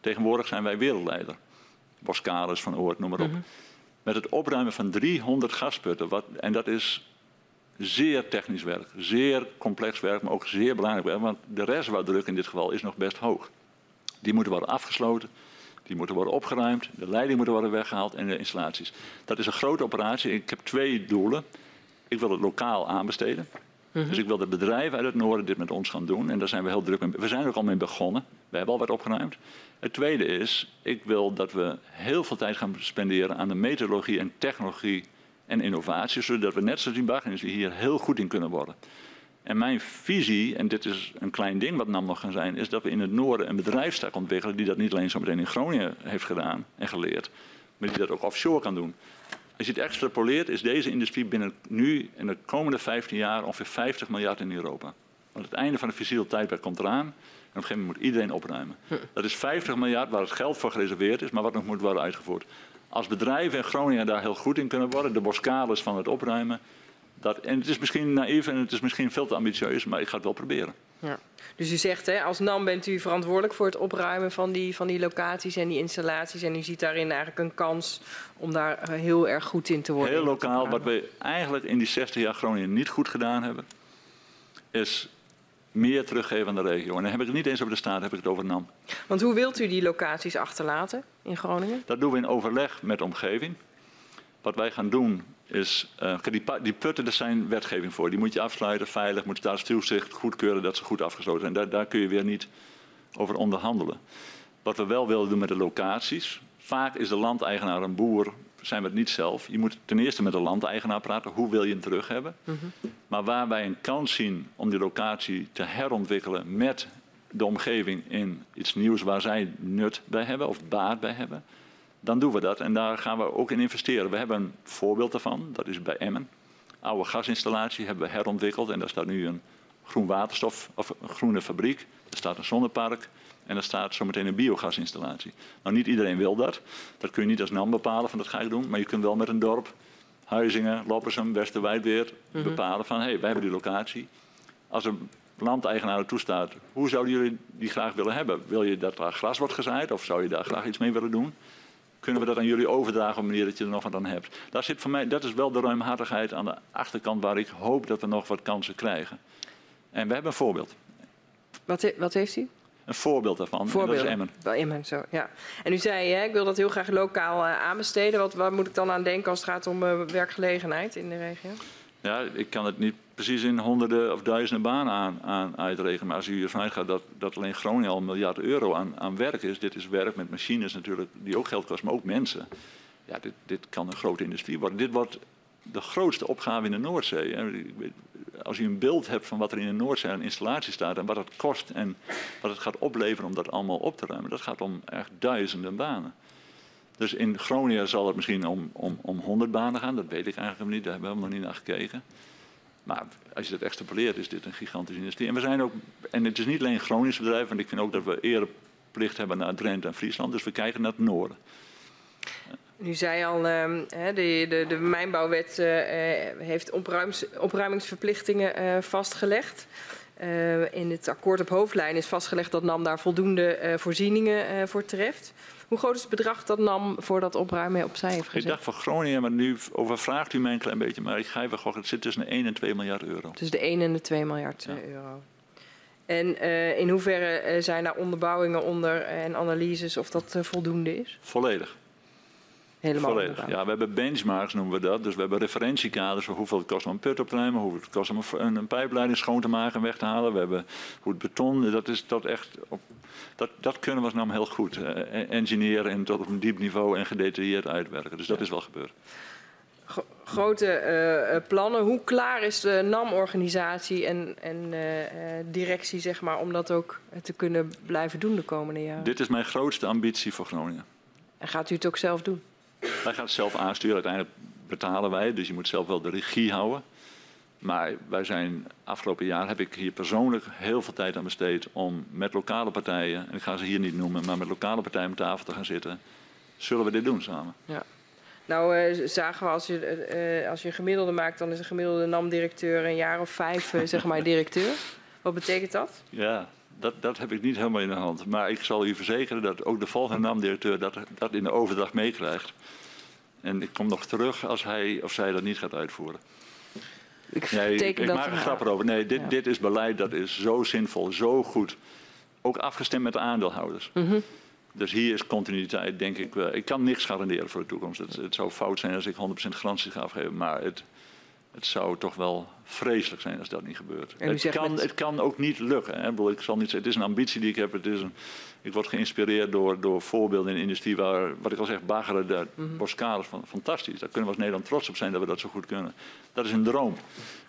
Tegenwoordig zijn wij wereldleider. Boskalis van Oort, noem maar op. Mm -hmm. Met het opruimen van 300 gasputten. Wat, en dat is zeer technisch werk, zeer complex werk, maar ook zeer belangrijk werk. Want de reservoirdruk in dit geval is nog best hoog. Die moeten worden afgesloten, die moeten worden opgeruimd, de leiding moet worden weggehaald en de installaties. Dat is een grote operatie. Ik heb twee doelen. Ik wil het lokaal aanbesteden. -hmm. Dus ik wil de bedrijven uit het noorden dit met ons gaan doen. En daar zijn we heel druk mee. We zijn er ook al mee begonnen. We hebben al wat opgeruimd. Het tweede is, ik wil dat we heel veel tijd gaan spenderen aan de meteorologie en technologie en innovatie, zodat we net zoals die baggerindustrie hier heel goed in kunnen worden. En mijn visie, en dit is een klein ding wat NAM nog gaan zijn, is dat we in het noorden een bedrijfstak ontwikkelen die dat niet alleen zo meteen in Groningen heeft gedaan en geleerd, maar die dat ook offshore kan doen. Als je het extrapoleert, is deze industrie binnen nu en de komende 15 jaar ongeveer 50 miljard in Europa. Want het einde van de fossiele tijdperk komt eraan. En op een gegeven moment moet iedereen opruimen. Dat is 50 miljard waar het geld voor gereserveerd is, maar wat nog moet worden uitgevoerd. Als bedrijven in Groningen daar heel goed in kunnen worden, de boskades van het opruimen. Dat, en het is misschien naïef en het is misschien veel te ambitieus, maar ik ga het wel proberen. Ja. Dus u zegt, hè, als NAM bent u verantwoordelijk voor het opruimen van die, van die locaties en die installaties. En u ziet daarin eigenlijk een kans om daar heel erg goed in te worden. Heel lokaal, wat we eigenlijk in die 60 jaar Groningen niet goed gedaan hebben, is meer teruggeven aan de regio. En dan heb ik het niet eens over de staat, heb ik het over NAM. Want hoe wilt u die locaties achterlaten in Groningen? Dat doen we in overleg met de omgeving. Wat wij gaan doen is, uh, die, die, putten, daar zijn wetgeving voor. Die moet je afsluiten, veilig, moet staatstoezicht goedkeuren dat ze goed afgesloten zijn. Daar, daar kun je weer niet over onderhandelen. Wat we wel willen doen met de locaties. Vaak is de landeigenaar een boer, zijn we het niet zelf. Je moet ten eerste met de landeigenaar praten. Hoe wil je hem terug hebben? Mm -hmm. Maar waar wij een kans zien om die locatie te herontwikkelen met de omgeving in iets nieuws waar zij nut bij hebben of baat bij hebben, dan doen we dat. En daar gaan we ook in investeren. We hebben een voorbeeld daarvan, dat is bij Emmen. Oude gasinstallatie hebben we herontwikkeld en daar staat nu een groen waterstof of een groene fabriek. Er staat een zonnepark. En er staat zometeen een biogasinstallatie. Nou, niet iedereen wil dat. Dat kun je niet als NAM bepalen van dat ga ik doen. Maar je kunt wel met een dorp, Huizingen, Loppersum, Westerwijdweer, mm -hmm. bepalen van hé, hey, wij hebben die locatie. Als een landeigenaar toestaat, hoe zouden jullie die graag willen hebben? Wil je dat daar gras wordt gezaaid of zou je daar graag iets mee willen doen? Kunnen we dat aan jullie overdragen op een manier dat je er nog wat aan hebt? Daar zit voor mij, dat is wel de ruimhartigheid aan de achterkant waar ik hoop dat we nog wat kansen krijgen. En we hebben een voorbeeld. Wat, he, wat heeft u? Een voorbeeld daarvan. Voorbeeld. Dat is Emmen. Wel Emmen, zo, ja. En u zei, hè, ik wil dat heel graag lokaal uh, aanbesteden. Wat, waar moet ik dan aan denken als het gaat om uh, werkgelegenheid in de regio? Ja, ik kan het niet precies in honderden of duizenden banen aan, aan uitrekenen. Maar als u ervan uitgaat dat, dat alleen Groningen al een miljard euro aan, aan werk is. Dit is werk met machines natuurlijk, die ook geld kosten, maar ook mensen. Ja, dit, dit kan een grote industrie worden. Dit wordt de grootste opgave in de Noordzee. Als u een beeld hebt van wat er in de Noordzee aan installatie staat en wat het kost en wat het gaat opleveren om dat allemaal op te ruimen, dat gaat om echt duizenden banen. Dus in Groningen zal het misschien om, om, om 100 banen gaan, dat weet ik eigenlijk niet, daar hebben we nog niet naar gekeken. Maar als je dat extrapoleert, is dit een gigantische industrie. En we zijn ook, en het is niet alleen een Gronings bedrijf, want ik vind ook dat we ereplicht hebben naar Drenthe en Friesland, dus we kijken naar het noorden. U zei al, uh, de, de, de mijnbouwwet uh, heeft opruims, opruimingsverplichtingen uh, vastgelegd. In het akkoord op hoofdlijn is vastgelegd dat NAM daar voldoende voorzieningen voor treft. Hoe groot is het bedrag dat NAM voor dat opruimen opzij heeft gezet? Ik dacht voor Groningen, maar nu overvraagt u mij een klein beetje. Maar ik ga even gokken, het zit tussen de 1 en 2 miljard euro. Tussen de 1 en de 2 miljard ja. euro. En in hoeverre zijn daar onderbouwingen onder en analyses of dat voldoende is? Volledig. Helemaal Volledig. Ja, we hebben benchmarks noemen we dat. Dus we hebben referentiekaders voor hoeveel het kost om een put op te nemen, hoeveel het kost om een, een pijpleiding schoon te maken en weg te halen. We hebben hoe het beton, dat is dat echt op, dat, dat kunnen we als NAM heel goed. eh, engineeren en tot op een diep niveau en gedetailleerd uitwerken. Dus dat is wel gebeurd. Gro- grote eh, eh, plannen. Hoe klaar is de NAM-organisatie en, en directie zeg maar, om dat ook te kunnen blijven doen de komende jaren? Dit is mijn grootste ambitie voor Groningen. En gaat u het ook zelf doen? Wij gaan het zelf aansturen. Uiteindelijk betalen wij, dus je moet zelf wel de regie houden. Maar wij zijn afgelopen jaar heb ik hier persoonlijk heel veel tijd aan besteed om met lokale partijen, en ik ga ze hier niet noemen, maar met lokale partijen om tafel te gaan zitten. Zullen we dit doen samen? Nou, eh, zagen we als je, eh, als je een gemiddelde maakt, dan is een gemiddelde NAM-directeur een jaar of vijf, eh, zeg maar, [laughs] directeur. Wat betekent dat? Ja, dat, dat heb ik niet helemaal in de hand. Maar ik zal u verzekeren dat ook de volgende NAM-directeur dat, dat in de overdracht meekrijgt. En ik kom nog terug als hij of zij dat niet gaat uitvoeren. Ik Nee, ik, teken ik dat maak er grap over. Nee, dit, Ja. dit is beleid dat is zo zinvol, zo goed. Ook afgestemd met de aandeelhouders. Mhm. Dus hier is continuïteit, denk ik. wel. Ik kan niks garanderen voor de toekomst. Het, het zou fout zijn als ik 100% garantie ga afgeven. Maar het, het zou toch wel vreselijk zijn als dat niet gebeurt. Het kan, met- het kan ook niet lukken. Hè. Ik, bedoel, ik zal niet zeggen, het is een ambitie die ik heb. Het is een, ik word geïnspireerd door, door voorbeelden in de industrie waar, wat ik al zeg, baggeren, de Mhm. Van, fantastisch. Daar kunnen we als Nederland trots op zijn dat we dat zo goed kunnen. Dat is een droom.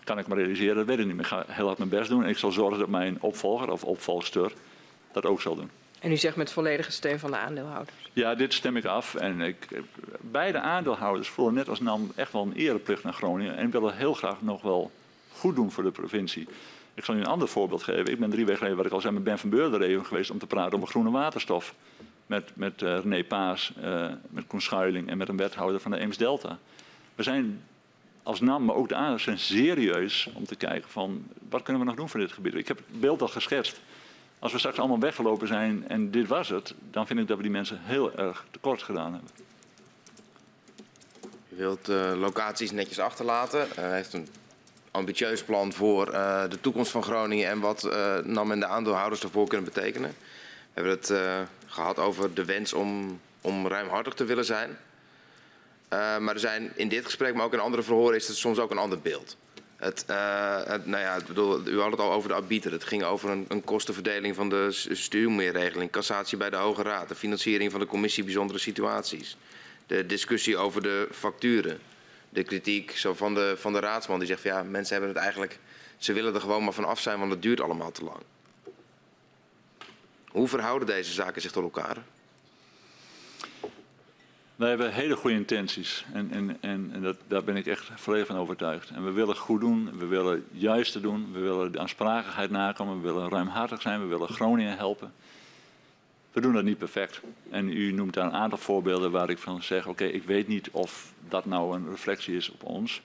Kan ik me realiseren, dat weet ik niet meer. Ik ga heel hard mijn best doen en ik zal zorgen dat mijn opvolger of opvolgster dat ook zal doen. En u zegt met volledige steun van de aandeelhouders. Ja, dit stem ik af. En ik, beide aandeelhouders voelen net als NAM echt wel een ereplicht naar Groningen. En willen heel graag nog wel goed doen voor de provincie. Ik zal u een ander voorbeeld geven. Ik ben drie weken geleden, wat ik al zei, met Ben van Beurden geweest om te praten over groene waterstof. Met, met eh, René Paas, eh, met Koen Schuiling en met een wethouder van de Eems Delta. We zijn als NAM, maar ook de aandacht zijn serieus om te kijken van wat kunnen we nog doen voor dit gebied. Ik heb het beeld al geschetst. Als we straks allemaal weggelopen zijn en dit was het, dan vind ik dat we die mensen heel erg tekort gedaan hebben. U wilt eh, locaties netjes achterlaten. Hij heeft een ambitieus plan voor eh, de toekomst van Groningen en wat eh, NAM en de aandeelhouders ervoor kunnen betekenen. We hebben het eh, gehad over de wens om, om ruimhartig te willen zijn. Eh, maar er zijn in dit gesprek, maar ook in andere verhoren, is het soms ook een ander beeld. Het, eh, het, nou ja, ik bedoel, u had het al over de arbiter. Het ging over een, een kostenverdeling van de stuurmeerregeling, cassatie bij de Hoge Raad, de financiering van de commissie bijzondere situaties, de discussie over de facturen, de kritiek zo van, de, van de raadsman die zegt van ja, mensen hebben het eigenlijk, ze willen er gewoon maar van af zijn, want het duurt allemaal te lang. Hoe verhouden deze zaken zich tot elkaar? Wij hebben hele goede intenties en, en, en, dat, daar ben ik echt volledig van overtuigd. En we willen goed doen, we willen het juiste doen, we willen de aansprakelijkheid nakomen, we willen ruimhartig zijn, we willen Groningen helpen. We doen dat niet perfect. En u noemt daar een aantal voorbeelden waar ik van zeg, oké, ik weet niet of dat nou een reflectie is op ons.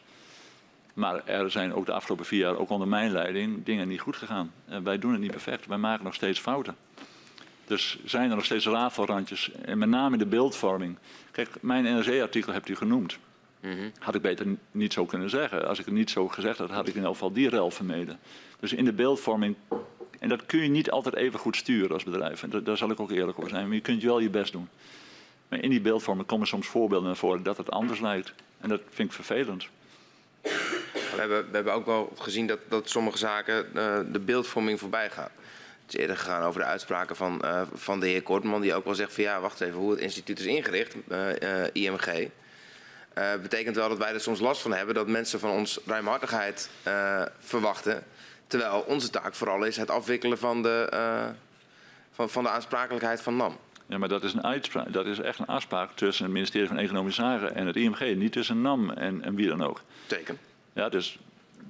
Maar er zijn ook de afgelopen vier jaar, ook onder mijn leiding, dingen niet goed gegaan. En wij doen het niet perfect, wij maken nog steeds fouten. Dus zijn er nog steeds rafelrandjes, en met name in de beeldvorming. Kijk, mijn NRC-artikel hebt u genoemd. Had ik beter niet zo kunnen zeggen. Als ik het niet zo gezegd had, had ik in elk geval die rel vermeden. Dus in de beeldvorming, en dat kun je niet altijd even goed sturen als bedrijf. En da- daar zal ik ook eerlijk over zijn. Maar je kunt wel je best doen. Maar in die beeldvorming komen soms voorbeelden naar voren dat het anders lijkt. En dat vind ik vervelend. We hebben, we hebben ook wel gezien dat, dat sommige zaken eh, de beeldvorming voorbij gaan. Is eerder gegaan over de uitspraken van, eh, van de heer Kortman, die ook wel zegt van ja, wacht even, hoe het instituut is ingericht, eh, eh, IMG. betekent wel dat wij er soms last van hebben dat mensen van ons ruimhartigheid verwachten. Terwijl onze taak vooral is het afwikkelen van de, van, van de aansprakelijkheid van NAM. Ja, maar dat is, een uitspraak, dat is echt een afspraak tussen het ministerie van Economische Zaken en het IMG. Niet tussen NAM en, en wie dan ook. Teken. Ja, dus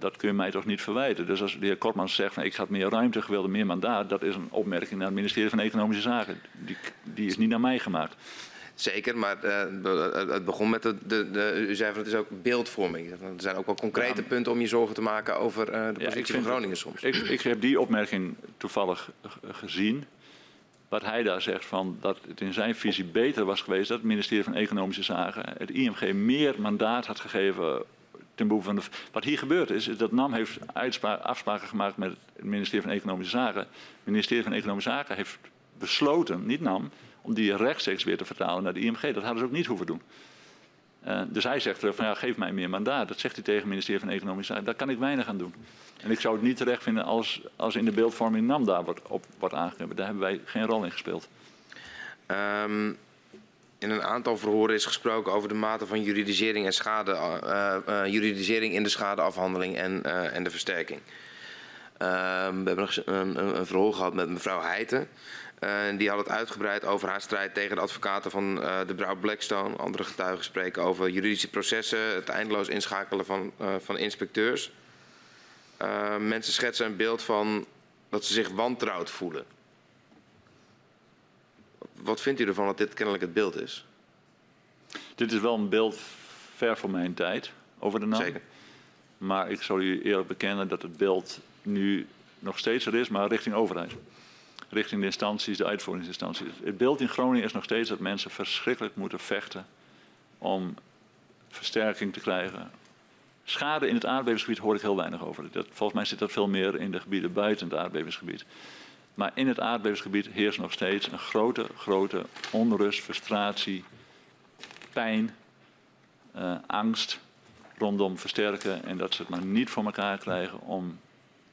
dat kun je mij toch niet verwijten. Dus als de heer Kortman zegt, van, ik had meer ruimte, gewilde meer mandaat, dat is een opmerking naar het ministerie van Economische Zaken. Die, die is niet naar mij gemaakt. Zeker, maar eh, het begon met de, de, de, u zei van het is ook beeldvorming. Er zijn ook wel concrete Ja. punten om je zorgen te maken over eh, de positie ik van Groningen soms. Ik, ik heb die opmerking toevallig gezien. Wat hij daar zegt van dat het in zijn visie beter was geweest dat het ministerie van Economische Zaken het IMG meer mandaat had gegeven van. Wat hier gebeurd is, is dat NAM heeft afspraken gemaakt met het ministerie van Economische Zaken. Het ministerie van Economische Zaken heeft besloten, niet NAM, om die rechtstreeks weer te vertalen naar de IMG. Dat hadden ze ook niet hoeven doen. Uh, dus hij zegt van ja, geef mij meer mandaat. Dat zegt hij tegen het ministerie van Economische Zaken. Daar kan ik weinig aan doen. En ik zou het niet terecht vinden als, als in de beeldvorming NAM daar wordt, op wordt aangegeven. Daar hebben wij geen rol in gespeeld. Um, in een aantal verhoren is gesproken over de mate van juridisering, en schade, uh, uh, juridisering in de schadeafhandeling en, en de versterking. Ehm, we hebben een, een, verhoor gehad met mevrouw Heijten. die had het uitgebreid over haar strijd tegen de advocaten van de Brouw Blackstone. Andere getuigen spreken over juridische processen, het eindeloos inschakelen van, van inspecteurs. mensen schetsen een beeld van dat ze zich wantrouwd voelen. Wat vindt u ervan dat dit kennelijk het beeld is? Dit is wel een beeld ver voor mijn tijd over de NAM. Zeker. Maar ik zal u eerlijk bekennen dat het beeld nu nog steeds er is, maar richting overheid. Richting de instanties, de uitvoeringsinstanties. Het beeld in Groningen is nog steeds dat mensen verschrikkelijk moeten vechten om versterking te krijgen. Schade in het aardbevingsgebied hoor ik heel weinig over. Dat, volgens mij zit dat veel meer in de gebieden buiten het aardbevingsgebied. Maar in het aardbevingsgebied heerst nog steeds een grote, grote onrust, frustratie, pijn, uh, angst rondom versterken. En dat ze het maar niet voor elkaar krijgen om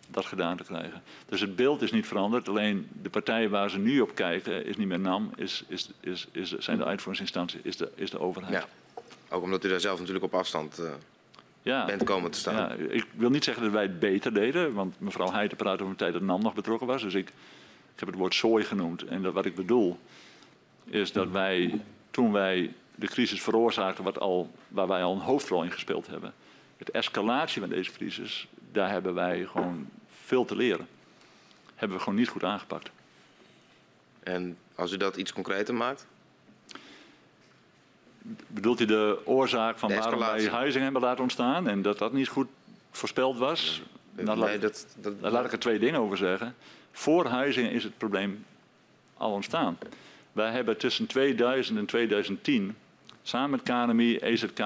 dat gedaan te krijgen. Dus het beeld is niet veranderd. Alleen de partijen waar ze nu op kijken is niet meer NAM, is, is, is, zijn de uitvoeringsinstanties, is de, is de overheid. Ja. Ook omdat u daar zelf natuurlijk op afstand uh, ja, bent komen te staan. Ja, ik wil niet zeggen dat wij het beter deden, want mevrouw Heijten praat over een tijd dat NAM nog betrokken was. Dus ik, ik heb het woord zooi genoemd. En dat, wat ik bedoel is dat wij, toen wij de crisis veroorzaakten wat al, waar wij al een hoofdrol in gespeeld hebben. Het escalatie van deze crisis, daar hebben wij gewoon veel te leren. Hebben we gewoon niet goed aangepakt. En als u dat iets concreter maakt? Bedoelt u de oorzaak van waarom wij huizing hebben laten ontstaan en dat dat niet goed voorspeld was? Nou, nee, dat, dat, daar laat ik er twee dingen over zeggen. Voor huizingen is het probleem al ontstaan. Wij hebben tussen 2000 en 2010 samen met KNMI, EZK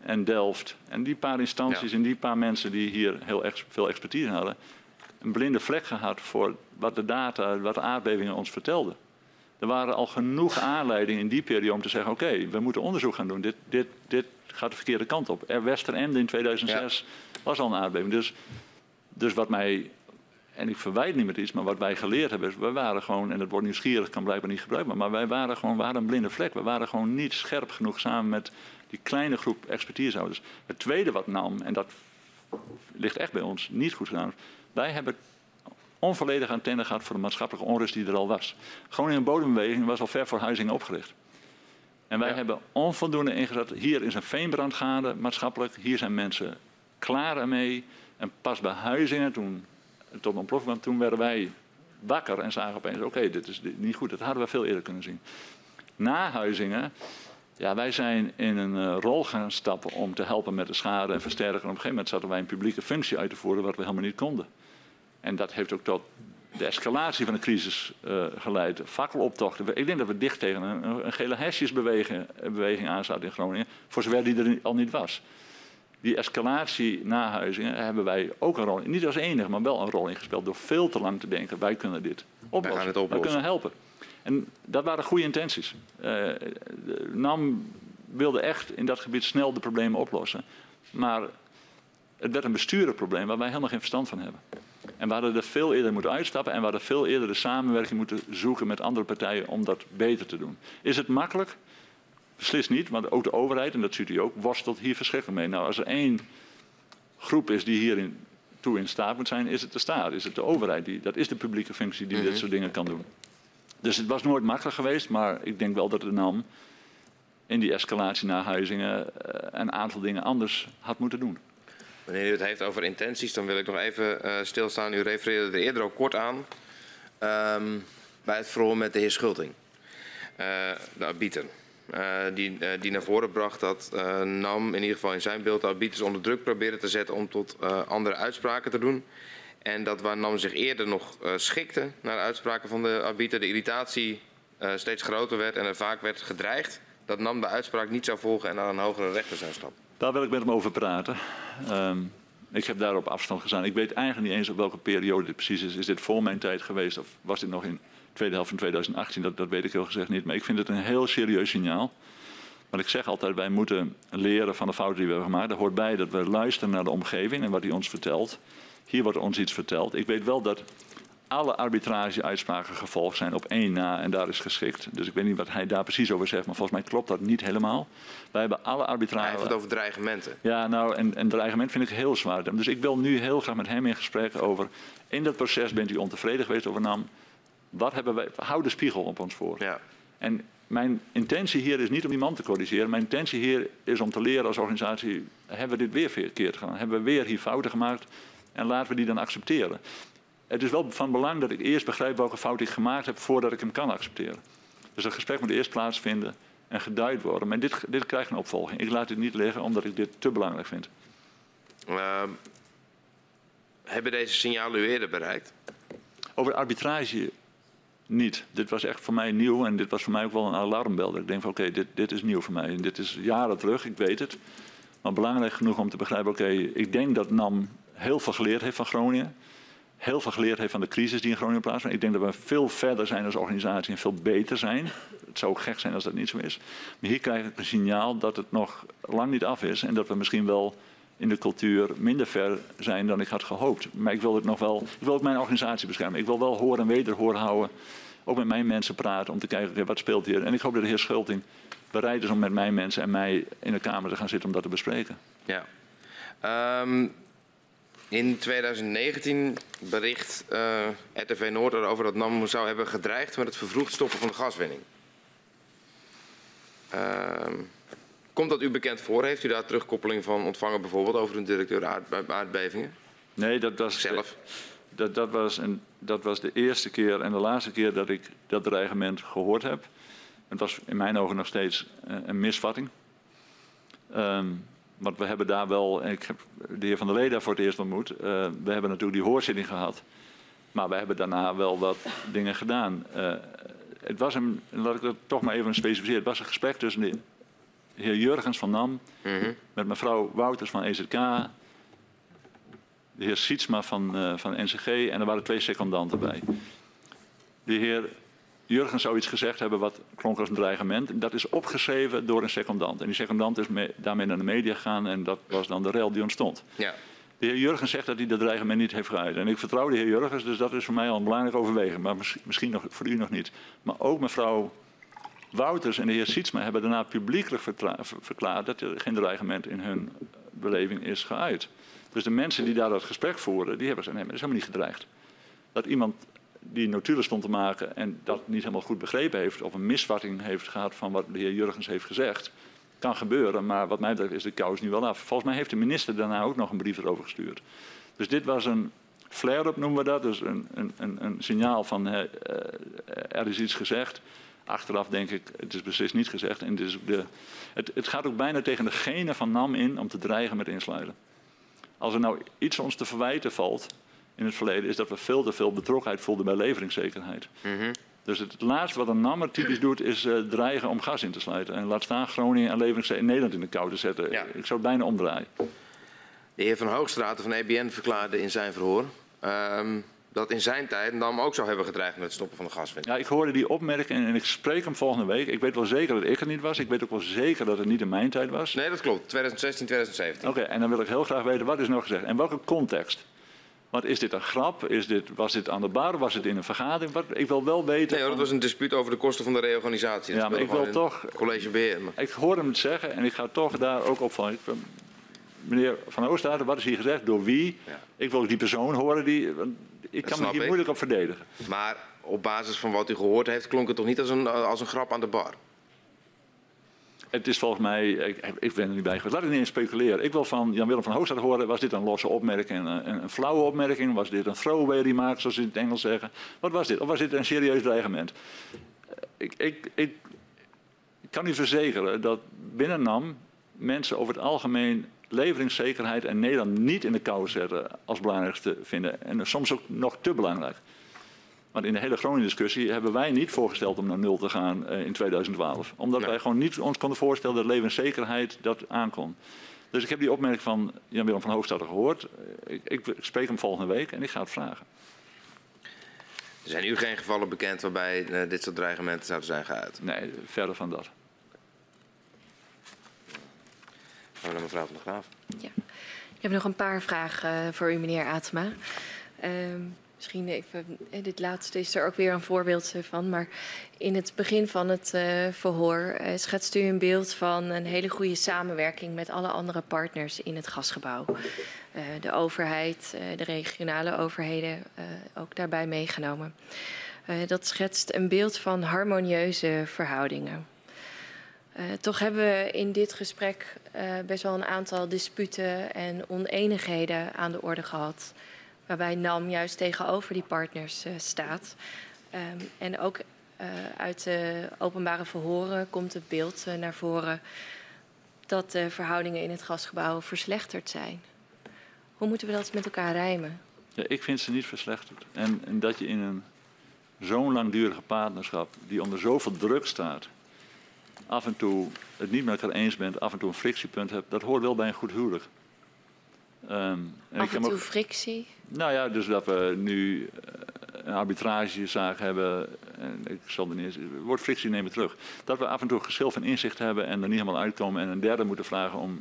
en Delft en die paar instanties en die paar mensen die hier heel ex veel expertise hadden, een blinde vlek gehad voor wat de data, wat de aardbevingen ons vertelden. Er waren al genoeg aanleidingen in die periode om te zeggen: oké, we moeten onderzoek gaan doen. Dit, dit, dit gaat de verkeerde kant op. Er Westerende in 2006 was al een aardbeving. Dus, dus wat mij en ik verwijt niet met iets, maar wat wij geleerd hebben, is, we waren gewoon, en het woord nieuwsgierig kan blijkbaar niet gebruikt maar wij waren gewoon, we hadden een blinde vlek. We waren gewoon niet scherp genoeg samen met die kleine groep expertisehouders. Het tweede wat nam, en dat ligt echt bij ons, niet goed gedaan, wij hebben onvolledige antenne gehad voor de maatschappelijke onrust die er al was. Groningen Bodembeweging was al ver voor Huizingen opgericht. En wij hebben onvoldoende ingezet. Hier is een veenbrand gaande, maatschappelijk. Hier zijn mensen klaar ermee. En pas bij Huizingen, toen tot ontploffing kwam, toen werden wij wakker en zagen opeens, oké, dit is niet goed. Dat hadden we veel eerder kunnen zien. Na Huizingen, ja, wij zijn in een uh, rol gaan stappen om te helpen met de schade en versterken. En op een gegeven moment zaten wij een publieke functie uit te voeren wat we helemaal niet konden. En dat heeft ook tot de escalatie van de crisis uh, geleid. Fakkeloptochten. Ik denk dat we dicht tegen een, een gele hesjesbeweging beweging aan zaten in Groningen. Voor zover die er al niet was die escalatie na Huizingen hebben wij ook een rol, niet als enige, maar wel een rol in gespeeld. Door veel te lang te denken, wij kunnen dit oplossen. Wij, gaan het oplossen. wij kunnen helpen. En dat waren goede intenties. Uh, NAM wilde echt in dat gebied snel de problemen oplossen. Maar het werd een besturenprobleem waar wij helemaal geen verstand van hebben. En we hadden er veel eerder moeten uitstappen en we hadden veel eerder de samenwerking moeten zoeken met andere partijen om dat beter te doen. Is het makkelijk? Beslist niet, want ook de overheid, en dat ziet u ook, worstelt hier verschrikkelijk mee. Nou, als er één groep is die hier in, toe in staat moet zijn, is het de staat, is het de overheid. Die, dat is de publieke functie die dit mhm. soort dingen kan doen. Dus het was nooit makkelijk geweest, maar ik denk wel dat de NAM in die escalatie naar Huizingen uh, een aantal dingen anders had moeten doen. Wanneer u het heeft over intenties, dan wil ik nog even uh, stilstaan. U refereerde er eerder ook kort aan um, bij het verhoor met de heer Schulting, uh, de arbiter. Uh, die, die naar voren bracht dat NAM in ieder geval in zijn beeld de arbiters onder druk probeerde te zetten om tot andere uitspraken te doen. En dat waar NAM zich eerder nog schikte naar de uitspraken van de arbiter, de irritatie steeds groter werd en er vaak werd gedreigd dat NAM de uitspraak niet zou volgen en naar een hogere rechter zou stappen. Daar wil ik met hem over praten. Um, ik heb daar op afstand gestaan. Ik weet eigenlijk niet eens op welke periode dit precies is. Is dit voor mijn tijd geweest of was dit nog in tweede helft van 2018, dat, dat weet ik heel gezegd niet. Maar ik vind het een heel serieus signaal Want ik zeg altijd, wij moeten leren van de fouten die we hebben gemaakt. Er hoort bij dat we luisteren naar de omgeving en wat die ons vertelt. Hier wordt ons iets verteld. Ik weet wel dat alle arbitrage-uitspraken gevolgd zijn op één na en daar is geschikt. Dus ik weet niet wat hij daar precies over zegt, maar volgens mij klopt dat niet helemaal. Wij hebben alle arbitrage... Hij heeft het over dreigementen. Ja, nou, en, en dreigement vind ik heel zwaar. Dus ik wil nu heel graag met hem in gesprek over... In dat proces bent u ontevreden geweest over NAM. Wat hebben wij... Hou de spiegel op ons voor. Ja. En mijn intentie hier is niet om die man te corrigeren. Mijn intentie hier is om te leren als organisatie... Hebben we dit weer verkeerd gedaan? Hebben we weer hier fouten gemaakt? En laten we die dan accepteren. Het is wel van belang dat ik eerst begrijp welke fout ik gemaakt heb voordat ik hem kan accepteren. Dus dat gesprek moet eerst plaatsvinden en geduid worden. Maar dit, dit krijgt een opvolging. Ik laat dit niet liggen omdat ik dit te belangrijk vind. Uh, hebben deze signalen u eerder bereikt? Over arbitrage niet. Dit was echt voor mij nieuw en dit was voor mij ook wel een alarmbel. Dat ik denk van oké, dit, dit is nieuw voor mij. En dit is jaren terug, ik weet het. Maar belangrijk genoeg om te begrijpen, oké, ik denk dat NAM heel veel geleerd heeft van Groningen heel veel geleerd heeft van de crisis die in Groningen plaatsvindt. Ik denk dat we veel verder zijn als organisatie en veel beter zijn. Het zou ook gek zijn als dat niet zo is. Maar hier krijg ik een signaal dat het nog lang niet af is en dat we misschien wel in de cultuur minder ver zijn dan ik had gehoopt. Maar ik wil het nog wel, ik wil ook mijn organisatie beschermen. Ik wil wel horen en wederhoor houden. Ook met mijn mensen praten om te kijken wat speelt hier. En ik hoop dat de heer Schulting bereid is om met mijn mensen en mij in de Kamer te gaan zitten om dat te bespreken. Ja. Um, in 2019 bericht uh, RTV Noord erover dat NAM zou hebben gedreigd met het vervroegd stoppen van de gaswinning. Uh, komt dat u bekend voor? Heeft u daar terugkoppeling van ontvangen bijvoorbeeld over een directeur aardbevingen? Nee, dat was, Zelf? dat, dat, was een, dat was de eerste keer en de laatste keer dat ik dat dreigement gehoord heb. Het was in mijn ogen nog steeds uh, een misvatting. Um, want we hebben daar wel, ik heb de heer Van der Leden voor het eerst ontmoet. Uh, we hebben natuurlijk die hoorzitting gehad. Maar we hebben daarna wel wat dingen gedaan. Uh, het was een, laat ik het toch maar even specificeren. Het was een gesprek tussen de heer Jurgens van NAM. -hmm. met mevrouw Wouters van EZK. De heer Sietsma van, uh, van NCG. En er waren twee secondanten bij. De heer Jurgen zou iets gezegd hebben wat klonk als een dreigement. Dat is opgeschreven door een secondant. En die secondant is mee, daarmee naar de media gegaan en dat was dan de rel die ontstond. Ja. De heer Jurgen zegt dat hij dat dreigement niet heeft geuit. En ik vertrouw de heer Jurgens, dus dat is voor mij al een belangrijk overweging. Maar misschien nog voor u nog niet. Maar ook mevrouw Wouters en de heer Sietsma hebben daarna publiekelijk verklaard dat er geen dreigement in hun beleving is geuit. Dus de mensen die daar dat gesprek voeren, die hebben gezegd, nee, maar dat is helemaal niet gedreigd. Dat iemand die notulen stond te maken en dat niet helemaal goed begrepen heeft of een misvatting heeft gehad van wat de heer Jurgens heeft gezegd. Kan gebeuren, maar wat mij betreft is de kous nu wel af. Volgens mij heeft de minister daarna ook nog een brief erover gestuurd. Dus dit was een flare-up noemen we dat, dus een, een, een, signaal van uh, er is iets gezegd. Achteraf denk ik, het is beslist niet gezegd. En het, de, het, het gaat ook bijna tegen degene van NAM in om te dreigen met insluiten. Als er nou iets ons te verwijten valt, in het verleden is dat we veel te veel betrokkenheid voelden bij leveringszekerheid. Mm -hmm. Dus het, laatste wat een NAMmer typisch doet is uh, dreigen om gas in te sluiten. En laat staan Groningen en leveringszekerheid in Nederland in de kou te zetten. Ja. Ik zou het bijna omdraaien. De heer Van Hoogstraten van EBN verklaarde in zijn verhoor um, dat in zijn tijd NAM ook zou hebben gedreigd met het stoppen van de gaswinning. Ja, ik hoorde die opmerking en ik spreek hem volgende week. Ik weet wel zeker dat ik er niet was. Ik weet ook wel zeker dat het niet in mijn tijd was. Nee, dat klopt. 2016, 2017. Oké, okay, en dan wil ik heel graag weten wat is nog gezegd. En welke context? Wat is dit een grap? Is dit, was dit aan de bar? Was het in een vergadering? Wat, ik wil wel weten. Nee, dat was een dispuut over de kosten van de reorganisatie. Dat ja, maar ik wil toch. Maar. Ik hoor hem het zeggen en ik ga toch daar ook op van. Meneer Van Oostaarden, wat is hier gezegd? Door wie? Ja. Ik wil die persoon horen. Die, ik kan me hier ik. moeilijk op verdedigen. Maar op basis van wat u gehoord heeft, klonk het toch niet als een, als een grap aan de bar? Het is volgens mij, ik, ik ben er niet bij geweest, laat ik niet eens speculeren. Ik wil van Jan-Willem van Hoogstad horen, was dit een losse opmerking, een, een, flauwe opmerking? Was dit een throwaway remark, zoals ze in het Engels zeggen? Wat was dit? Of was dit een serieus dreigement? Ik, ik, ik, ik kan u verzekeren dat binnen NAM mensen over het algemeen leveringszekerheid en Nederland niet in de kou zetten als belangrijkste vinden. En soms ook nog te belangrijk. Want in de hele Groningen-discussie hebben wij niet voorgesteld om naar nul te gaan uh, in 2012. Omdat nee. wij gewoon niet ons konden voorstellen dat levenszekerheid dat aankon. Dus ik heb die opmerking van Jan-Willem van Hoogstadter gehoord. Ik, ik, ik, spreek hem volgende week en ik ga het vragen. Er zijn u geen gevallen bekend waarbij uh, dit soort dreigementen zouden zijn geuit? Nee, verder van dat. naar mevrouw van der Graaf. Ja. Ik heb nog een paar vragen voor u, meneer Atema. Ehm, misschien even, eh, dit laatste is er ook weer een voorbeeld van. Maar in het begin van het uh, verhoor uh, schetst u een beeld van een hele goede samenwerking met alle andere partners in het gasgebouw. De overheid, de regionale overheden ook daarbij meegenomen. dat schetst een beeld van harmonieuze verhoudingen. toch hebben we in dit gesprek best wel een aantal disputen en oneenigheden aan de orde gehad waarbij NAM juist tegenover die partners uh, staat. Um, en ook uh, uit de openbare verhoren komt het beeld uh, naar voren dat de verhoudingen in het gasgebouw verslechterd zijn. Hoe moeten we dat met elkaar rijmen? Ja, ik vind ze niet verslechterd. En, en dat je in een zo'n langdurige partnerschap, die onder zoveel druk staat, af en toe het niet met elkaar eens bent, af en toe een frictiepunt hebt, dat hoort wel bij een goed huwelijk. Um, en af en toe ook, frictie? Nou ja, dus dat we nu eh, een arbitragezaak hebben. En ik zal er niet eens, wordt frictie nemen terug. Dat we af en toe geschil van inzicht hebben en er niet helemaal uitkomen. En een derde moeten vragen om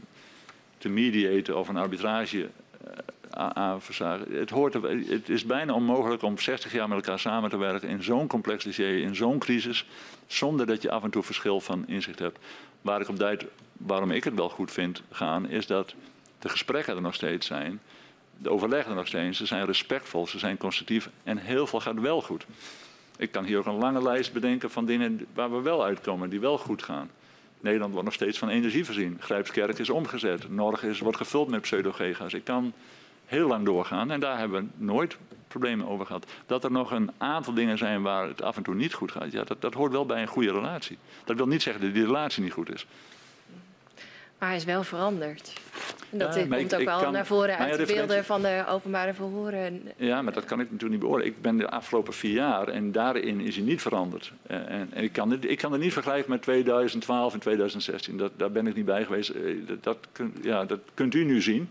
te mediaten of een arbitrage uh, aan verzagen. Het, hoort het is bijna onmogelijk om 60 jaar met elkaar samen te werken in zo'n complex dossier, in zo'n crisis, zonder dat je af en toe verschil van inzicht hebt. Waar ik op duid, waarom ik het wel goed vind gaan, is dat de gesprekken er nog steeds zijn de overleggen er nog steeds. Ze zijn respectvol, ze zijn constructief en heel veel gaat wel goed. Ik kan hier ook een lange lijst bedenken van dingen waar we wel uitkomen, die wel goed gaan. Nederland wordt nog steeds van energie voorzien. Grijpskerk is omgezet. Norg is, wordt gevuld met pseudogega's. Ik kan heel lang doorgaan en daar hebben we nooit problemen over gehad. Dat er nog een aantal dingen zijn waar het af en toe niet goed gaat, ja, dat, dat hoort wel bij een goede relatie. Dat wil niet zeggen dat die relatie niet goed is. Maar hij is wel veranderd. Dat ja, komt ook wel naar voren uit de beelden van de openbare verhoren. Ja, maar dat kan ik natuurlijk niet beoordelen. Ik ben de afgelopen vier jaar en daarin is hij niet veranderd. Eh, en, en ik, kan het, ik kan het niet vergelijken met 2012 en 2016. Dat, daar ben ik niet bij geweest. Eh, dat, dat, ja, dat kunt u nu zien.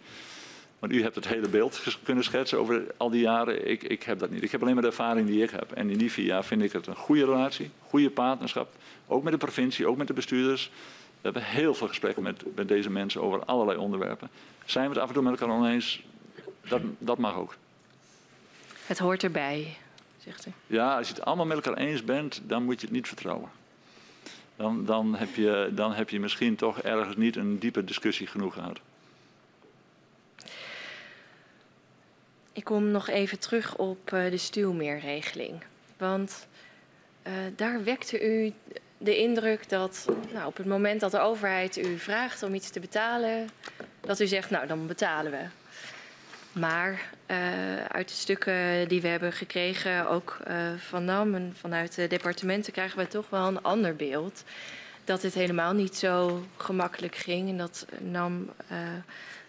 Want u hebt het hele beeld kunnen schetsen over al die jaren. Ik, ik heb dat niet. Ik heb alleen maar de ervaring die ik heb. En in die vier jaar vind ik het een goede relatie, goede partnerschap. Ook met de provincie, ook met de bestuurders. We hebben heel veel gesprekken met, met deze mensen over allerlei onderwerpen. Zijn we het af en toe met elkaar oneens? Dat, dat mag ook. Het hoort erbij, zegt u. Ja, als je het allemaal met elkaar eens bent, dan moet je het niet vertrouwen. Dan, dan, heb, je, dan heb je misschien toch ergens niet een diepe discussie genoeg gehad. Ik kom nog even terug op eh, de stuwmeerregeling. Want uh, daar wekte u de indruk dat nou, op het moment dat de overheid u vraagt om iets te betalen, dat u zegt, nou dan betalen we. Maar uh, uit de stukken die we hebben gekregen, ook uh, van NAM en vanuit de departementen, krijgen we toch wel een ander beeld. Dat het helemaal niet zo gemakkelijk ging en dat NAM uh,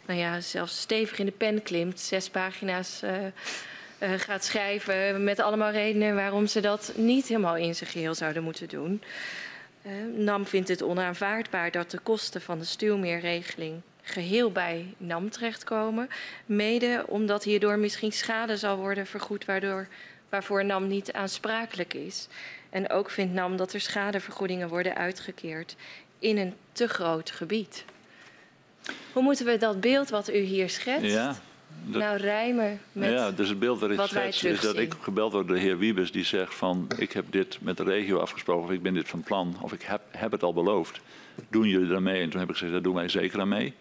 nou ja, zelfs stevig in de pen klimt, zes pagina's gaat schrijven met allemaal redenen waarom ze dat niet helemaal in zijn geheel zouden moeten doen. NAM vindt het onaanvaardbaar dat de kosten van de stuwmeerregeling geheel bij NAM terechtkomen. Mede omdat hierdoor misschien schade zal worden vergoed waardoor, waarvoor NAM niet aansprakelijk is. En ook vindt NAM dat er schadevergoedingen worden uitgekeerd in een te groot gebied. Hoe moeten we dat beeld wat u hier schetst nou rijmen met Ja, dus het beeld dat ik schets is dat ik gebeld word door de heer Wiebes die zegt van ik heb dit met de regio afgesproken of ik ben dit van plan of ik heb, heb het al beloofd. Doen jullie daarmee? En toen heb ik gezegd, daar doen wij zeker aan mee.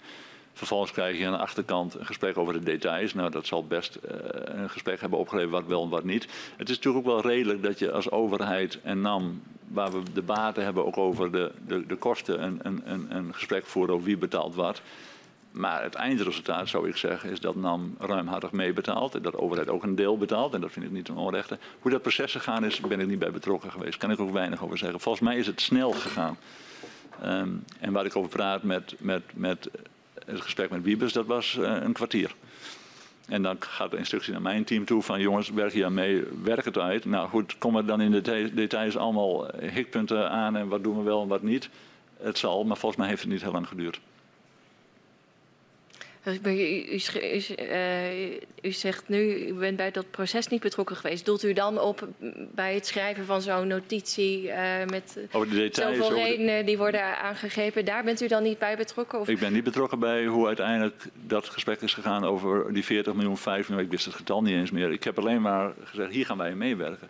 Vervolgens krijg je aan de achterkant een gesprek over de details. Nou, dat zal best uh, een gesprek hebben opgeleverd wat wel en wat niet. Het is natuurlijk ook wel redelijk dat je als overheid en NAM, waar we de baten hebben ook over de, de, de kosten, een, een, een gesprek voeren over wie betaalt wat. Maar het eindresultaat, zou ik zeggen, is dat NAM ruimhartig meebetaalt. En dat de overheid ook een deel betaalt. En dat vind ik niet een onrechte. Hoe dat proces gegaan is, ben ik niet bij betrokken geweest. Kan ik ook weinig over zeggen. Volgens mij is het snel gegaan. Um, en waar ik over praat met, met, met het gesprek met Wiebes, dat was uh, een kwartier. En dan gaat de instructie naar mijn team toe van jongens, werk hier aan mee, werk het uit. Nou goed, komen dan in de details allemaal hikpunten aan en wat doen we wel en wat niet. Het zal, maar volgens mij heeft het niet heel lang geduurd. Dus u, u, u, u, zegt nu, u bent bij dat proces niet betrokken geweest. Doelt u dan op bij het schrijven van zo'n notitie uh, met over de details, zoveel redenen die worden aangegrepen? Daar bent u dan niet bij betrokken? Of? Ik ben niet betrokken bij hoe uiteindelijk dat gesprek is gegaan over die 40 miljoen, 5 miljoen. Ik wist het getal niet eens meer. Ik heb alleen maar gezegd, hier gaan wij meewerken.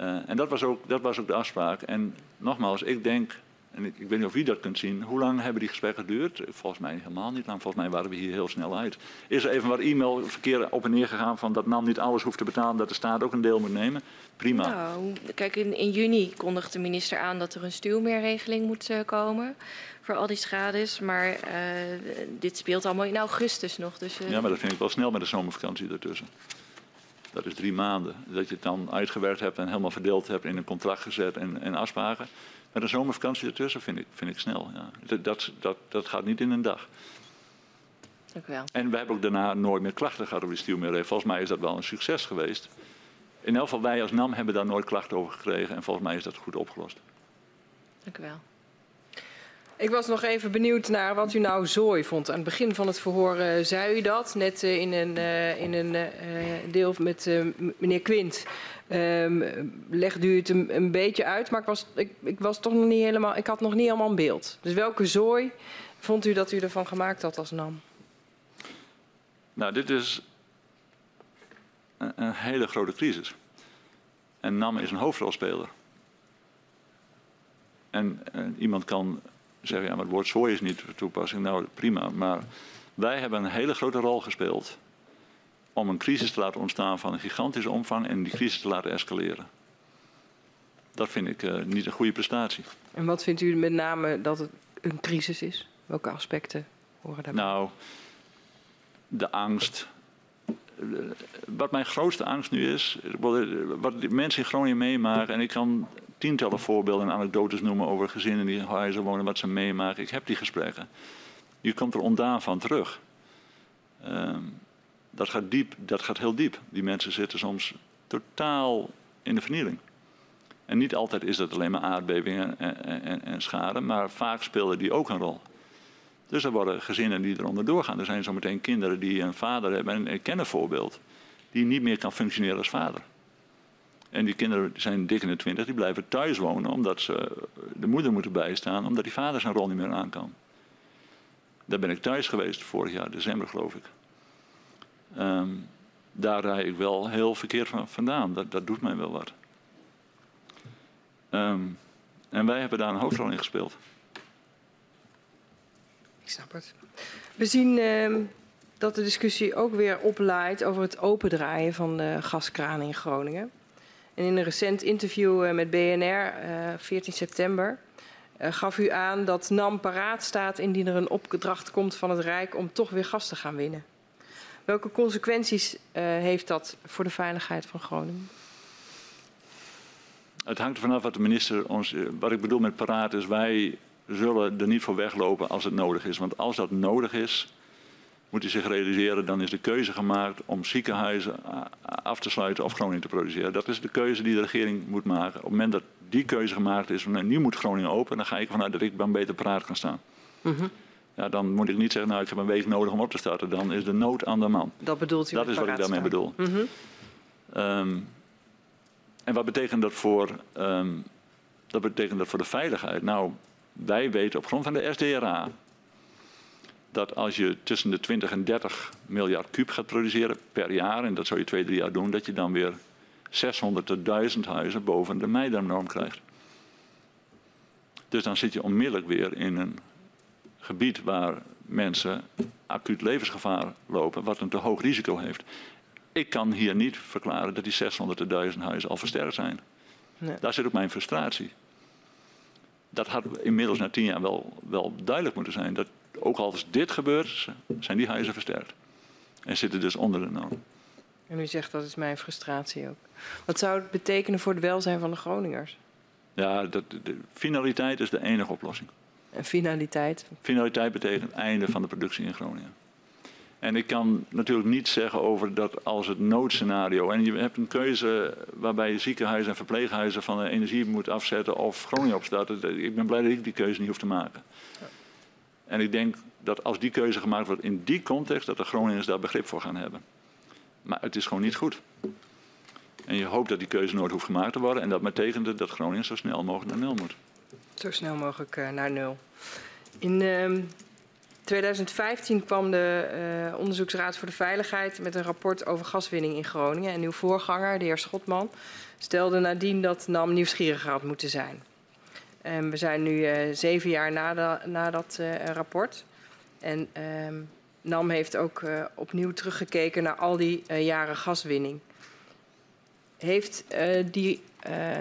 Uh, en dat was, ook, dat was ook de afspraak. En nogmaals, ik denk en ik, ik, weet niet of u dat kunt zien. Hoe lang hebben die gesprekken geduurd? Volgens mij helemaal niet lang. Volgens mij waren we hier heel snel uit. Is er even wat e-mailverkeer op en neer gegaan van dat NAM niet alles hoeft te betalen, dat de staat ook een deel moet nemen? Prima. Nou, kijk, in, in juni kondigt de minister aan dat er een stuwmeerregeling moet uh, komen voor al die schades. Maar uh, dit speelt allemaal in augustus nog. Dus, uh... Ja, maar dat vind ik wel snel met de zomervakantie ertussen. Dat is drie maanden. Dat je het dan uitgewerkt hebt en helemaal verdeeld hebt in een contract gezet en, en afspraken. Met een zomervakantie ertussen vind ik, vind ik snel. Ja. Dat, dat, dat, gaat niet in een dag. Dank u wel. En we hebben ook daarna nooit meer klachten gehad over die stuurmeerregeling. Volgens mij is dat wel een succes geweest. In elk geval, wij als NAM hebben daar nooit klachten over gekregen. En volgens mij is dat goed opgelost. Dank u wel. Ik was nog even benieuwd naar wat u nou zooi vond. Aan het begin van het verhoor uh, zei u dat, net uh, in een, uh, in een deel met meneer Quint. Um, legde u het een, beetje uit, maar ik was, ik, ik, was toch nog niet helemaal, ik had nog niet helemaal een beeld. Dus welke zooi vond u dat u ervan gemaakt had als NAM? Nou, dit is een, hele grote crisis. En NAM is een hoofdrolspeler. En iemand kan zeggen, ja, maar het woord zooi is niet toepassing. Nou, prima. Maar wij hebben een hele grote rol gespeeld om een crisis te laten ontstaan van een gigantische omvang en die crisis te laten escaleren. Dat vind ik uh, niet een goede prestatie. En wat vindt u met name dat het een crisis is? Welke aspecten horen daarbij? Nou, de angst. Wat mijn grootste angst nu is, wat mensen in Groningen meemaken, en ik kan tientallen voorbeelden en anekdotes noemen over gezinnen die in huizen wonen, wat ze meemaken. Ik heb die gesprekken. Je komt er ondaan van terug. Um, dat gaat diep, dat gaat heel diep. Die mensen zitten soms totaal in de vernieling. En niet altijd is dat alleen maar aardbevingen en, en, en schade, maar vaak spelen die ook een rol. Dus er worden gezinnen die eronder doorgaan. Er zijn zometeen kinderen die een vader hebben, en een voorbeeld, die niet meer kan functioneren als vader. En die kinderen zijn dik in de twintig, die blijven thuis wonen omdat ze de moeder moeten bijstaan, omdat die vader zijn rol niet meer aan kan. Daar ben ik thuis geweest vorig jaar, december geloof ik. Um, daar rijd ik wel heel verkeerd van, vandaan. Dat, dat doet mij wel wat. Um, en wij hebben daar een hoofdrol in gespeeld. Ik snap het. We zien uh, dat de discussie ook weer oplaait over het opendraaien van de gaskraan in Groningen. En in een recent interview uh, met BNR, 14 eh, september, uh, gaf u aan dat NAM paraat staat indien er een opdracht komt van het Rijk om toch weer gas te gaan winnen. Welke consequenties heeft dat voor de veiligheid van Groningen? Het hangt er vanaf wat de minister ons. Eh, wat ik bedoel met paraat is, wij zullen er niet voor weglopen als het nodig is. Want als dat nodig is, moet hij zich realiseren, dan is de keuze gemaakt om ziekenhuizen eh, af te sluiten of Groningen te produceren. Dat is de keuze die de regering moet maken. Op het moment dat die keuze gemaakt is, nou, nu moet Groningen open, dan ga ik vanuit dat ik dan beter paraat kan staan. Mm -hmm. Ja, dan moet ik niet zeggen, nou ik heb een week nodig om op te starten. Dan is de nood aan de man. Dat bedoelt u Dat is wat ik daarmee bedoel. Mm -hmm. um, en wat betekent dat voor, um, dat betekent dat voor de veiligheid? Nou, wij weten op grond van de SDRA dat als je tussen de 20 en 30 miljard kuub gaat produceren per jaar, en dat zou je twee, drie jaar doen, dat je dan weer 600 tot 1000 huizen boven de Meijernorm krijgt. Dus dan zit je onmiddellijk weer in een gebied waar mensen acuut levensgevaar lopen, wat een te hoog risico heeft. Ik kan hier niet verklaren dat die 600.000 huizen al versterkt zijn. Nee. Daar zit ook mijn frustratie. Dat had inmiddels na tien jaar wel, wel duidelijk moeten zijn. Dat ook als dit gebeurt, zijn die huizen versterkt. En zitten dus onder de norm. En u zegt dat is mijn frustratie ook. Wat zou het betekenen voor het welzijn van de Groningers? Ja, dat, de finaliteit is de enige oplossing. En finaliteit? Finaliteit betekent einde van de productie in Groningen. En ik kan natuurlijk niet zeggen over dat als het noodscenario. En je hebt een keuze waarbij je ziekenhuizen en verpleeghuizen van de energie moet afzetten of Groningen opstarten. Ik ben blij dat ik die keuze niet hoef te maken. Ja. En ik denk dat als die keuze gemaakt wordt in die context, dat de Groningers daar begrip voor gaan hebben. Maar het is gewoon niet goed. En je hoopt dat die keuze nooit hoeft gemaakt te worden. En dat betekent dat Groningen zo snel mogelijk naar nul moet. Zo snel mogelijk uh, naar nul. In uh, 2015 kwam de uh, Onderzoeksraad voor de Veiligheid met een rapport over gaswinning in Groningen. En uw voorganger, de heer Schotman, stelde nadien dat NAM nieuwsgieriger had moeten zijn. We zijn nu uh, zeven jaar na, na dat uh, rapport. En um, NAM heeft ook uh, opnieuw teruggekeken naar al die jaren gaswinning. Heeft die,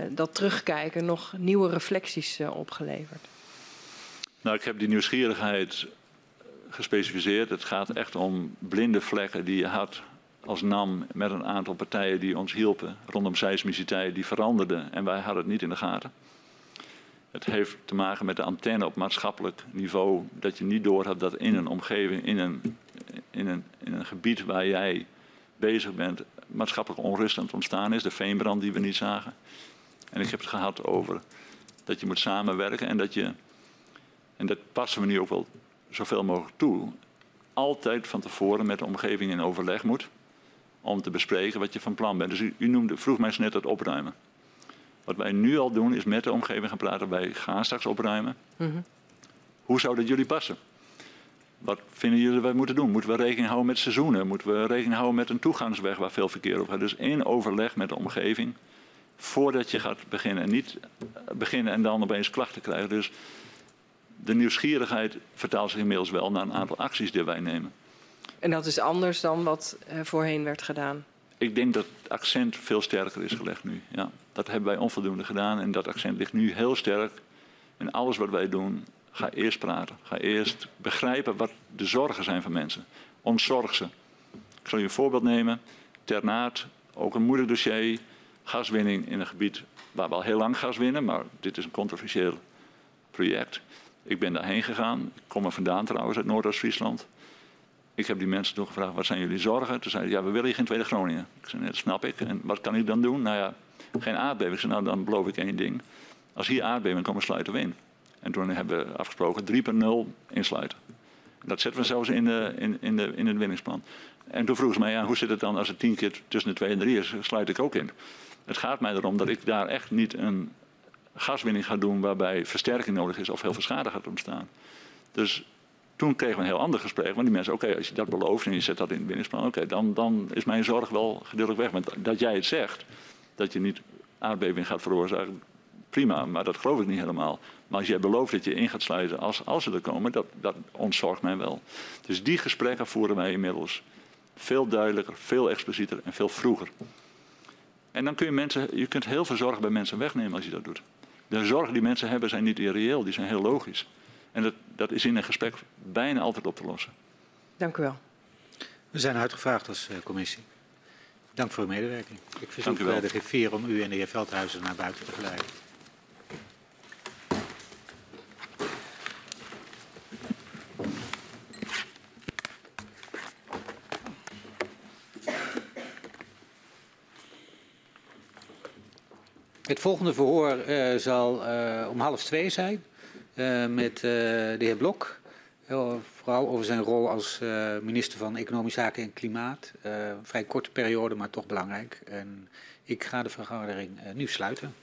dat terugkijken nog nieuwe reflecties opgeleverd? Nou, ik heb die nieuwsgierigheid gespecificeerd. Het gaat echt om blinde vlekken die je had als NAM met een aantal partijen die ons hielpen rondom seismiciteit, die veranderden en wij hadden het niet in de gaten. Het heeft te maken met de antenne op maatschappelijk niveau. Dat je niet doorhebt dat in een omgeving, in een, in, een, in een gebied waar jij bezig bent, maatschappelijk onrust aan het ontstaan is. De veenbrand die we niet zagen. En ik heb het gehad over dat je moet samenwerken en dat je, en dat passen we nu ook wel zoveel mogelijk toe, altijd van tevoren met de omgeving in overleg moet om te bespreken wat je van plan bent. Dus u, noemde, vroeg mij net het opruimen. Wat wij nu al doen is met de omgeving gaan praten. Wij gaan straks opruimen. Mm -hmm. Hoe zou dat jullie passen? Wat vinden jullie dat wij moeten doen? Moeten we rekening houden met seizoenen? Moeten we rekening houden met een toegangsweg waar veel verkeer op gaat? Dus in overleg met de omgeving voordat je gaat beginnen. En niet beginnen en dan opeens klachten krijgen. Dus de nieuwsgierigheid vertaalt zich inmiddels wel naar een aantal acties die wij nemen. En dat is anders dan wat uh, voorheen werd gedaan? Ik denk dat het accent veel sterker is gelegd nu. Ja, dat hebben wij onvoldoende gedaan en dat accent ligt nu heel sterk. En alles wat wij doen, ga eerst praten. Ga eerst begrijpen wat de zorgen zijn van mensen. Ontzorg ze. Ik zal je een voorbeeld nemen. Ternaat, ook een moeilijk dossier. Gaswinning in een gebied waar we al heel lang gas winnen, maar dit is een controversieel project. Ik ben daarheen gegaan. Ik kom er vandaan trouwens uit Noordoost-Friesland. Ik heb die mensen toen gevraagd, wat zijn jullie zorgen? Toen zeiden ja, we willen hier geen Tweede Groningen. Ik zei, dat snap ik. En wat kan ik dan doen? Nou ja, geen aardbeving. Zei, nou, dan beloof ik één ding. Als hier aardbeving komen, sluiten we in. En toen hebben we afgesproken 3.0 insluiten. Dat zetten we zelfs in, de, in, in, de, in het winningsplan. En toen vroeg ze mij, ja, hoe zit het dan als het tien keer tussen de 2 en 3 is? Sluit ik ook in. Het gaat mij erom dat ik daar echt niet een gaswinning ga doen waarbij versterking nodig is of heel veel schade gaat ontstaan. Dus toen kregen we een heel ander gesprek. Want die mensen, oké, als je dat belooft en je zet dat in het binnensplan, oké, dan, dan is mijn zorg wel gedeeltelijk weg. Want dat jij het zegt, dat je niet aardbeving gaat veroorzaken, prima, maar dat geloof ik niet helemaal. Maar als jij belooft dat je in gaat sluiten als, als ze er komen, dat, dat ontzorgt mij wel. Dus die gesprekken voeren wij inmiddels veel duidelijker, veel explicieter en veel vroeger. En dan kun je mensen, je kunt heel veel zorgen bij mensen wegnemen als je dat doet. De zorgen die mensen hebben zijn niet irreëel, die zijn heel logisch. En dat, dat is in een gesprek bijna altijd op te lossen. Dank u wel. We zijn uitgevraagd als uh, commissie. Dank voor uw medewerking. Ik verzoek de G4 om u en de heer Veldhuizen naar buiten te geleiden. Het volgende verhoor uh, zal uh, om half twee zijn uh, met de heer Blok. Over zijn rol als minister van Economische Zaken en Klimaat. een vrij korte periode, maar toch belangrijk. En ik ga de vergadering nu sluiten.